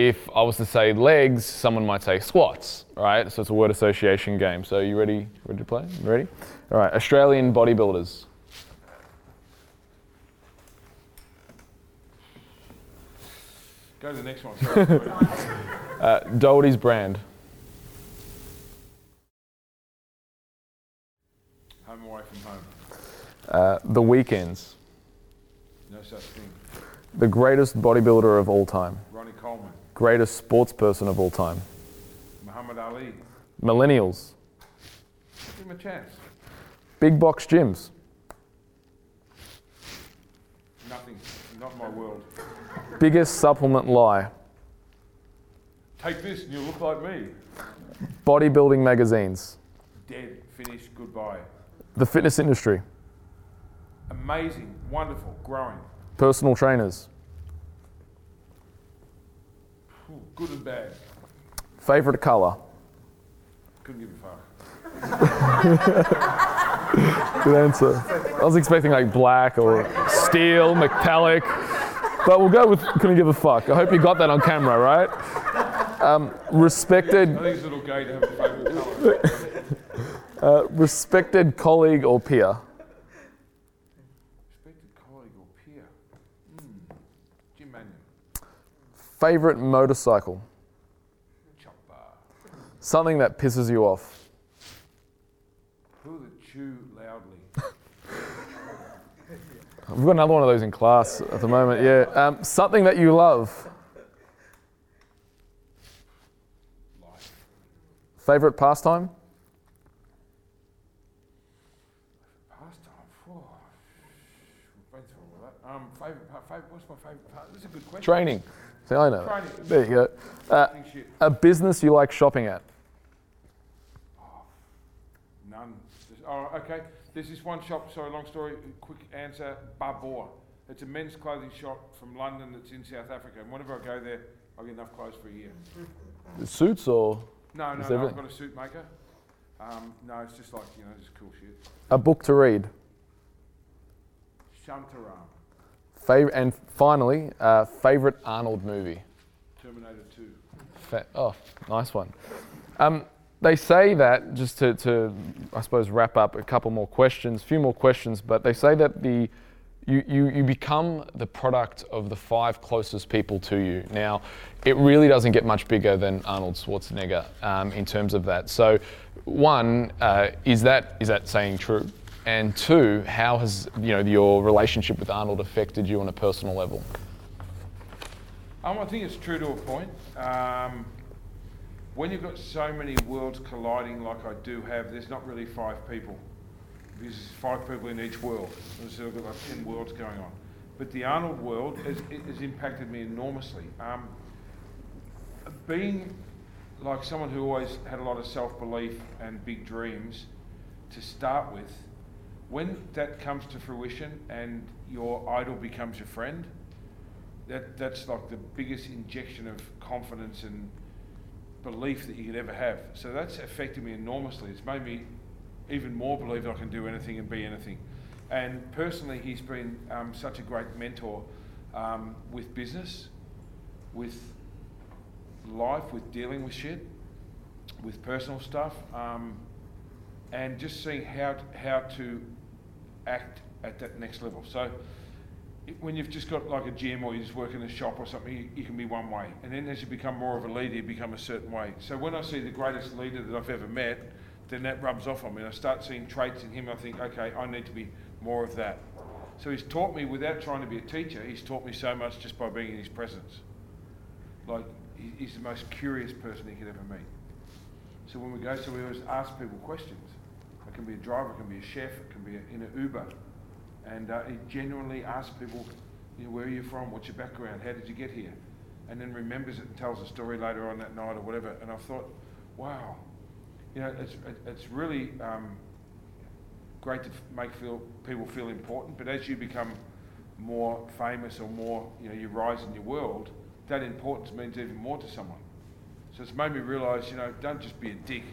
if I was to say legs, someone might say squats, right? So it's a word association game. So you ready? Ready to play? You ready? All right. Australian bodybuilders. Go to the next one. Sorry. Uh, Doherty's brand. home away from home. Uh, the weekends. No such thing. The greatest bodybuilder of all time. Ronnie Coleman. Greatest sports person of all time. Muhammad Ali. Millennials. Give him a chance. Big box gyms. Nothing. Not my world. Biggest supplement lie. Take this and you'll look like me. Bodybuilding magazines. Dead. Finished. Goodbye. The fitness industry. Amazing. Wonderful. Growing. Personal trainers. Ooh, good and bad. Favorite color. Couldn't give a fuck. Good answer. I was expecting like black or steel, metallic. But we'll go with couldn't give a fuck. I hope you got that on camera, right? Um, respected, I think it's a little gay to have a favourite colour. uh, respected colleague or peer. Respected colleague or peer. Hmm. Jim Manion. Favorite motorcycle. Something that pisses you off. Who that chew loudly. We've got another one of those in class at the moment. Yeah. Um, something that you love. Life. Favorite pastime. Pastime. Whew. We've been through all that. Um, favourite favourite, what's my favourite part? This is a good question. Training. See, I know. that. There you go. Uh, a business you like shopping at. None. Oh, okay. There's this one shop, sorry, long story, quick answer, Barbour. It's a men's clothing shop from London that's in South Africa. And whenever I go there, I get enough clothes for a year. Suits or No, no, no, I've got a suit maker. Um, no, it's just like, you know, just cool shit. a book to read. Shantaram, And finally, uh, favorite Arnold movie. Terminator 2. Fa- oh, nice one. Um, they say that just to, to, I suppose, wrap up a couple more questions, a few more questions, but they say that the you, you, you become the product of the five closest people to you. Now, it really doesn't get much bigger than Arnold Schwarzenegger um, in terms of that. So, one, uh, is that is that saying true? And two, how has you know your relationship with Arnold affected you on a personal level? Um, I think it's true to a point. Um, when you've got so many worlds colliding like I do have, there's not really five people. Because there's five people in each world. So I've got like 10 worlds going on. But the Arnold world has, has impacted me enormously. Um, being like someone who always had a lot of self belief and big dreams to start with, when that comes to fruition and your idol becomes your friend, that, that's like the biggest injection of confidence and belief that you could ever have. So that's affected me enormously. It's made me even more believe I can do anything and be anything. And personally, he's been um, such a great mentor um, with business, with life, with dealing with shit, with personal stuff. Um, and just seeing how how to act at that next level. So when you've just got like a gym or you just work in a shop or something, you, you can be one way. And then as you become more of a leader, you become a certain way. So when I see the greatest leader that I've ever met, then that rubs off on me. And I start seeing traits in him. I think, okay, I need to be more of that. So he's taught me without trying to be a teacher. He's taught me so much just by being in his presence. Like he's the most curious person you could ever meet. So when we go, so we always ask people questions. Can be a driver, it can be a chef, it can be a, in an Uber, and uh, he genuinely asks people, you know, where are you from? What's your background? How did you get here? And then remembers it and tells a story later on that night or whatever. And I thought, wow, you know, it's it, it's really um, great to make feel people feel important. But as you become more famous or more, you know, you rise in your world, that importance means even more to someone. So it's made me realise, you know, don't just be a dick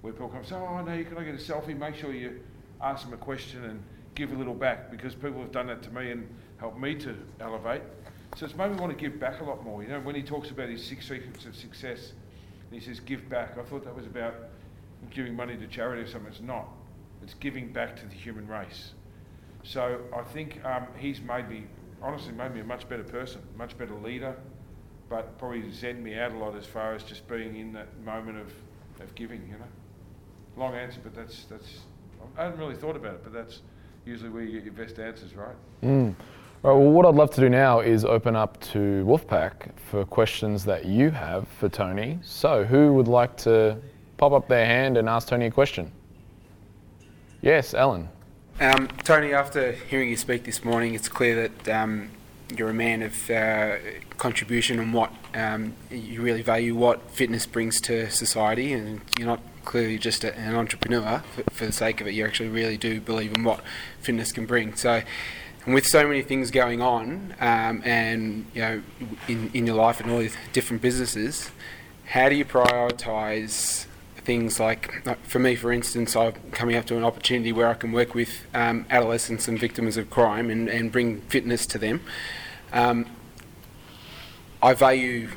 where people come say, oh, no, you can I get a selfie? Make sure you ask them a question and give a little back because people have done that to me and helped me to elevate. So it's made me want to give back a lot more. You know, when he talks about his six secrets of success and he says give back, I thought that was about giving money to charity or something. It's not. It's giving back to the human race. So I think um, he's made me, honestly, made me a much better person, much better leader, but probably zen me out a lot as far as just being in that moment of, of giving, you know. Long answer, but that's, that's, I hadn't really thought about it, but that's usually where you get your best answers, right? Mm. Right, well, what I'd love to do now is open up to Wolfpack for questions that you have for Tony. So, who would like to pop up their hand and ask Tony a question? Yes, Alan. Um, Tony, after hearing you speak this morning, it's clear that um, you're a man of uh, contribution and what um, you really value what fitness brings to society, and you're not clearly just a, an entrepreneur for, for the sake of it. You actually really do believe in what fitness can bring. So, and with so many things going on, um, and you know, in in your life and all these different businesses, how do you prioritise things like, like, for me, for instance, I'm coming up to an opportunity where I can work with um, adolescents and victims of crime and, and bring fitness to them. Um, I value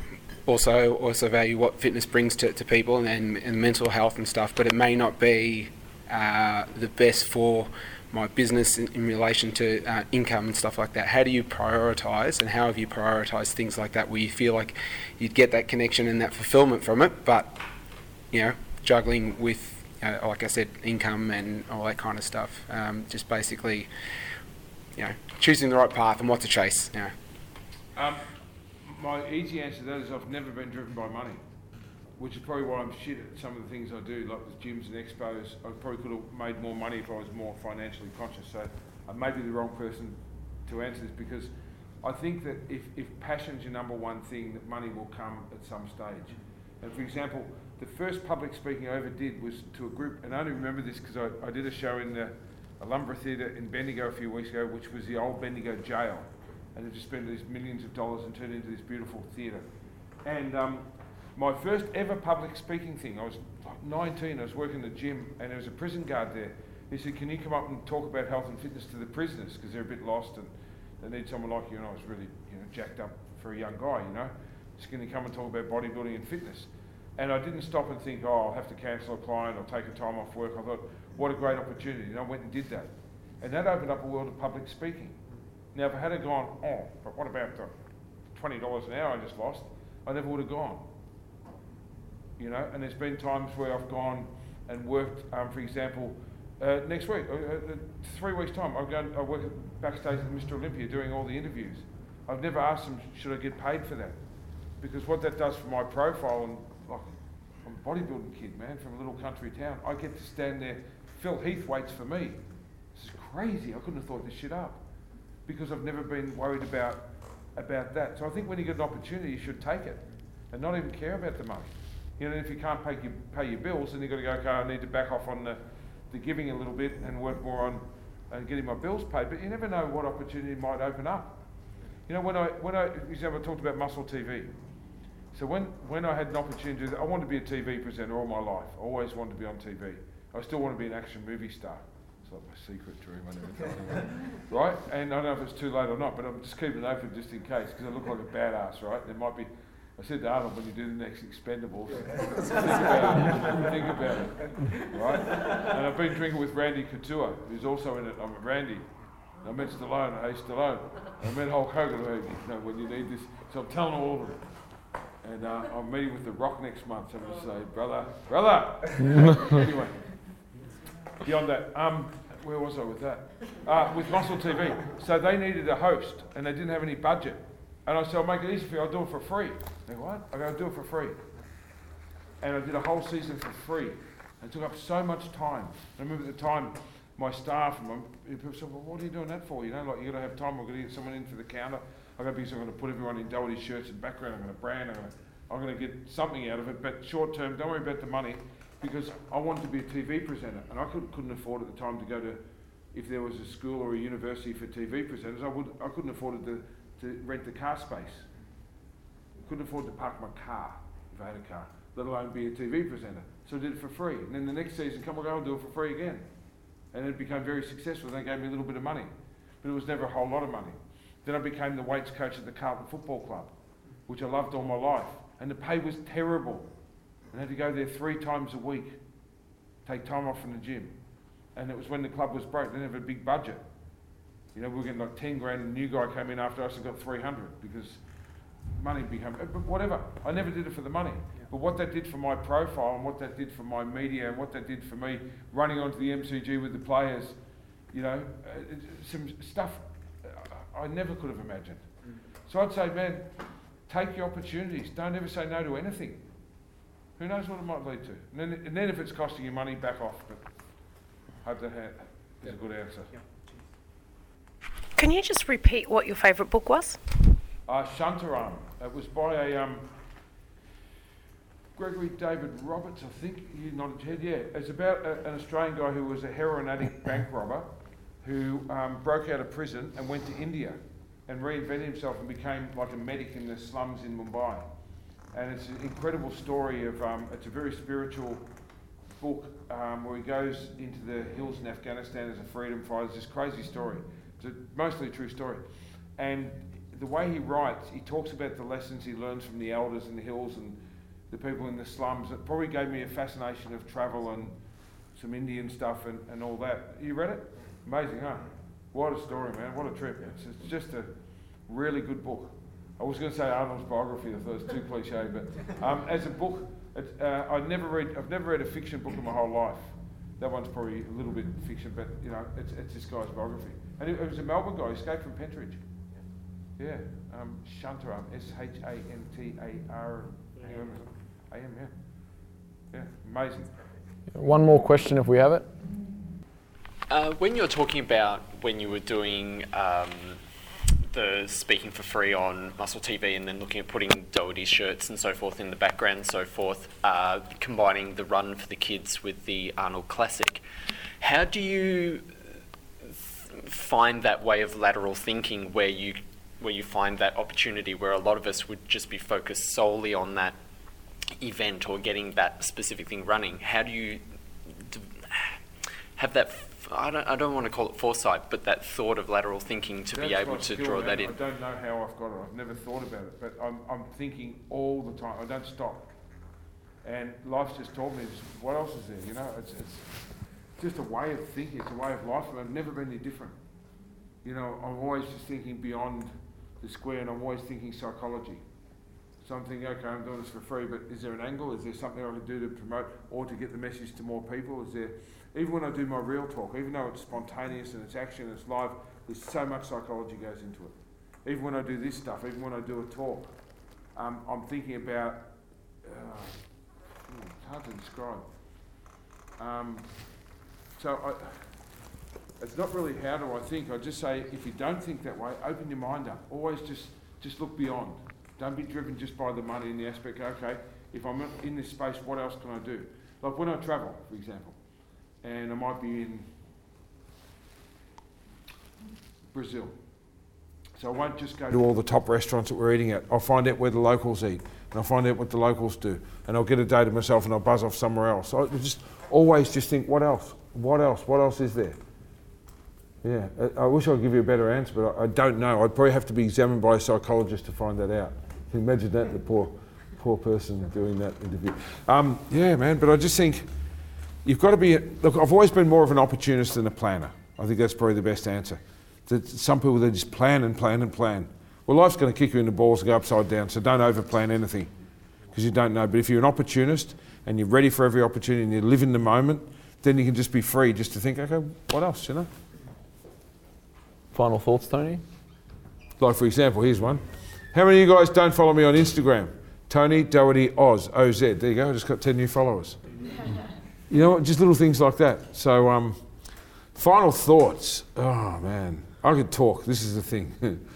also also value what fitness brings to, to people and, and mental health and stuff, but it may not be uh, the best for my business in, in relation to uh, income and stuff like that. How do you prioritise and how have you prioritised things like that where you feel like you'd get that connection and that fulfilment from it, but you know, juggling with, know, like I said, income and all that kind of stuff. Um, just basically, you know, choosing the right path and what to chase. You know. Um, my easy answer to that is I've never been driven by money, which is probably why I'm shit at some of the things I do, like with gyms and expos. I probably could have made more money if I was more financially conscious. So I may be the wrong person to answer this because I think that if, if passion's your number one thing, that money will come at some stage. And for example, the first public speaking I ever did was to a group, and I only remember this because I, I did a show in the Ulumbarra Theatre in Bendigo a few weeks ago, which was the old Bendigo jail. And they just spent these millions of dollars and turned it into this beautiful theatre. And um, my first ever public speaking thing, I was like 19, I was working in the gym, and there was a prison guard there. He said, Can you come up and talk about health and fitness to the prisoners? Because they're a bit lost and they need someone like you. And I was really you know, jacked up for a young guy, you know. Just going to come and talk about bodybuilding and fitness. And I didn't stop and think, oh, I'll have to cancel a client or take a time off work. I thought, what a great opportunity. And I went and did that. And that opened up a world of public speaking. Now, if I had gone, oh, but what about the $20 an hour I just lost? I never would have gone. You know, and there's been times where I've gone and worked, um, for example, uh, next week, uh, uh, three weeks' time, I'm going, I work backstage at Mr. Olympia doing all the interviews. I've never asked them, should I get paid for that? Because what that does for my profile and like I'm a bodybuilding kid, man, from a little country town. I get to stand there. Phil Heath waits for me. This is crazy. I couldn't have thought this shit up because I've never been worried about about that. So I think when you get an opportunity, you should take it and not even care about the money. You know, if you can't pay your, pay your bills, then you've got to go, okay, I need to back off on the, the giving a little bit and work more on uh, getting my bills paid. But you never know what opportunity might open up. You know, when I, when I, for example, I talked about muscle TV. So when, when I had an opportunity, I wanted to be a TV presenter all my life. I always wanted to be on TV. I still want to be an action movie star. It's like my secret dream. I never tell anyone. right? And I don't know if it's too late or not, but I'm just keeping it open just in case because I look like a badass, right? There might be I said to Arnold, when you do the next Expendables, think about it. Think about it, right? And I've been drinking with Randy Couture, who's also in it. I'm with Randy. And I met Stallone, hey Stallone. And I met Hulk Hogan, hey, you know, when you need this. So I'm telling all of them. And uh, I'm meeting with The Rock next month. So I'm going to say, brother, brother. anyway, beyond that, um, where was I with that? Uh, with Muscle TV. So they needed a host and they didn't have any budget. And I said, I'll make it easy for you, I'll do it for free. They go, what? I go, I'll do it for free. And I did a whole season for free. It took up so much time. I remember at the time, my staff and my people said, well, what are you doing that for? You know, like you got to have time. We're going to get someone in for the counter. I got because I'm going to put everyone in Doherty shirts and background. I'm going to brand. I'm going to, I'm going to get something out of it. But short term, don't worry about the money because I wanted to be a TV presenter, and I could, couldn't afford at the time to go to, if there was a school or a university for TV presenters, I would, I couldn't afford to, to rent the car space. Couldn't afford to park my car if I had a car, let alone be a TV presenter. So I did it for free. And then the next season, come on, go and do it for free again. And it became very successful. They gave me a little bit of money, but it was never a whole lot of money. Then I became the weights coach at the Carlton Football Club, which I loved all my life. And the pay was terrible. And I had to go there three times a week, take time off from the gym. And it was when the club was broke, they didn't have a big budget. You know, we were getting like 10 grand, and a new guy came in after us and got 300 because money became, eh, but whatever. I never did it for the money. But what that did for my profile and what that did for my media and what that did for me running onto the MCG with the players, you know, uh, some stuff I never could have imagined. Mm. So I'd say, man, take your opportunities. Don't ever say no to anything. Who knows what it might lead to? And then, and then if it's costing you money, back off. But hope that ha- is a good answer. Can you just repeat what your favourite book was? Uh, Shantaram. It was by a um, Gregory David Roberts, I think. You nodded your head. Yeah, it's about a, an Australian guy who was a heroin addict bank robber who um, broke out of prison and went to India and reinvented himself and became like a medic in the slums in Mumbai. And it's an incredible story of, um, it's a very spiritual book um, where he goes into the hills in Afghanistan as a freedom fighter. It's this crazy story. It's a, mostly a true story. And the way he writes, he talks about the lessons he learns from the elders in the hills and the people in the slums. It probably gave me a fascination of travel and some Indian stuff and, and all that. You read it? Amazing, huh? What a story, man. What a trip. It's, it's just a really good book. I was going to say Arnold's biography, I thought it was too cliche, but um, as a book, it, uh, I never read, I've never read a fiction book in my whole life. That one's probably a little bit fiction, but you know, it's, it's this guy's biography. And it, it was a Melbourne guy, he escaped from Pentridge. Yeah, um, Shantaram, S H A N T A R A M, yeah. Yeah, amazing. One more question if we have it. Uh, when you're talking about when you were doing um, the speaking for free on Muscle TV and then looking at putting Doherty shirts and so forth in the background and so forth, uh, combining the run for the kids with the Arnold Classic, how do you find that way of lateral thinking where you where you find that opportunity where a lot of us would just be focused solely on that event or getting that specific thing running? How do you have that I don't, I don't want to call it foresight, but that thought of lateral thinking to be able to draw that in. I don't know how I've got it. I've never thought about it, but I'm, I'm thinking all the time. I don't stop. And life's just taught me, what else is there? You know, it's, it's just a way of thinking. It's a way of life, and I've never been any different. You know, I'm always just thinking beyond the square, and I'm always thinking psychology. So I'm thinking, okay, I'm doing this for free, but is there an angle? Is there something I can do to promote or to get the message to more people? Is there, even when I do my real talk, even though it's spontaneous and it's action, and it's live, there's so much psychology goes into it. Even when I do this stuff, even when I do a talk, um, I'm thinking about, uh, hmm, it's hard to describe. Um, so I, it's not really how do I think. I just say if you don't think that way, open your mind up. Always just just look beyond. Don't be driven just by the money and the aspect. Okay, if I'm in this space, what else can I do? Like when I travel, for example, and I might be in Brazil. So I won't just go to all the top restaurants that we're eating at. I'll find out where the locals eat, and I'll find out what the locals do, and I'll get a day to myself, and I'll buzz off somewhere else. I just always just think, what else? What else? What else is there? Yeah, I, wish I could give you a better answer, but I, don't know. I'd probably have to be examined by a psychologist to find that out. Imagine that? The poor poor person doing that interview. Um, yeah, man, but I just think you've got to be. Look, I've always been more of an opportunist than a planner. I think that's probably the best answer. That some people they just plan and plan and plan. Well, life's going to kick you in the balls and go upside down, so don't overplan anything because you don't know. But if you're an opportunist and you're ready for every opportunity and you live in the moment, then you can just be free just to think, okay, what else, you know? Final thoughts, Tony? Like, for example, here's one. How many of you guys don't follow me on Instagram? Tony Doherty Oz, OZ. There you go, I just got 10 new followers. you know? Just little things like that. So, um, final thoughts. Oh, man. I could talk. This is the thing.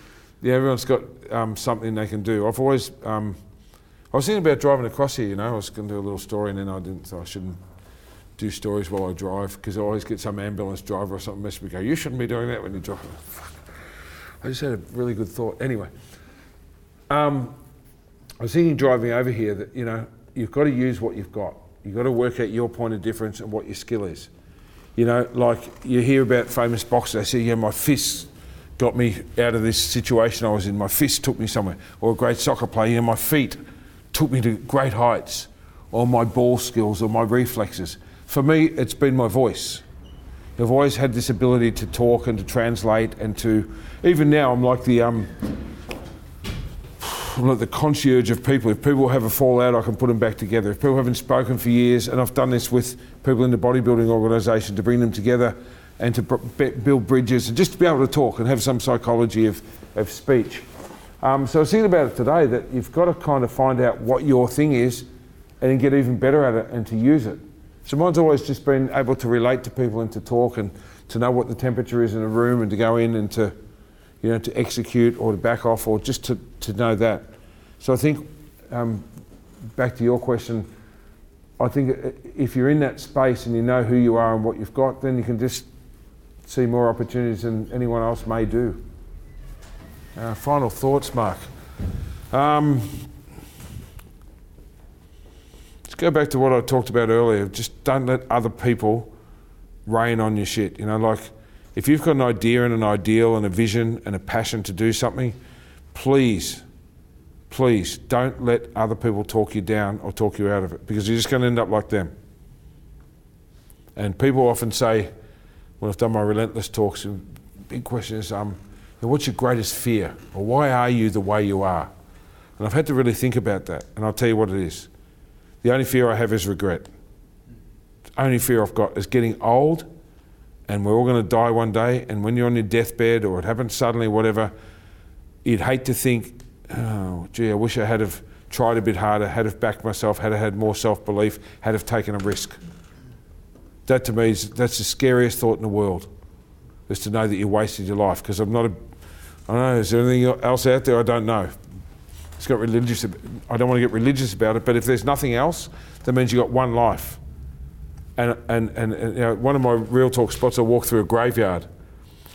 yeah, everyone's got um, something they can do. I've always. Um, I was thinking about driving across here, you know. I was going to do a little story and then I didn't, so I shouldn't do stories while I drive because I always get some ambulance driver or something messing me go, You shouldn't be doing that when you drive. I just had a really good thought. Anyway, um, I was thinking driving over here that, you know, you've got to use what you've got. You've got to work out your point of difference and what your skill is. You know, like you hear about famous boxers, they say, yeah, my fists got me out of this situation I was in. My fist took me somewhere. Or a great soccer player, yeah, my feet took me to great heights. Or my ball skills or my reflexes. For me, it's been my voice. I've always had this ability to talk and to translate and to, even now, I'm like the, um, Like the concierge of people. If people have a fallout, I can put them back together. If people haven't spoken for years, and I've done this with people in the bodybuilding organisation to bring them together and to b- build bridges and just to be able to talk and have some psychology of, of speech. Um, so I was thinking about it today that you've got to kind of find out what your thing is and then get even better at it and to use it. So mine's always just been able to relate to people and to talk and to know what the temperature is in a room and to go in and to, you know, to execute or to back off or just to, to know that. So I think, um, back to your question, I think if you're in that space and you know who you are and what you've got, then you can just see more opportunities than anyone else may do. Uh, final thoughts, Mark. Um, go back to what I talked about earlier. Just don't let other people rain on your shit. You know, like if you've got an idea and an ideal and a vision and a passion to do something, please, please don't let other people talk you down or talk you out of it because you're just going to end up like them. And people often say, when I've done my relentless talks, big question is, um, what's your greatest fear? Or why are you the way you are? And I've had to really think about that. And I'll tell you what it is. The only fear I have is regret. The only fear I've got is getting old and we're all going to die one day. And when you're on your deathbed or it happens suddenly, whatever, you'd hate to think, oh, gee, I wish I had have tried a bit harder, had have backed myself, had have had more self belief, had have taken a risk. That to me is that's the scariest thought in the world, is to know that you wasted your life. Because I'm not a, I don't know, is there anything else out there? I don't know. It's got religious. I don't want to get religious about it, but if there's nothing else, that means you've got one life. And, and, and, and you know, one of my real talk spots, I walk through a graveyard.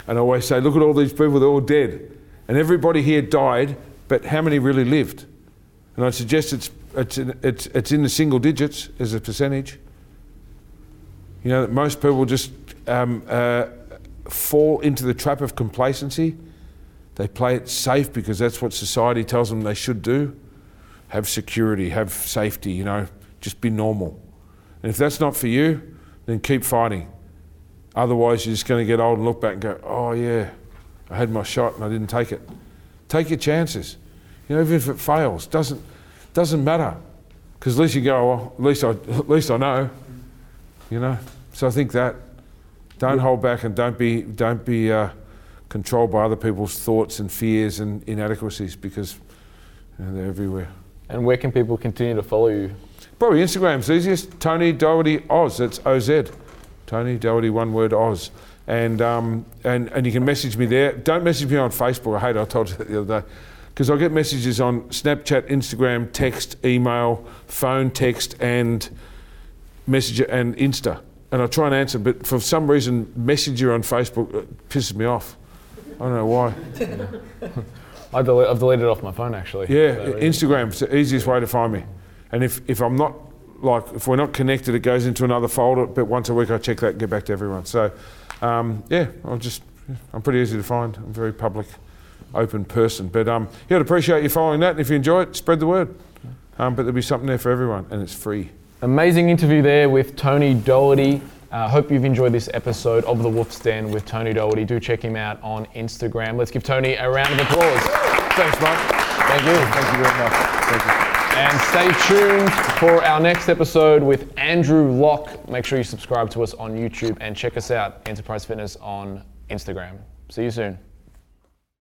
And I always say, look at all these people, they're all dead. And everybody here died, but how many really lived? And I suggest it's, it's, in, it's, it's in the single digits as a percentage. You know, that most people just um, uh, fall into the trap of complacency they play it safe because that's what society tells them they should do. Have security, have safety, you know, just be normal. And if that's not for you, then keep fighting. Otherwise, you're just going to get old and look back and go, oh, yeah, I had my shot and I didn't take it. Take your chances. You know, even if it fails, doesn't, doesn't matter. Because at least you go, well, at least I, at least I know. You know? So I think that. Don't hold back and don't be, don't be, uh, controlled by other people's thoughts and fears and inadequacies because you know, they're everywhere. And where can people continue to follow you? Probably Instagram's easiest. Tony Doherty Oz. That's OZ. Tony Doherty, one word Oz. And, um, and, and you can message me there. Don't message me on Facebook. I hate it. I told you that the other day. Because I get messages on Snapchat, Instagram, text, email, phone, text, and Messenger and Insta. And I try and answer, but for some reason, Messenger on Facebook pisses me off. I don't know why. I I've deleted it off my phone actually. Yeah, Instagram's the easiest way to find me. And if, if I'm not, like, if we're not connected, it goes into another folder, but once a week I check that and get back to everyone. So, um, yeah, I'm just, I'm pretty easy to find. I'm a very public, open person. But um, yeah, I'd appreciate you following that. And if you enjoy it, spread the word. Um, but there'll be something there for everyone, and it's free. Amazing interview there with Tony Doherty. Uh, hope you've enjoyed this episode of The Wolf's Den with Tony Doherty. Do check him out on Instagram. Let's give Tony a round of applause. Thanks, Mark. Thank you. Thank you very much. Thank you. And stay tuned for our next episode with Andrew Locke. Make sure you subscribe to us on YouTube and check us out, Enterprise Fitness, on Instagram. See you soon.